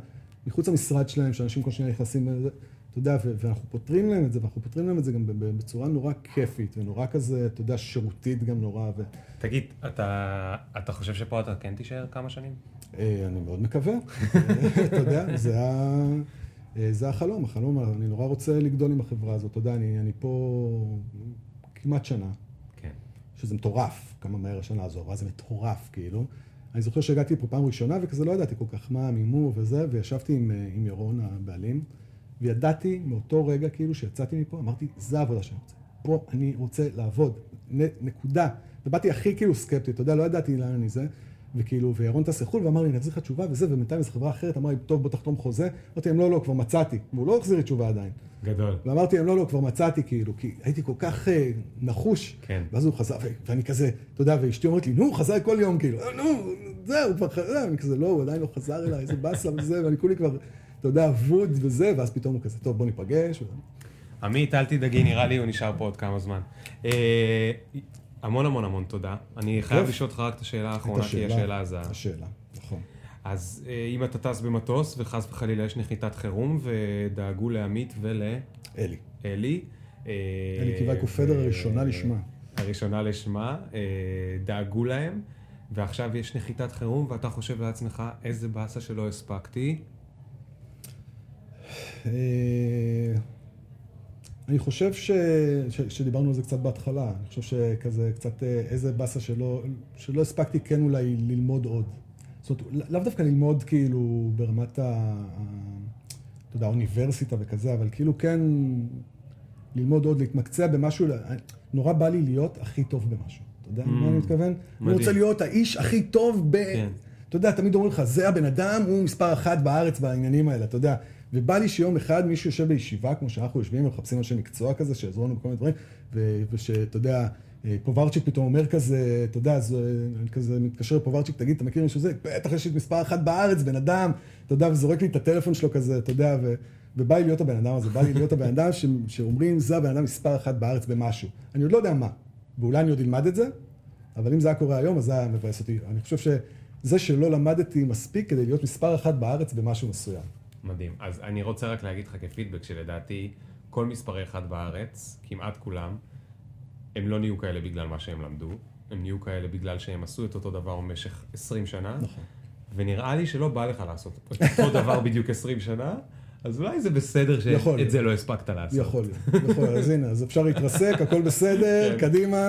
מחוץ למשרד שלהם, שאנשים כל שנייה נכנסים לזה, אתה יודע, ואנחנו פותרים להם את זה, ואנחנו פותרים להם את זה גם בצורה נורא כיפית, ונורא כזה, אתה יודע, שירותית גם נורא, ו... תגיד, אתה, אתה חושב שפה אתה כן תישאר כמה שנים? אה, אני מאוד מקווה, אתה יודע, זה, ה... אה, זה החלום, החלום, אני נורא רוצה לגדול עם החברה הזאת, אתה יודע, אני, אני פה כמעט שנה, כן. שזה מטורף, כמה מהר השנה הזו עברה, זה מטורף, כאילו. אני זוכר שהגעתי פה פעם ראשונה, וכזה לא ידעתי כל כך מה המימור וזה, וישבתי עם, אה, עם ירון הבעלים, וידעתי מאותו רגע, כאילו, שיצאתי מפה, אמרתי, זה העבודה שאני רוצה. פה אני רוצה לעבוד, נ, נקודה. ובאתי הכי כאילו סקפטי, אתה יודע, לא ידעתי לאן אני זה, וכאילו, וירון טס לחו"ל, ואמר לי, אני אחזיר לך תשובה וזה, ובינתיים איזו חברה אחרת אמרה לי, טוב, בוא תחתום חוזה. אמרתי להם, לא, לא, כבר מצאתי. והוא לא החזיר לי תשובה עדיין. גדול. ואמרתי להם, לא, לא, כבר מצאתי, כאילו, כי הייתי כל כך אה, נחוש. כן. ואז הוא חזר, ואני כזה, אתה יודע, ואשתי אומרת לי, נו, הוא חזר כל יום, כאילו, "אה, נו, זהו, כבר חזר, אני כזה, לא, הוא עדיין לא חזר אליי, איזה באסה וזה, ואני כולי כבר, אתה יודע, אבוד וזה, ואז פתאום הוא כזה, טוב, בוא ניפגש. עמית, אל תדאגי, נראה לי הוא נשאר פה עוד כמה זמן. אה, המון המון המון תודה. אני חייב. לשאול אותך רק את השאלה האחרונה, כי השאלה זה... השאלה, נכון. אז אה, אם אתה טס במטוס, וחס וחלילה יש נחיתת חירום, ודאגו לעמית ולאלי, אלי. אלי קיבלקו פדר ו- הראשונה לשמה. הראשונה לשמה, אה, דאגו להם, ועכשיו יש נחיתת חירום, ואתה חושב לעצמך, איזה באסה שלא הספקתי. אה, אני חושב ש... ש... שדיברנו על זה קצת בהתחלה, אני חושב שכזה קצת אה, איזה באסה שלא, שלא הספקתי כן אולי ללמוד עוד. זאת אומרת, לאו דווקא ללמוד כאילו ברמת ה... אתה יודע, האוניברסיטה וכזה, אבל כאילו כן ללמוד עוד, להתמקצע במשהו, נורא בא לי להיות הכי טוב במשהו. אתה יודע מה אני מתכוון? אני מדהים. רוצה להיות האיש הכי טוב ב... כן. אתה יודע, תמיד אומרים לך, זה הבן אדם, הוא מספר אחת בארץ בעניינים האלה, אתה יודע. ובא לי שיום אחד מישהו יושב בישיבה, כמו שאנחנו יושבים ומחפשים אנשי מקצוע כזה, שיעזרו לנו בכל מיני דברים, ושאתה יודע, אה, פוברצ'יק פתאום אומר כזה, אתה יודע, אז אה, אני כזה מתקשר לפוברצ'יק, תגיד, אתה מכיר מישהו זה? בטח יש לי מספר אחת בארץ, בן אדם, אתה יודע, וזורק לי את הטלפון שלו כזה, אתה יודע, ו... ובא לי להיות הבן אדם הזה, בא לי להיות הבן אדם ש... שאומרים, זה הבן אדם מספר אחת בארץ במשהו. אני עוד לא יודע מה, ואולי אני עוד אלמד את זה, אבל אם זה היה קורה היום, אז זה היה מבאס אותי. אני חושב שזה שלא למדתי מספיק כדי להיות מספר אחת בארץ במשהו מסוים. מדהים. אז אני רוצה רק להגיד לך כפידבק שלדעתי, כל מספרי אחד בארץ, כמעט כולם, הם לא נהיו כאלה בגלל מה שהם למדו, הם נהיו כאלה בגלל שהם עשו את אותו דבר במשך 20 שנה, נכון. ונראה לי שלא בא לך לעשות את אותו דבר בדיוק 20 שנה, אז אולי זה בסדר. שאת זה לא הספקת לעשות. יכול להיות, יכול להיות. אז הנה, אז אפשר להתרסק, הכל בסדר, כן. קדימה,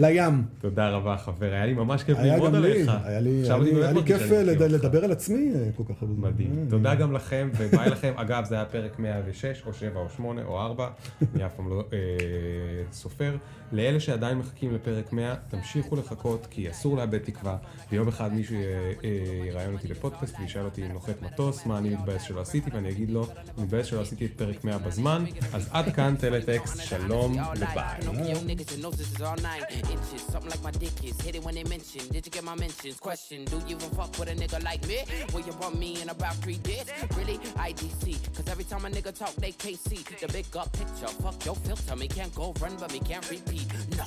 לים. תודה רבה חבר, היה לי ממש כיף ללמוד עליך. היה לי, היה היה כיף אותך. לדבר על עצמי אה, כל כך הרבה זמן. מדהים. אה, תודה גם לכם וביי לכם. אגב, זה היה פרק 106 או 7 או 8 או 4, אני אף פעם לא אה, סופר. לאלה שעדיין מחכים לפרק 100, תמשיכו לחכות כי אסור לאבד תקווה. ויום אחד מישהו אה, יראיין אותי לפודקאסט וישאל אותי אם נוחת מטוס, מה אני מתבאס שלא עשיתי, ואני אגיד לו, אני מתבאס שלא עשיתי את פרק 100 בזמן. אז עד כאן טלטקסט, שלום וביי. Something like my dick is. Hit it when they mention. Did you get my mentions? Question. Do you even fuck with a nigga like me? Will you bump me in about three days? Really? IDC. Cause every time a nigga talk, they KC. The big up picture. Fuck your filter. Me can't go run, but me can't repeat. Nah.